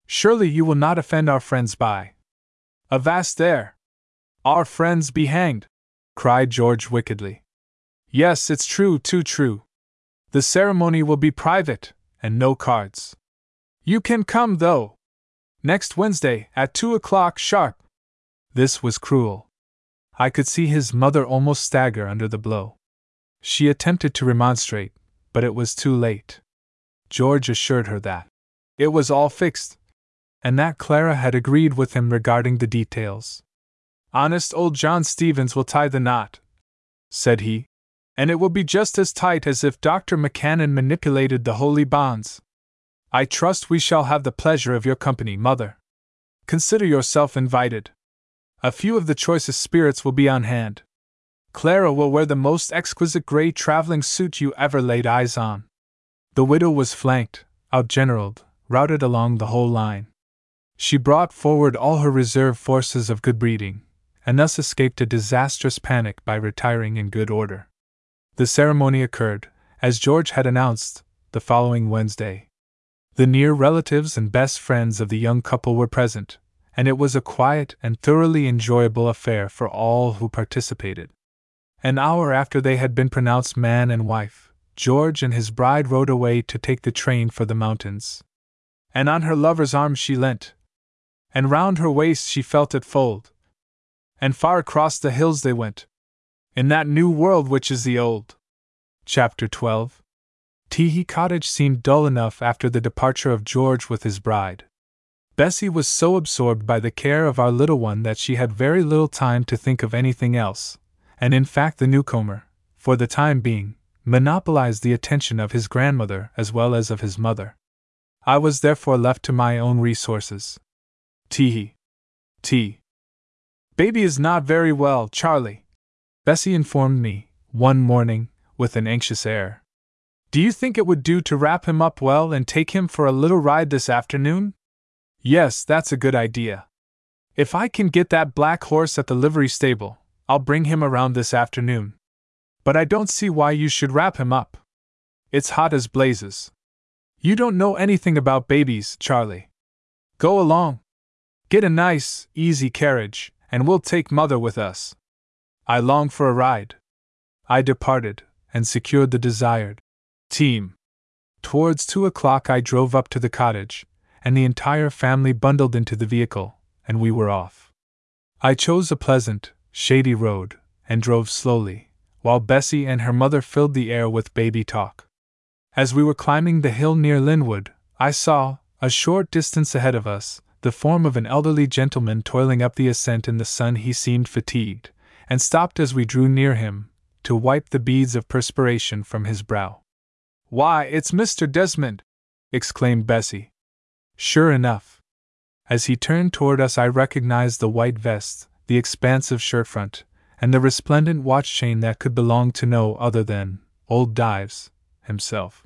Surely you will not offend our friends by. Avast there! Our friends be hanged! cried George wickedly. Yes, it's true, too true. The ceremony will be private, and no cards. You can come, though. Next Wednesday, at two o'clock sharp. This was cruel. I could see his mother almost stagger under the blow. She attempted to remonstrate, but it was too late. George assured her that it was all fixed, and that Clara had agreed with him regarding the details. Honest old John Stevens will tie the knot, said he, and it will be just as tight as if Dr. McCannon manipulated the holy bonds. I trust we shall have the pleasure of your company, mother. Consider yourself invited. A few of the choicest spirits will be on hand. Clara will wear the most exquisite gray traveling suit you ever laid eyes on. The widow was flanked, outgeneraled, routed along the whole line. She brought forward all her reserve forces of good breeding, and thus escaped a disastrous panic by retiring in good order. The ceremony occurred, as George had announced, the following Wednesday. The near relatives and best friends of the young couple were present, and it was a quiet and thoroughly enjoyable affair for all who participated. An hour after they had been pronounced man and wife, George and his bride rode away to take the train for the mountains. And on her lover's arm she leant, and round her waist she felt it fold. And far across the hills they went, in that new world which is the old. Chapter 12 Teehee Cottage seemed dull enough after the departure of George with his bride. Bessie was so absorbed by the care of our little one that she had very little time to think of anything else, and in fact the newcomer, for the time being, monopolized the attention of his grandmother as well as of his mother. I was therefore left to my own resources. Tee. T. Baby is not very well, Charlie. Bessie informed me, one morning, with an anxious air. Do you think it would do to wrap him up well and take him for a little ride this afternoon? Yes, that's a good idea. If I can get that black horse at the livery stable, I'll bring him around this afternoon. But I don't see why you should wrap him up. It's hot as blazes. You don't know anything about babies, Charlie. Go along. Get a nice, easy carriage, and we'll take mother with us. I long for a ride. I departed, and secured the desired team. Towards two o'clock, I drove up to the cottage, and the entire family bundled into the vehicle, and we were off. I chose a pleasant, shady road, and drove slowly, while Bessie and her mother filled the air with baby talk. As we were climbing the hill near Linwood, I saw, a short distance ahead of us, the form of an elderly gentleman toiling up the ascent in the sun. He seemed fatigued, and stopped as we drew near him, to wipe the beads of perspiration from his brow. Why, it's Mr. Desmond! exclaimed Bessie. Sure enough. As he turned toward us, I recognized the white vest, the expansive shirt front, and the resplendent watch chain that could belong to no other than old Dives himself.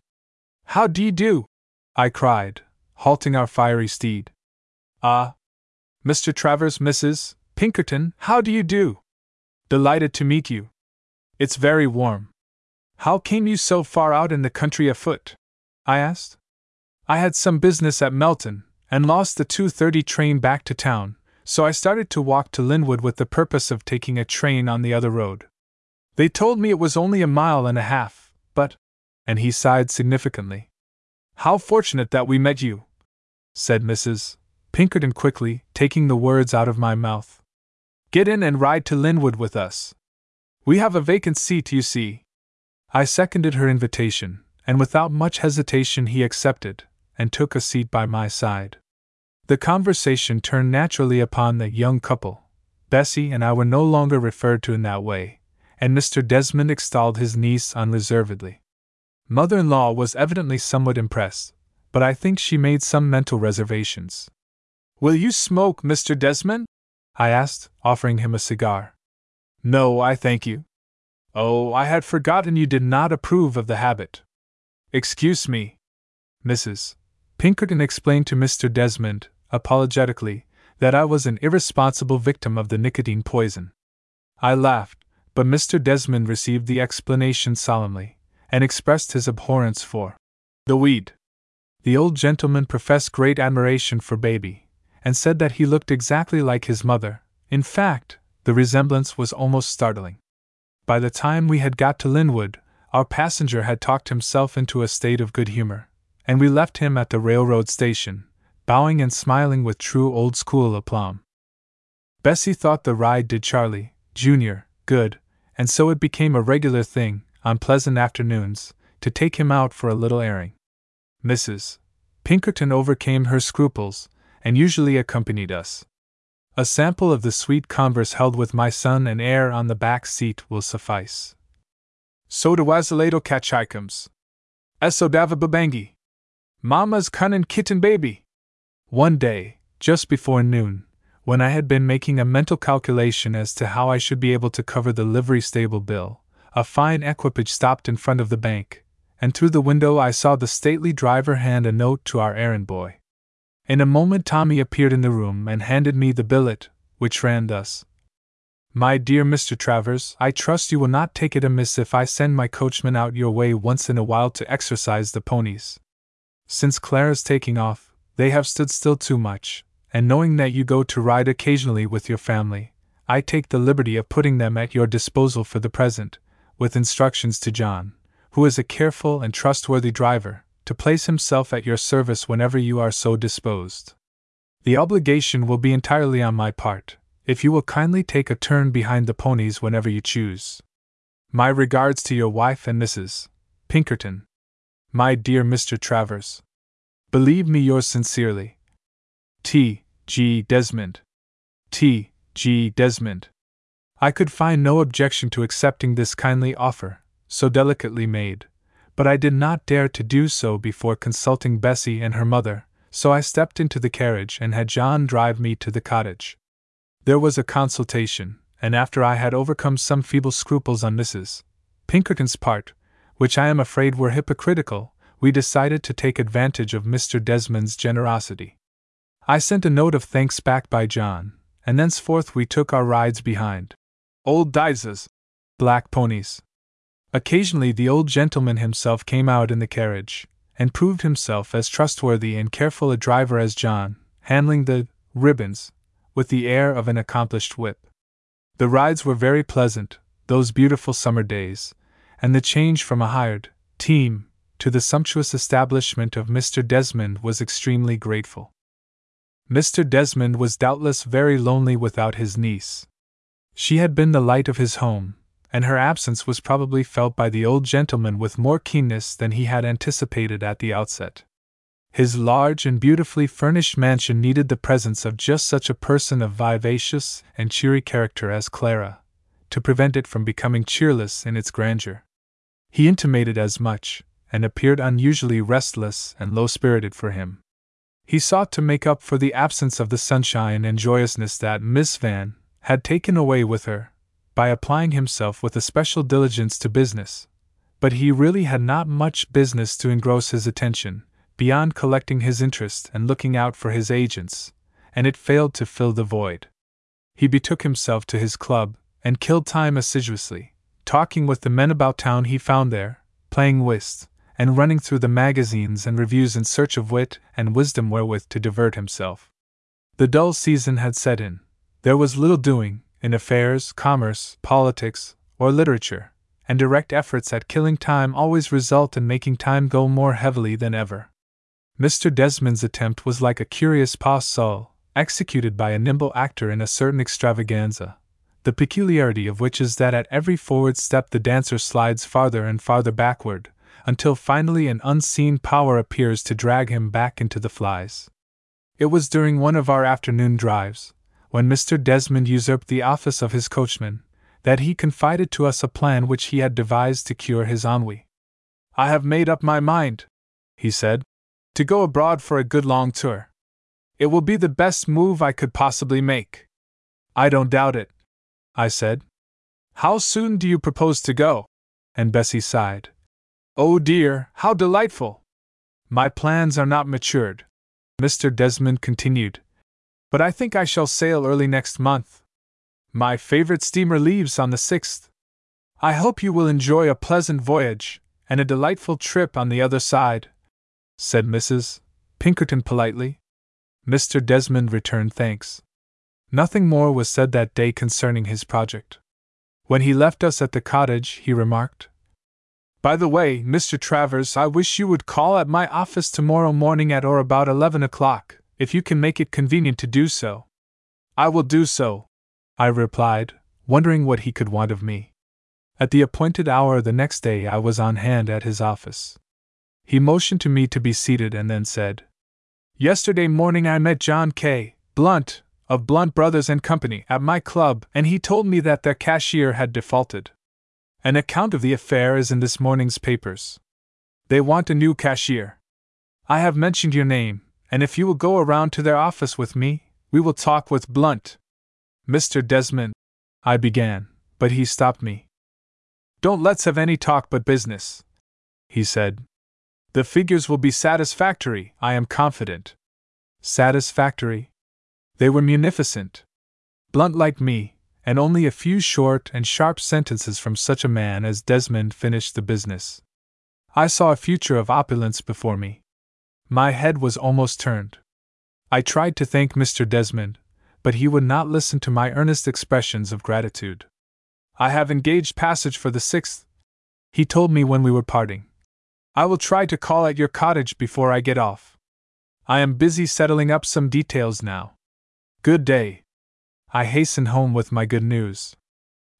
How d'ye do? I cried, halting our fiery steed. Ah, Mr. Travers, Mrs. Pinkerton, how do you do? Delighted to meet you. It's very warm. How came you so far out in the country afoot? I asked. I had some business at Melton, and lost the 2:30 train back to town, so I started to walk to Linwood with the purpose of taking a train on the other road. They told me it was only a mile and a half, but. And he sighed significantly. How fortunate that we met you, said Mrs. Pinkerton quickly, taking the words out of my mouth. Get in and ride to Linwood with us. We have a vacant seat, you see. I seconded her invitation, and without much hesitation he accepted, and took a seat by my side. The conversation turned naturally upon the young couple. Bessie and I were no longer referred to in that way, and Mr. Desmond extolled his niece unreservedly. Mother in law was evidently somewhat impressed, but I think she made some mental reservations. Will you smoke, Mr. Desmond? I asked, offering him a cigar. No, I thank you. Oh, I had forgotten you did not approve of the habit. Excuse me. Mrs. Pinkerton explained to Mr. Desmond, apologetically, that I was an irresponsible victim of the nicotine poison. I laughed, but Mr. Desmond received the explanation solemnly, and expressed his abhorrence for the weed. The old gentleman professed great admiration for baby, and said that he looked exactly like his mother. In fact, the resemblance was almost startling. By the time we had got to Linwood, our passenger had talked himself into a state of good humor, and we left him at the railroad station, bowing and smiling with true old school aplomb. Bessie thought the ride did Charlie, Jr., good, and so it became a regular thing, on pleasant afternoons, to take him out for a little airing. Mrs. Pinkerton overcame her scruples, and usually accompanied us. A sample of the sweet converse held with my son and heir on the back seat will suffice. So Soda wazilato catchikums. Eso dava babangi. Mama's cunnin' kitten baby. One day, just before noon, when I had been making a mental calculation as to how I should be able to cover the livery stable bill, a fine equipage stopped in front of the bank, and through the window I saw the stately driver hand a note to our errand boy. In a moment, Tommy appeared in the room and handed me the billet, which ran thus My dear Mr. Travers, I trust you will not take it amiss if I send my coachman out your way once in a while to exercise the ponies. Since Clara's taking off, they have stood still too much, and knowing that you go to ride occasionally with your family, I take the liberty of putting them at your disposal for the present, with instructions to John, who is a careful and trustworthy driver, to place himself at your service whenever you are so disposed. The obligation will be entirely on my part, if you will kindly take a turn behind the ponies whenever you choose. My regards to your wife and Mrs. Pinkerton. My dear Mr. Travers. Believe me yours sincerely. T. G. Desmond. T. G. Desmond. I could find no objection to accepting this kindly offer, so delicately made, but I did not dare to do so before consulting Bessie and her mother, so I stepped into the carriage and had John drive me to the cottage. There was a consultation, and after I had overcome some feeble scruples on Mrs. Pinkerton's part, which I am afraid were hypocritical, we decided to take advantage of Mr. Desmond's generosity. I sent a note of thanks back by John, and thenceforth we took our rides behind old Dives', black ponies, Occasionally, the old gentleman himself came out in the carriage, and proved himself as trustworthy and careful a driver as John, handling the ribbons with the air of an accomplished whip. The rides were very pleasant, those beautiful summer days, and the change from a hired team to the sumptuous establishment of Mr. Desmond was extremely grateful. Mr. Desmond was doubtless very lonely without his niece. She had been the light of his home, and her absence was probably felt by the old gentleman with more keenness than he had anticipated at the outset. His large and beautifully furnished mansion needed the presence of just such a person of vivacious and cheery character as Clara, to prevent it from becoming cheerless in its grandeur. He intimated as much, and appeared unusually restless and low spirited for him. He sought to make up for the absence of the sunshine and joyousness that Miss Van had taken away with her, by applying himself with especial diligence to business. But he really had not much business to engross his attention, beyond collecting his interest and looking out for his agents, and it failed to fill the void. He betook himself to his club, and killed time assiduously, talking with the men about town he found there, playing whist, and running through the magazines and reviews in search of wit and wisdom wherewith to divert himself. The dull season had set in. There was little doing, in affairs, commerce, politics, or literature, and direct efforts at killing time always result in making time go more heavily than ever. Mr. Desmond's attempt was like a curious pas seul, executed by a nimble actor in a certain extravaganza, the peculiarity of which is that at every forward step the dancer slides farther and farther backward, until finally an unseen power appears to drag him back into the flies. It was during one of our afternoon drives, when Mr. Desmond usurped the office of his coachman, that he confided to us a plan which he had devised to cure his ennui. I have made up my mind, he said, to go abroad for a good long tour. It will be the best move I could possibly make. I don't doubt it, I said. How soon do you propose to go? And Bessie sighed. Oh dear, how delightful! My plans are not matured, Mr. Desmond continued, but I think I shall sail early next month. My favorite steamer leaves on the 6th. I hope you will enjoy a pleasant voyage and a delightful trip on the other side, said Mrs. Pinkerton politely. Mr. Desmond returned thanks. Nothing more was said that day concerning his project. When he left us at the cottage, he remarked, By the way, Mr. Travers, I wish you would call at my office tomorrow morning at or about eleven o'clock, if you can make it convenient to do so. I will do so, I replied, wondering what he could want of me. At the appointed hour the next day, I was on hand at his office. He motioned to me to be seated and then said, Yesterday morning I met John K. Blunt, of Blunt Brothers and Company, at my club, and he told me that their cashier had defaulted. An account of the affair is in this morning's papers. They want a new cashier. I have mentioned your name, and if you will go around to their office with me, we will talk with Blunt. Mr. Desmond, I began, but he stopped me. Don't let's have any talk but business, he said. The figures will be satisfactory, I am confident. Satisfactory? They were munificent. Blunt like me, and only a few short and sharp sentences from such a man as Desmond finished the business. I saw a future of opulence before me. My head was almost turned. I tried to thank Mr. Desmond, but he would not listen to my earnest expressions of gratitude. I have engaged passage for the 6th, he told me when we were parting. I will try to call at your cottage before I get off. I am busy settling up some details now. Good day. I hastened home with my good news.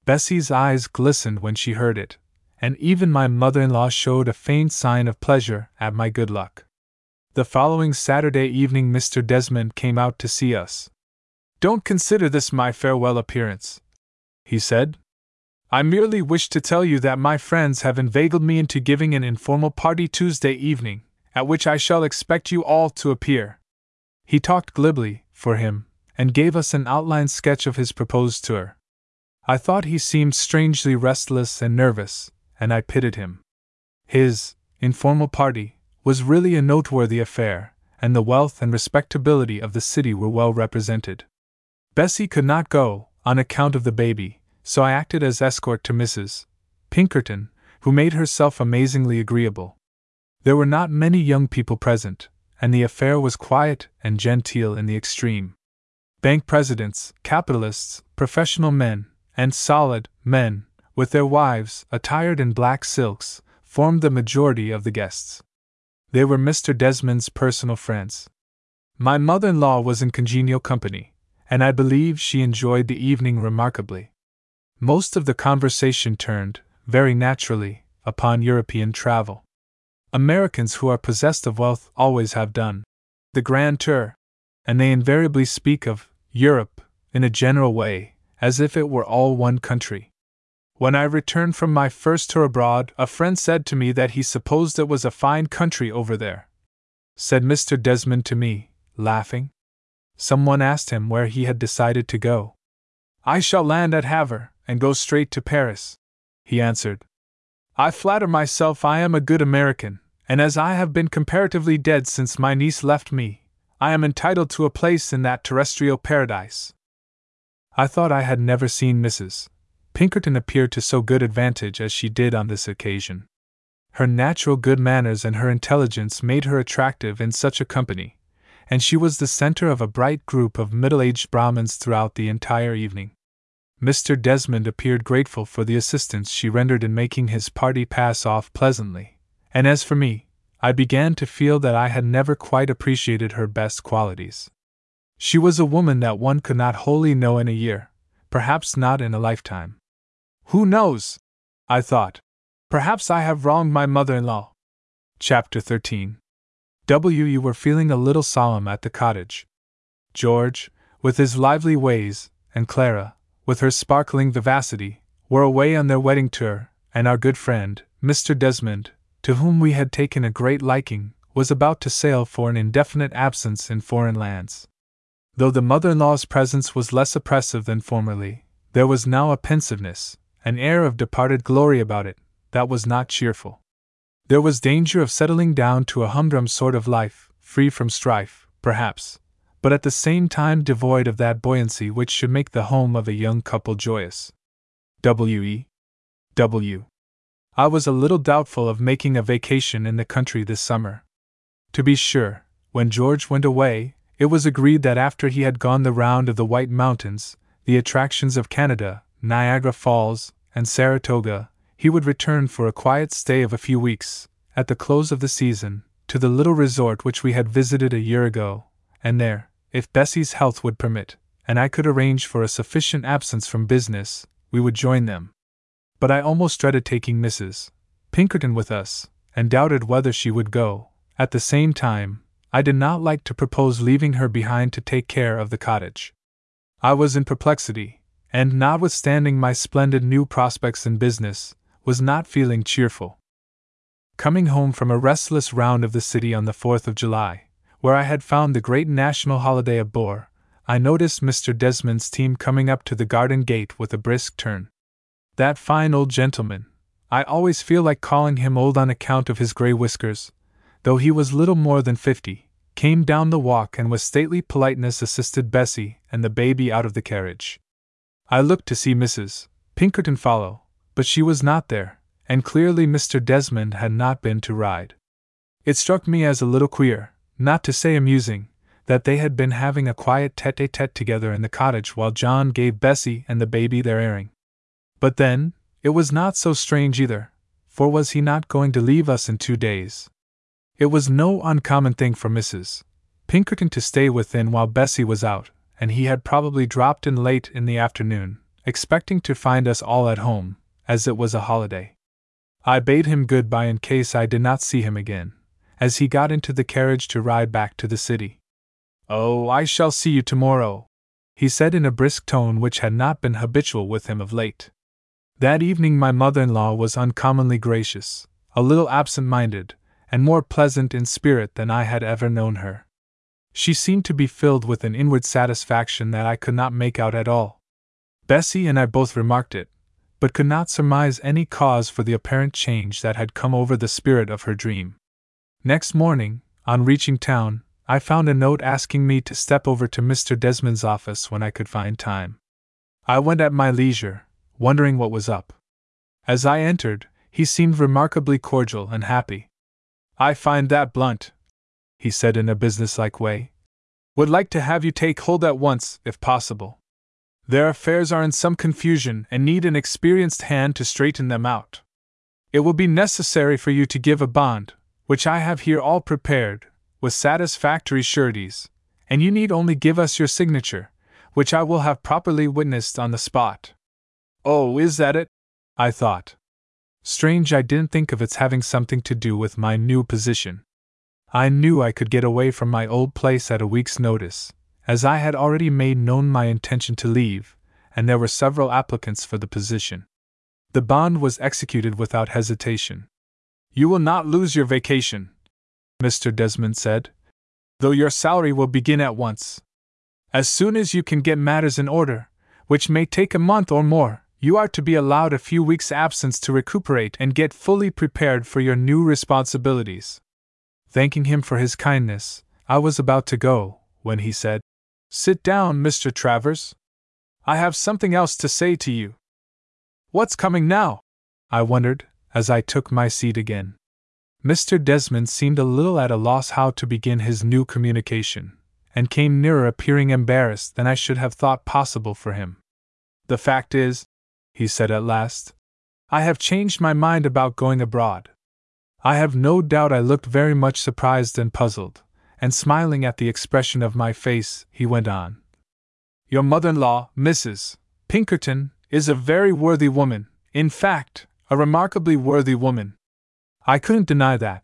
Bessie's eyes glistened when she heard it, and even my mother in law showed a faint sign of pleasure at my good luck. The following Saturday evening, Mr. Desmond came out to see us. Don't consider this my farewell appearance, he said, I merely wish to tell you that my friends have inveigled me into giving an informal party Tuesday evening, at which I shall expect you all to appear. He talked glibly, for him, and gave us an outline sketch of his proposed tour. I thought he seemed strangely restless and nervous, and I pitied him. His informal party was really a noteworthy affair, and the wealth and respectability of the city were well represented. Bessie could not go, on account of the baby, so I acted as escort to Mrs. Pinkerton, who made herself amazingly agreeable. There were not many young people present, and the affair was quiet and genteel in the extreme. Bank presidents, capitalists, professional men, and solid men, with their wives, attired in black silks, formed the majority of the guests. They were Mr. Desmond's personal friends. My mother in law was in congenial company, and I believe she enjoyed the evening remarkably. Most of the conversation turned, very naturally, upon European travel. Americans who are possessed of wealth always have done the grand tour, and they invariably speak of Europe, in a general way, as if it were all one country. When I returned from my first tour abroad, a friend said to me that he supposed it was a fine country over there. Said Mr. Desmond to me, laughing. Someone asked him where he had decided to go. I shall land at Havre, and go straight to Paris, he answered. I flatter myself I am a good American, and as I have been comparatively dead since my niece left me, I am entitled to a place in that terrestrial paradise. I thought I had never seen Mrs. Pinkerton appeared to so good advantage as she did on this occasion. Her natural good manners and her intelligence made her attractive in such a company, and she was the center of a bright group of middle aged Brahmins throughout the entire evening. Mr. Desmond appeared grateful for the assistance she rendered in making his party pass off pleasantly, and as for me, I began to feel that I had never quite appreciated her best qualities. She was a woman that one could not wholly know in a year, perhaps not in a lifetime. Who knows? I thought. Perhaps I have wronged my mother in law. Chapter 13 W. You were feeling a little solemn at the cottage. George, with his lively ways, and Clara, with her sparkling vivacity, were away on their wedding tour, and our good friend, Mr. Desmond, to whom we had taken a great liking, was about to sail for an indefinite absence in foreign lands. Though the mother in law's presence was less oppressive than formerly, there was now a pensiveness, an air of departed glory about it, that was not cheerful. There was danger of settling down to a humdrum sort of life, free from strife, perhaps, but at the same time devoid of that buoyancy which should make the home of a young couple joyous. W. E. W. I was a little doubtful of making a vacation in the country this summer. To be sure, when George went away, it was agreed that after he had gone the round of the White Mountains, the attractions of Canada, Niagara Falls, and Saratoga, he would return for a quiet stay of a few weeks, at the close of the season, to the little resort which we had visited a year ago, and there, if Bessie's health would permit, and I could arrange for a sufficient absence from business, we would join them. But I almost dreaded taking Mrs. Pinkerton with us, and doubted whether she would go. At the same time, I did not like to propose leaving her behind to take care of the cottage. I was in perplexity, and notwithstanding my splendid new prospects in business, was not feeling cheerful. Coming home from a restless round of the city on the 4th of July, where I had found the great national holiday aboard, I noticed Mr. Desmond's team coming up to the garden gate with a brisk turn. That fine old gentleman, I always feel like calling him old on account of his gray whiskers, though he was little more than fifty, came down the walk and with stately politeness assisted Bessie and the baby out of the carriage. I looked to see Mrs. Pinkerton follow, but she was not there, and clearly Mr. Desmond had not been to ride. It struck me as a little queer, not to say amusing, that they had been having a quiet tete a tete together in the cottage while John gave Bessie and the baby their airing. But then, it was not so strange either, for was he not going to leave us in two days? It was no uncommon thing for Mrs. Pinkerton to stay within while Bessie was out, and he had probably dropped in late in the afternoon, expecting to find us all at home, as it was a holiday. I bade him good bye in case I did not see him again, as he got into the carriage to ride back to the city. Oh, I shall see you tomorrow, he said in a brisk tone which had not been habitual with him of late. That evening, my mother in law was uncommonly gracious, a little absent minded, and more pleasant in spirit than I had ever known her. She seemed to be filled with an inward satisfaction that I could not make out at all. Bessie and I both remarked it, but could not surmise any cause for the apparent change that had come over the spirit of her dream. Next morning, on reaching town, I found a note asking me to step over to Mr. Desmond's office when I could find time. I went at my leisure, wondering what was up. As I entered, he seemed remarkably cordial and happy. I find that blunt, he said in a businesslike way. Would like to have you take hold at once, if possible. Their affairs are in some confusion and need an experienced hand to straighten them out. It will be necessary for you to give a bond, which I have here all prepared, with satisfactory sureties, and you need only give us your signature, which I will have properly witnessed on the spot. Oh, is that it? I thought. Strange I didn't think of its having something to do with my new position. I knew I could get away from my old place at a week's notice, as I had already made known my intention to leave, and there were several applicants for the position. The bond was executed without hesitation. You will not lose your vacation, Mr. Desmond said, though your salary will begin at once. As soon as you can get matters in order, which may take a month or more, you are to be allowed a few weeks' absence to recuperate and get fully prepared for your new responsibilities. Thanking him for his kindness, I was about to go, when he said, Sit down, Mr. Travers. I have something else to say to you. What's coming now? I wondered, as I took my seat again. Mr. Desmond seemed a little at a loss how to begin his new communication, and came nearer appearing embarrassed than I should have thought possible for him. The fact is, he said at last, I have changed my mind about going abroad. I have no doubt I looked very much surprised and puzzled, and smiling at the expression of my face, he went on. Your mother in law, Mrs. Pinkerton, is a very worthy woman, in fact, a remarkably worthy woman. I couldn't deny that,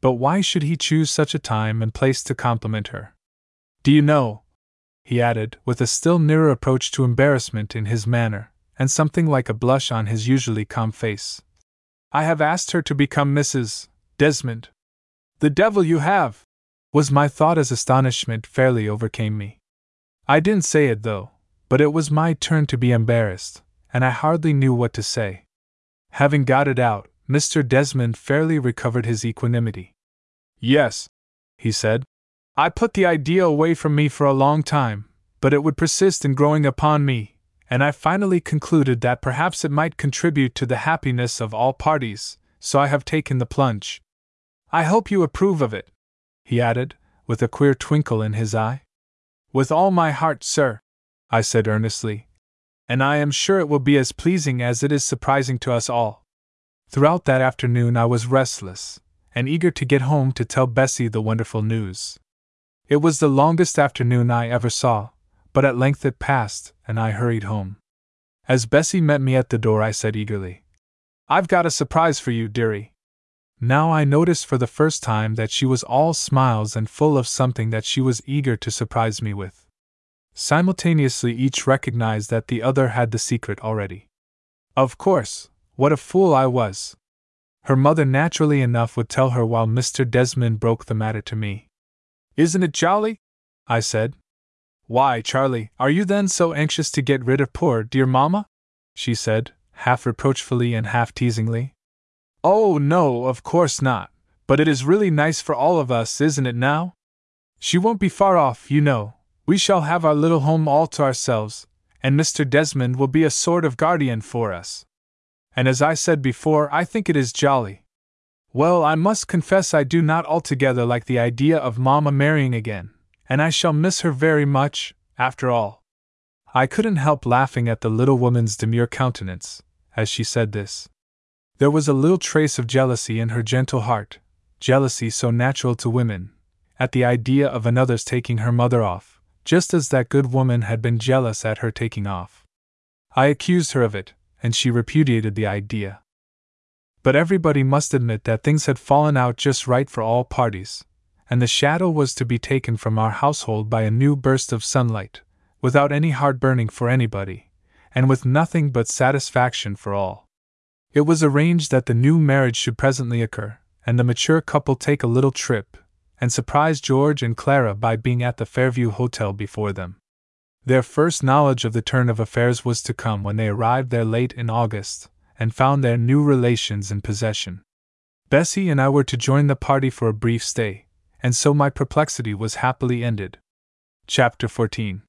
but why should he choose such a time and place to compliment her? Do you know, he added, with a still nearer approach to embarrassment in his manner, and something like a blush on his usually calm face. I have asked her to become Mrs. Desmond. The devil you have! was my thought as astonishment fairly overcame me. I didn't say it though, but it was my turn to be embarrassed, and I hardly knew what to say. Having got it out, Mr. Desmond fairly recovered his equanimity. Yes, he said. I put the idea away from me for a long time, but it would persist in growing upon me, and I finally concluded that perhaps it might contribute to the happiness of all parties, so I have taken the plunge. I hope you approve of it, he added, with a queer twinkle in his eye. With all my heart, sir, I said earnestly. And I am sure it will be as pleasing as it is surprising to us all. Throughout that afternoon I was restless, and eager to get home to tell Bessie the wonderful news. It was the longest afternoon I ever saw, but at length it passed, and I hurried home. As Bessie met me at the door, I said eagerly, I've got a surprise for you, dearie. Now I noticed for the first time that she was all smiles and full of something that she was eager to surprise me with. Simultaneously, each recognized that the other had the secret already. Of course, what a fool I was! Her mother naturally enough would tell her while Mr. Desmond broke the matter to me. Isn't it jolly? I said. Why, Charlie, are you then so anxious to get rid of poor, dear mamma? she said, half reproachfully and half teasingly. Oh, no, of course not, but it is really nice for all of us, isn't it now? She won't be far off, you know. We shall have our little home all to ourselves, and Mr. Desmond will be a sort of guardian for us. And as I said before, I think it is jolly. Well, I must confess I do not altogether like the idea of Mamma marrying again, and I shall miss her very much, after all. I couldn't help laughing at the little woman's demure countenance, as she said this. There was a little trace of jealousy in her gentle heart, jealousy so natural to women, at the idea of another's taking her mother off, just as that good woman had been jealous at her taking off. I accused her of it, and she repudiated the idea. But everybody must admit that things had fallen out just right for all parties, and the shadow was to be taken from our household by a new burst of sunlight, without any heart burning for anybody, and with nothing but satisfaction for all. It was arranged that the new marriage should presently occur, and the mature couple take a little trip, and surprise George and Clara by being at the Fairview Hotel before them. Their first knowledge of the turn of affairs was to come when they arrived there late in August, and found their new relations in possession. Bessie and I were to join the party for a brief stay, and so my perplexity was happily ended. Chapter 14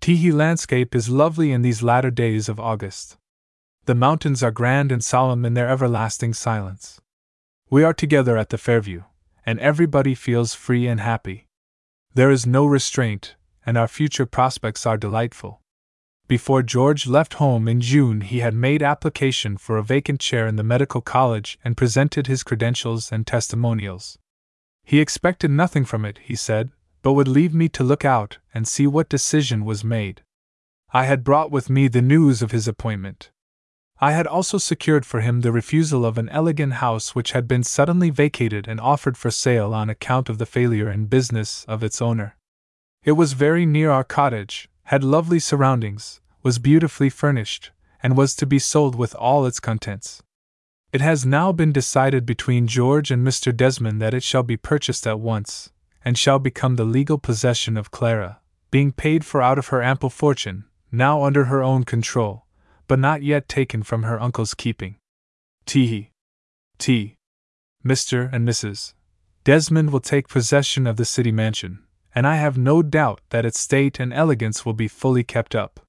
Teehee landscape is lovely in these latter days of August. The mountains are grand and solemn in their everlasting silence. We are together at the Fairview, and everybody feels free and happy. There is no restraint, and our future prospects are delightful. Before George left home in June, he had made application for a vacant chair in the medical college and presented his credentials and testimonials. He expected nothing from it, he said, but would leave me to look out and see what decision was made. I had brought with me the news of his appointment. I had also secured for him the refusal of an elegant house which had been suddenly vacated and offered for sale on account of the failure in business of its owner. It was very near our cottage, had lovely surroundings, was beautifully furnished, and was to be sold with all its contents. It has now been decided between George and Mr. Desmond that it shall be purchased at once, and shall become the legal possession of Clara, being paid for out of her ample fortune, now under her own control, but not yet taken from her uncle's keeping. T. T. Mr. and Mrs. Desmond will take possession of the city mansion, and I have no doubt that its state and elegance will be fully kept up.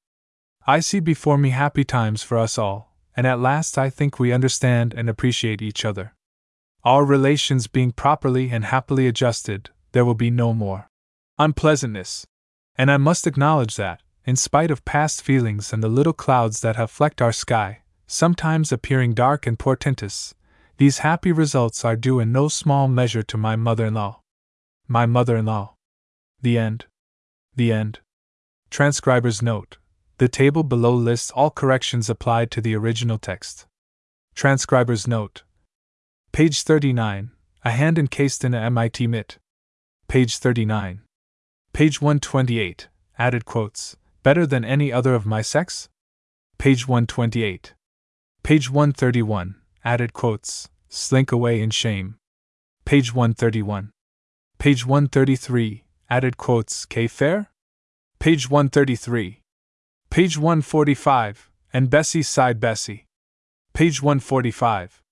I see before me happy times for us all, and at last I think we understand and appreciate each other. Our relations being properly and happily adjusted, there will be no more unpleasantness. And I must acknowledge that, in spite of past feelings and the little clouds that have flecked our sky, sometimes appearing dark and portentous, these happy results are due in no small measure to my mother in law. My mother in law. The end. The end. Transcriber's note the table below lists all corrections applied to the original text. Transcriber's note. Page 39. A hand encased in a MIT mitt. Page 39. Page 128. Added quotes. Better than any other of my sex? Page 128. Page 131, added quotes, slink away in shame. Page 131. Page 133, added quotes, K fair? Page 133. Page 145, and Bessie sighed Bessie. Page 145.